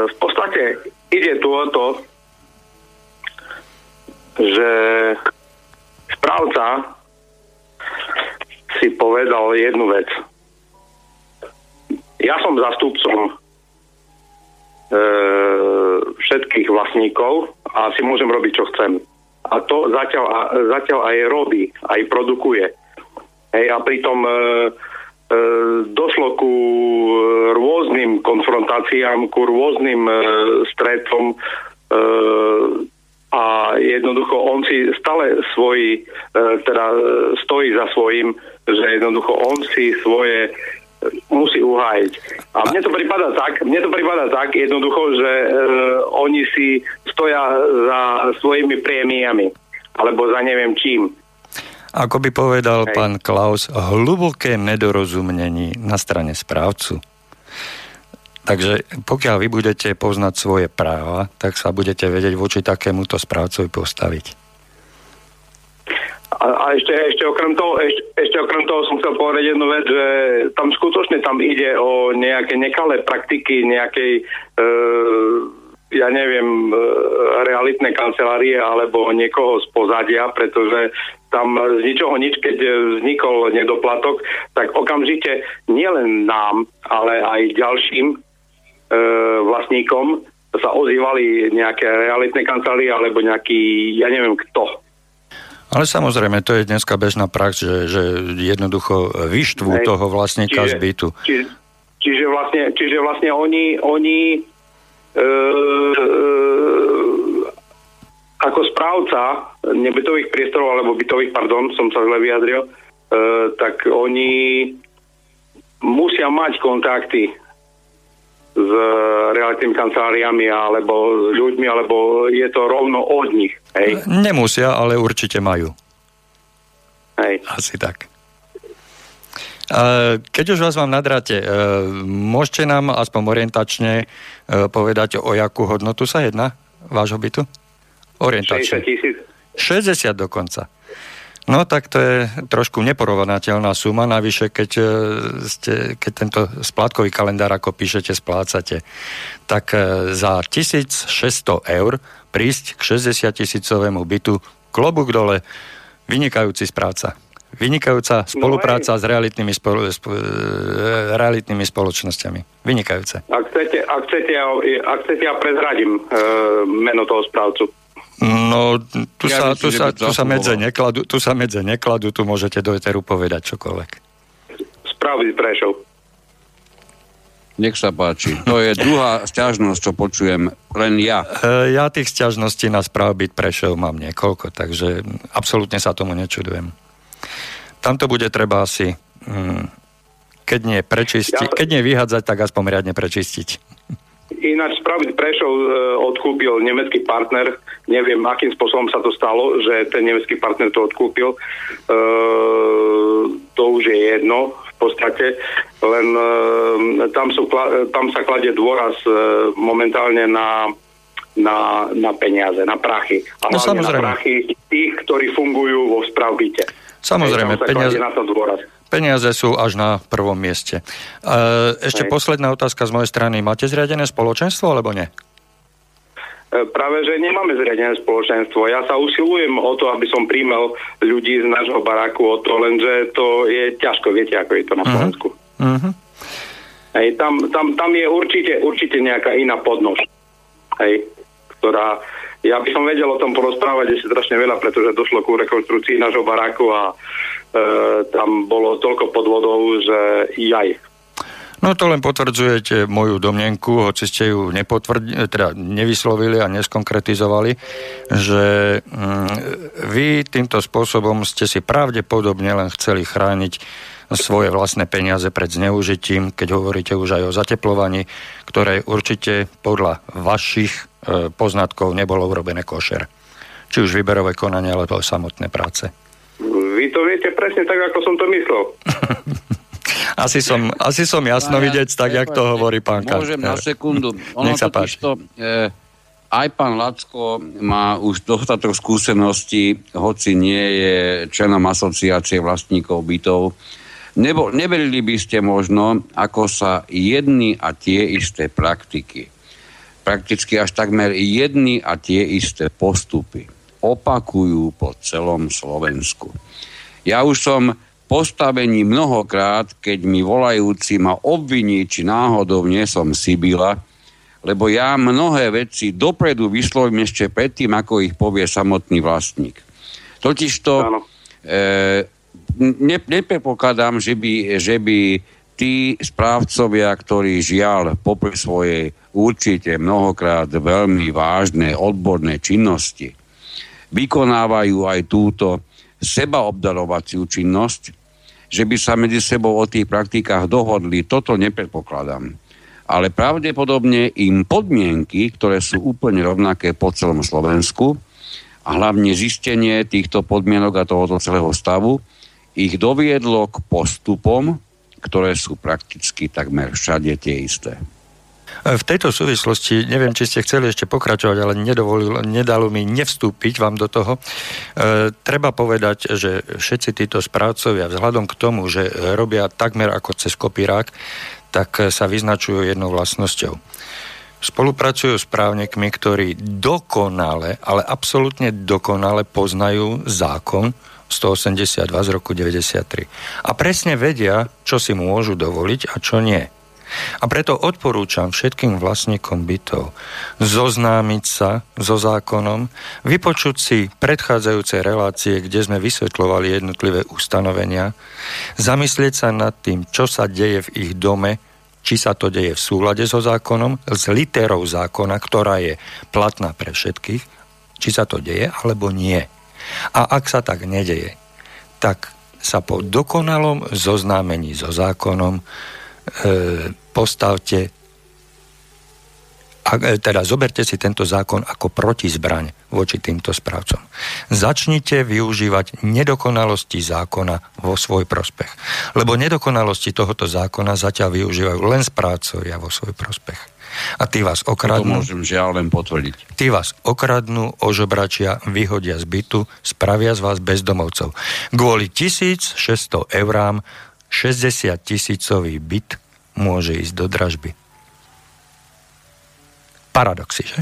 v podstate ide tu o to, že správca si povedal jednu vec. Ja som zastupcom všetkých vlastníkov a si môžem robiť, čo chcem. A to zatiaľ, a, zatiaľ aj robí, aj produkuje. Hej, a pritom e, e, došlo ku rôznym konfrontáciám, ku rôznym e, stretom e, a jednoducho on si stále svoj, e, teda stojí za svojím, že jednoducho on si svoje musí uhájiť. A mne to prípada tak, mne to prípada tak jednoducho, že e, oni si stoja za svojimi prémiami, alebo za neviem čím.
Ako by povedal Hej. pán Klaus, hlboké nedorozumnení na strane správcu. Takže pokiaľ vy budete poznať svoje práva, tak sa budete vedieť voči takémuto správcovi postaviť.
A, a ešte, ešte, okrem toho, ešte, ešte okrem toho som chcel povedať jednu vec, že tam skutočne tam ide o nejaké nekalé praktiky, nejakej, e, ja neviem, e, realitné kancelárie alebo niekoho z pozadia, pretože tam z ničoho nič, keď vznikol nedoplatok, tak okamžite nielen nám, ale aj ďalším e, vlastníkom sa ozývali nejaké realitné kancelárie alebo nejaký, ja neviem kto
ale samozrejme, to je dneska bežná prax, že, že jednoducho vyštvú Hej. toho vlastníka čiže, zbytu.
Čiže, čiže, vlastne, čiže vlastne oni, oni e, e, ako správca nebytových priestorov, alebo bytových, pardon, som sa zle vyjadril, e, tak oni musia mať kontakty s realitnými kanceláriami alebo s ľuďmi, alebo je to rovno od nich. Hej?
Nemusia, ale určite majú.
Hej.
Asi tak. Keď už vás mám nadráte, môžete nám aspoň orientačne povedať, o jakú hodnotu sa jedná vášho bytu? Orientačne.
60 tisíc.
60 dokonca. No tak to je trošku neporovnateľná suma, navyše keď, e, ste, keď tento splátkový kalendár, ako píšete, splácate, tak e, za 1600 eur prísť k 60 tisícovému bytu, klobúk dole, vynikajúci správca. Vynikajúca spolupráca no s realitnými, spolo, spo, e, realitnými spoločnosťami. Vynikajúce.
Ak chcete, ak chcete, ja, ak chcete ja prezradím e, meno toho správcu.
No, tu, ja sa, myslím, tu, sa, tu, sa medze nekladú, tu sa medze nekladú, tu môžete do Eteru povedať čokoľvek.
Správy Prešov.
Nech sa páči. To je druhá stiažnosť, čo počujem len ja.
E, ja tých stiažností na správ byť Prešov mám niekoľko, takže absolútne sa tomu nečudujem. Tam to bude treba asi, mm, keď nie prečistiť, ja... keď nie vyhádzať, tak aspoň riadne prečistiť.
Ináč spraviť Prešov e, odkúpil nemecký partner. Neviem, akým spôsobom sa to stalo, že ten nemecký partner to odkúpil. E, to už je jedno v podstate. Len e, tam, sú, tam sa kladie dôraz e, momentálne na na, na peniaze, na prachy. A
no, samozrejme.
na prachy tých, ktorí fungujú vo správbite.
Samozrejme, peniaze,
na to dôraz.
Peniaze sú až na prvom mieste. E, ešte Hej. posledná otázka z mojej strany. Máte zriadené spoločenstvo, alebo nie?
E, práve, že nemáme zriadené spoločenstvo. Ja sa usilujem o to, aby som príjmel ľudí z nášho baráku o to, lenže to je ťažko, viete, ako je to na mhm. Slovensku. Uh-huh. Hej, tam, tam, tam je určite, určite nejaká iná podnož, hej, ktorá ja by som vedel o tom porozprávať ešte strašne veľa, pretože došlo ku rekonstrukcii nášho baráku a tam bolo toľko podvodov, že jaj.
No to len potvrdzujete moju domnenku, hoci ste ju nepotvrd, teda nevyslovili a neskonkretizovali, že mm, vy týmto spôsobom ste si pravdepodobne len chceli chrániť svoje vlastné peniaze pred zneužitím, keď hovoríte už aj o zateplovaní, ktoré určite podľa vašich E, poznatkov nebolo urobené košer. Či už výberové konanie, alebo samotné práce.
Vy to viete presne tak, ako som to myslel. [laughs]
asi, som, asi som jasno no, vidieť, tak, jak to hovorí pán
Môžem na sekundu. Ono Nech sa páči. To, e, aj pán Lacko má už dostatok skúseností, hoci nie je členom asociácie vlastníkov bytov. Nebo, neverili by ste možno, ako sa jedny a tie isté praktiky prakticky až takmer jedny a tie isté postupy opakujú po celom Slovensku. Ja už som postavení mnohokrát, keď mi volajúci ma obviní, či náhodou nie som Sibila, lebo ja mnohé veci dopredu vyslovím ešte predtým, ako ich povie samotný vlastník. Totižto e, ne, nepredpokladám, že by, že by tí správcovia, ktorí žiaľ popri svojej určite mnohokrát veľmi vážne odborné činnosti, vykonávajú aj túto sebaobdarovaciu činnosť, že by sa medzi sebou o tých praktikách dohodli, toto nepredpokladám. Ale pravdepodobne im podmienky, ktoré sú úplne rovnaké po celom Slovensku, a hlavne zistenie týchto podmienok a tohoto celého stavu, ich doviedlo k postupom, ktoré sú prakticky takmer všade tie isté.
V tejto súvislosti, neviem, či ste chceli ešte pokračovať, ale nedovolil, nedalo mi nevstúpiť vám do toho. E, treba povedať, že všetci títo správcovia, vzhľadom k tomu, že robia takmer ako cez kopírák, tak sa vyznačujú jednou vlastnosťou. Spolupracujú s právnikmi, ktorí dokonale, ale absolútne dokonale poznajú zákon, 182 z roku 93. A presne vedia, čo si môžu dovoliť a čo nie. A preto odporúčam všetkým vlastníkom bytov zoznámiť sa so zákonom, vypočuť si predchádzajúce relácie, kde sme vysvetľovali jednotlivé ustanovenia, zamyslieť sa nad tým, čo sa deje v ich dome, či sa to deje v súlade so zákonom, s literou zákona, ktorá je platná pre všetkých, či sa to deje alebo nie. A ak sa tak nedeje, tak sa po dokonalom zoznámení so zákonom postavte A, e, teda zoberte si tento zákon ako protizbraň voči týmto správcom. Začnite využívať nedokonalosti zákona vo svoj prospech. Lebo nedokonalosti tohoto zákona zatiaľ využívajú len správcovia vo svoj prospech. A tí vás okradnú.
To môžem žiaľ len potvrdiť.
Tí vás okradnú, ožobračia, vyhodia z bytu, spravia z vás bezdomovcov. Kvôli 1600 eurám 60 tisícový byt môže ísť do dražby paradoxy, že?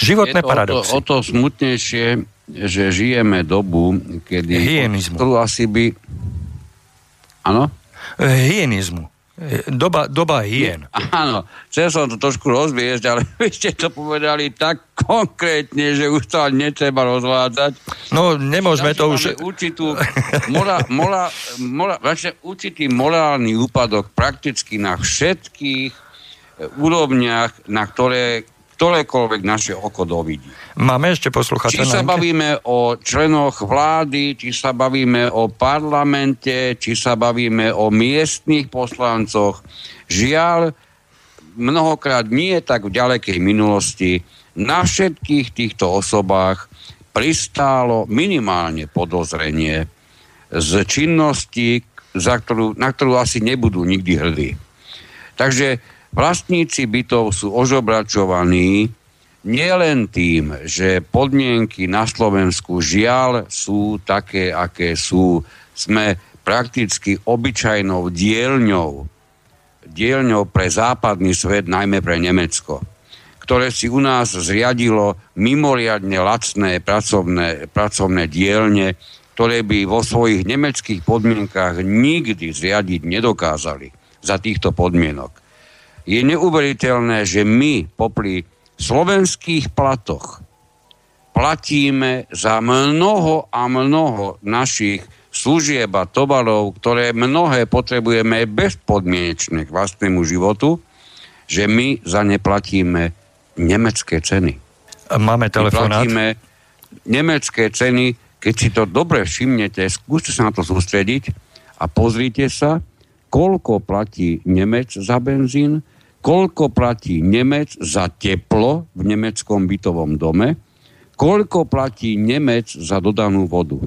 Životné
je to
paradoxy.
O to, o to smutnejšie, že žijeme dobu, kedy...
Hygienizmu.
Ktorú asi by... Áno?
Hygienizmu. Doba, doba hien.
Áno, chcel som to trošku rozviesť, ale [laughs] vy ste to povedali tak konkrétne, že už to ani netreba rozvádzať.
No, nemôžeme to už...
Určitú, mora, mora, mora, určitý morálny úpadok prakticky na všetkých úrovniach, na ktoré ktorékoľvek naše oko dovidí.
Máme ešte posluchača
Či sa bavíme o členoch vlády, či sa bavíme o parlamente, či sa bavíme o miestných poslancoch. Žiaľ, mnohokrát nie tak v ďalekej minulosti na všetkých týchto osobách pristálo minimálne podozrenie z činnosti, za ktorú, na ktorú asi nebudú nikdy hrdí. Takže Vlastníci bytov sú ožobračovaní nielen tým, že podmienky na Slovensku žiaľ sú také, aké sú. Sme prakticky obyčajnou dielňou, dielňou pre západný svet, najmä pre Nemecko, ktoré si u nás zriadilo mimoriadne lacné pracovné, pracovné dielne, ktoré by vo svojich nemeckých podmienkách nikdy zriadiť nedokázali za týchto podmienok je neuveriteľné, že my popri slovenských platoch platíme za mnoho a mnoho našich služieb a tovarov, ktoré mnohé potrebujeme bezpodmienečne k vlastnému životu, že my za ne platíme nemecké ceny.
Máme telefonát. My platíme
nemecké ceny, keď si to dobre všimnete, skúste sa na to sústrediť a pozrite sa, koľko platí Nemec za benzín, koľko platí Nemec za teplo v nemeckom bytovom dome, koľko platí Nemec za dodanú vodu.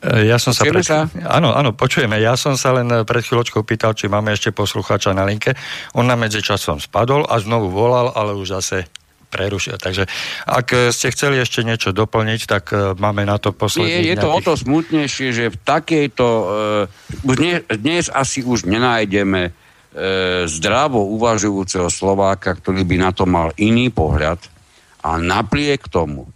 E, ja som sa, pred... Áno, áno, počujeme. Ja som sa len pred chvíľočkou pýtal, či máme ešte poslucháča na linke. On na medzičasom spadol a znovu volal, ale už zase prerušil. Takže ak ste chceli ešte niečo doplniť, tak e, máme na to posledný.
Je, je to o to smutnejšie, že v takejto... Uh, dnes, dnes asi už nenájdeme uh, zdravo uvažujúceho Slováka, ktorý by na to mal iný pohľad a napriek tomu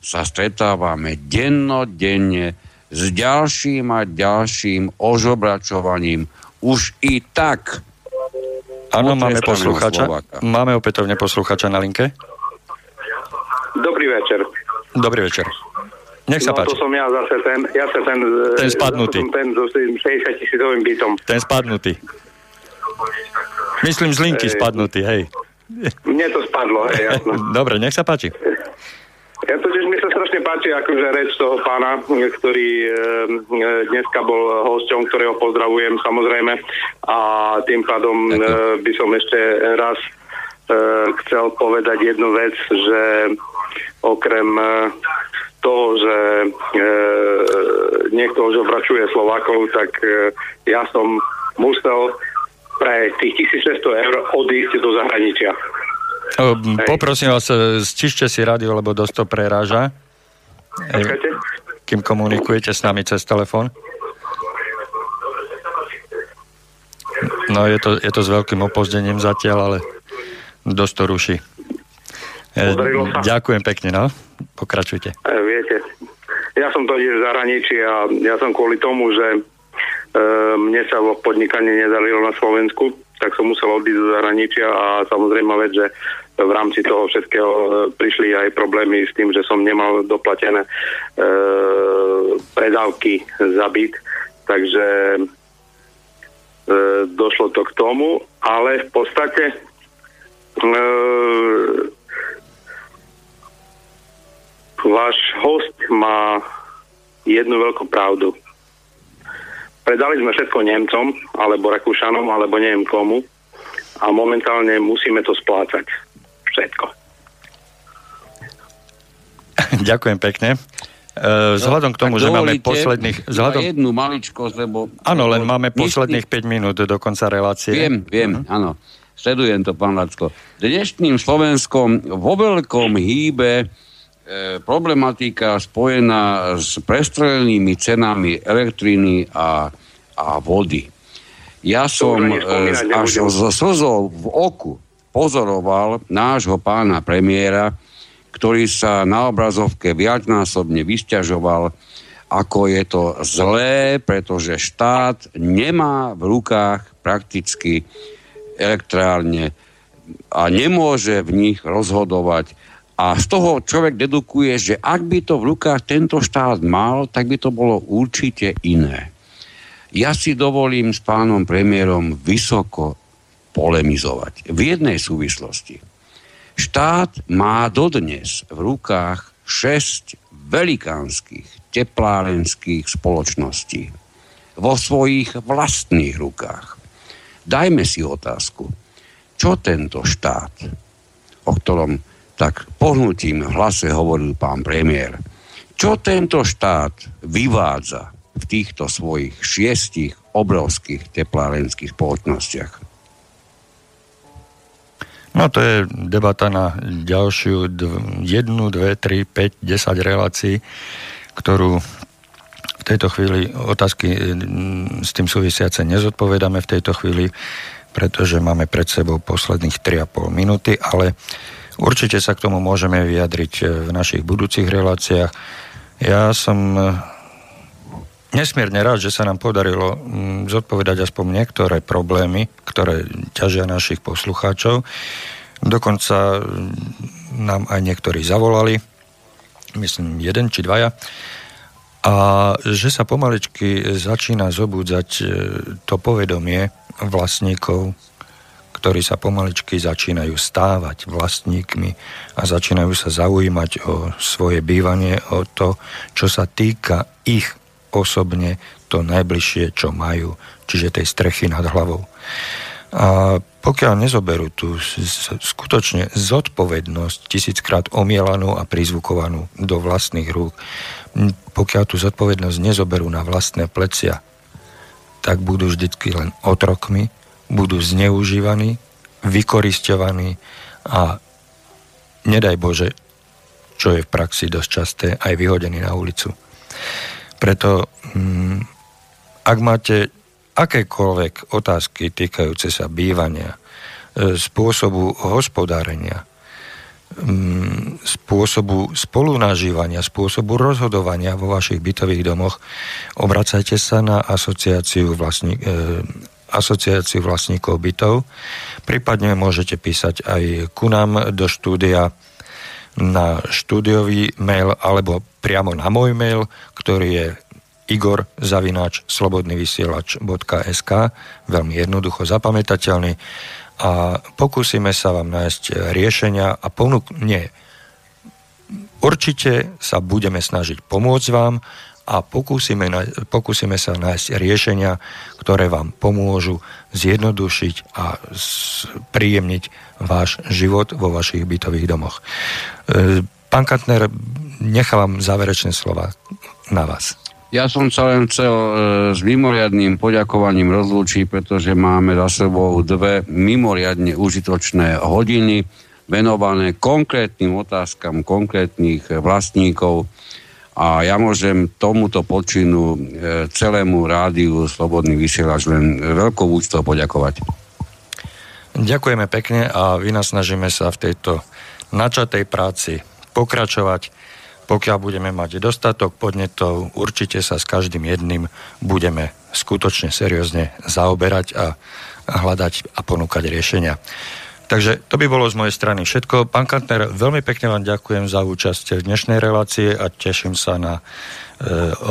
sa stretávame dennodenne s ďalším a ďalším ožobračovaním už i tak
Áno, máme posluchača. Máme opätovne posluchača na linke.
Dobrý večer.
Dobrý večer. Nech sa
no,
páči.
to som ja zase ten, ja sa ten,
ten spadnutý.
Ten so 60 tisícovým bytom.
Ten spadnutý. Myslím z linky hej. spadnutý, hej.
Mne to spadlo, hej, jasno. [laughs]
Dobre, nech sa páči.
Ja totiž mi sa strašne páči akože reč toho pána, ktorý e, dneska bol hosťom, ktorého pozdravujem samozrejme a tým pádom e, by som ešte raz e, chcel povedať jednu vec, že okrem e, toho, že e, niekto už obračuje Slovákov, tak e, ja som musel pre tých 1600 eur odísť do zahraničia.
O, poprosím vás, e, stište si radio, lebo dosť to preráža.
Počkajte.
Kým komunikujete s nami cez telefón. No je to, je to s veľkým opozdením zatiaľ, ale dosť to ruší.
Podarilo sa.
Ďakujem pekne, no. Pokračujte.
E, viete, ja som to v zahraničí a ja som kvôli tomu, že e, mne sa vo podnikaní nedarilo na Slovensku, tak som musel odísť do zahraničia a samozrejme vec, že v rámci toho všetkého e, prišli aj problémy s tým, že som nemal doplatené e, predávky za byt, takže e, došlo to k tomu, ale v podstate e, Váš host má jednu veľkú pravdu. Predali sme všetko Nemcom, alebo Rakúšanom, alebo neviem komu. a momentálne musíme to splácať. Všetko. [laughs]
Ďakujem pekne. Uh, vzhľadom k tomu, že máme posledných... Vzhľadom...
jednu maličkosť, lebo...
Áno, len máme posledných 5 minút do konca relácie.
Viem, viem, uh-huh. Sledujem to, pán Lacko. Dnešným Slovenskom vo veľkom hýbe e, problematika spojená s prestrelenými cenami elektriny a, a vody. Ja som e, až so slzou v oku pozoroval nášho pána premiéra, ktorý sa na obrazovke viacnásobne vysťažoval, ako je to zlé, pretože štát nemá v rukách prakticky elektrárne a nemôže v nich rozhodovať. A z toho človek dedukuje, že ak by to v rukách tento štát mal, tak by to bolo určite iné. Ja si dovolím s pánom premiérom vysoko polemizovať. V jednej súvislosti. Štát má dodnes v rukách šesť velikánskych teplárenských spoločností vo svojich vlastných rukách. Dajme si otázku, čo tento štát, o ktorom tak pohnutím hlase hovoril pán premiér, čo tento štát vyvádza v týchto svojich šiestich obrovských teplárenských spoločnostiach?
No to je debata na ďalšiu jednu, dve, tri, 5, 10 relácií, ktorú tejto chvíli otázky mm, s tým súvisiace nezodpovedáme v tejto chvíli, pretože máme pred sebou posledných 3,5 minúty, ale určite sa k tomu môžeme vyjadriť e, v našich budúcich reláciách. Ja som e, nesmierne rád, že sa nám podarilo mm, zodpovedať aspoň niektoré problémy, ktoré ťažia našich poslucháčov. Dokonca mm, nám aj niektorí zavolali, myslím jeden či dvaja, a že sa pomaličky začína zobúdzať e, to povedomie vlastníkov, ktorí sa pomaličky začínajú stávať vlastníkmi a začínajú sa zaujímať o svoje bývanie, o to, čo sa týka ich osobne, to najbližšie, čo majú, čiže tej strechy nad hlavou. A pokiaľ nezoberú tú skutočne zodpovednosť tisíckrát omielanú a prizvukovanú do vlastných rúk, pokiaľ tú zodpovednosť nezoberú na vlastné plecia, tak budú vždycky len otrokmi, budú zneužívaní, vykoristovaní a nedaj Bože, čo je v praxi dosť časté, aj vyhodení na ulicu. Preto, mm, ak máte akékoľvek otázky týkajúce sa bývania, e, spôsobu hospodárenia, spôsobu spolunažívania, spôsobu rozhodovania vo vašich bytových domoch, obracajte sa na asociáciu, vlastní, e, asociáciu vlastníkov bytov. Prípadne môžete písať aj ku nám do štúdia na štúdiový mail alebo priamo na môj mail, ktorý je igor zavináč slobodnyvysielač.sk veľmi jednoducho zapamätateľný a pokúsime sa vám nájsť riešenia a ponúk... Určite sa budeme snažiť pomôcť vám a pokúsime, pokúsime sa nájsť riešenia, ktoré vám pomôžu zjednodušiť a príjemniť váš život vo vašich bytových domoch. E, pán Katner, nechávam záverečné slova na vás.
Ja som sa len chcel e, s mimoriadným poďakovaním rozlúčiť, pretože máme za sebou dve mimoriadne užitočné hodiny venované konkrétnym otázkam konkrétnych vlastníkov a ja môžem tomuto počinu e, celému rádiu Slobodný vysielač len veľkou úctou poďakovať.
Ďakujeme pekne a vynasnažíme sa v tejto načatej práci pokračovať pokiaľ budeme mať dostatok podnetov, určite sa s každým jedným budeme skutočne seriózne zaoberať a, hľadať a ponúkať riešenia. Takže to by bolo z mojej strany všetko. Pán Kantner, veľmi pekne vám ďakujem za účasť v dnešnej relácie a teším sa na e,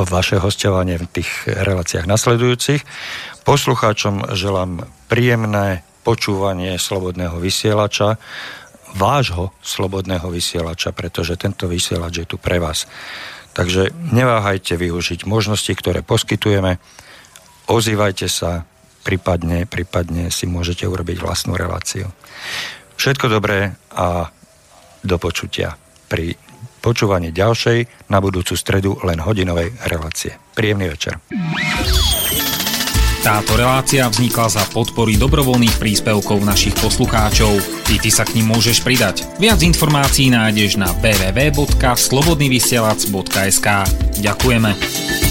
vaše hostovanie v tých reláciách nasledujúcich. Poslucháčom želám príjemné počúvanie slobodného vysielača vášho slobodného vysielača, pretože tento vysielač je tu pre vás. Takže neváhajte využiť možnosti, ktoré poskytujeme, ozývajte sa, prípadne, prípadne si môžete urobiť vlastnú reláciu. Všetko dobré a do počutia pri počúvaní ďalšej na budúcu stredu len hodinovej relácie. Príjemný večer.
Táto relácia vznikla za podpory dobrovoľných príspevkov našich poslucháčov. I ty sa k ním môžeš pridať. Viac informácií nájdeš na www.slobodnyvysielac.sk Ďakujeme.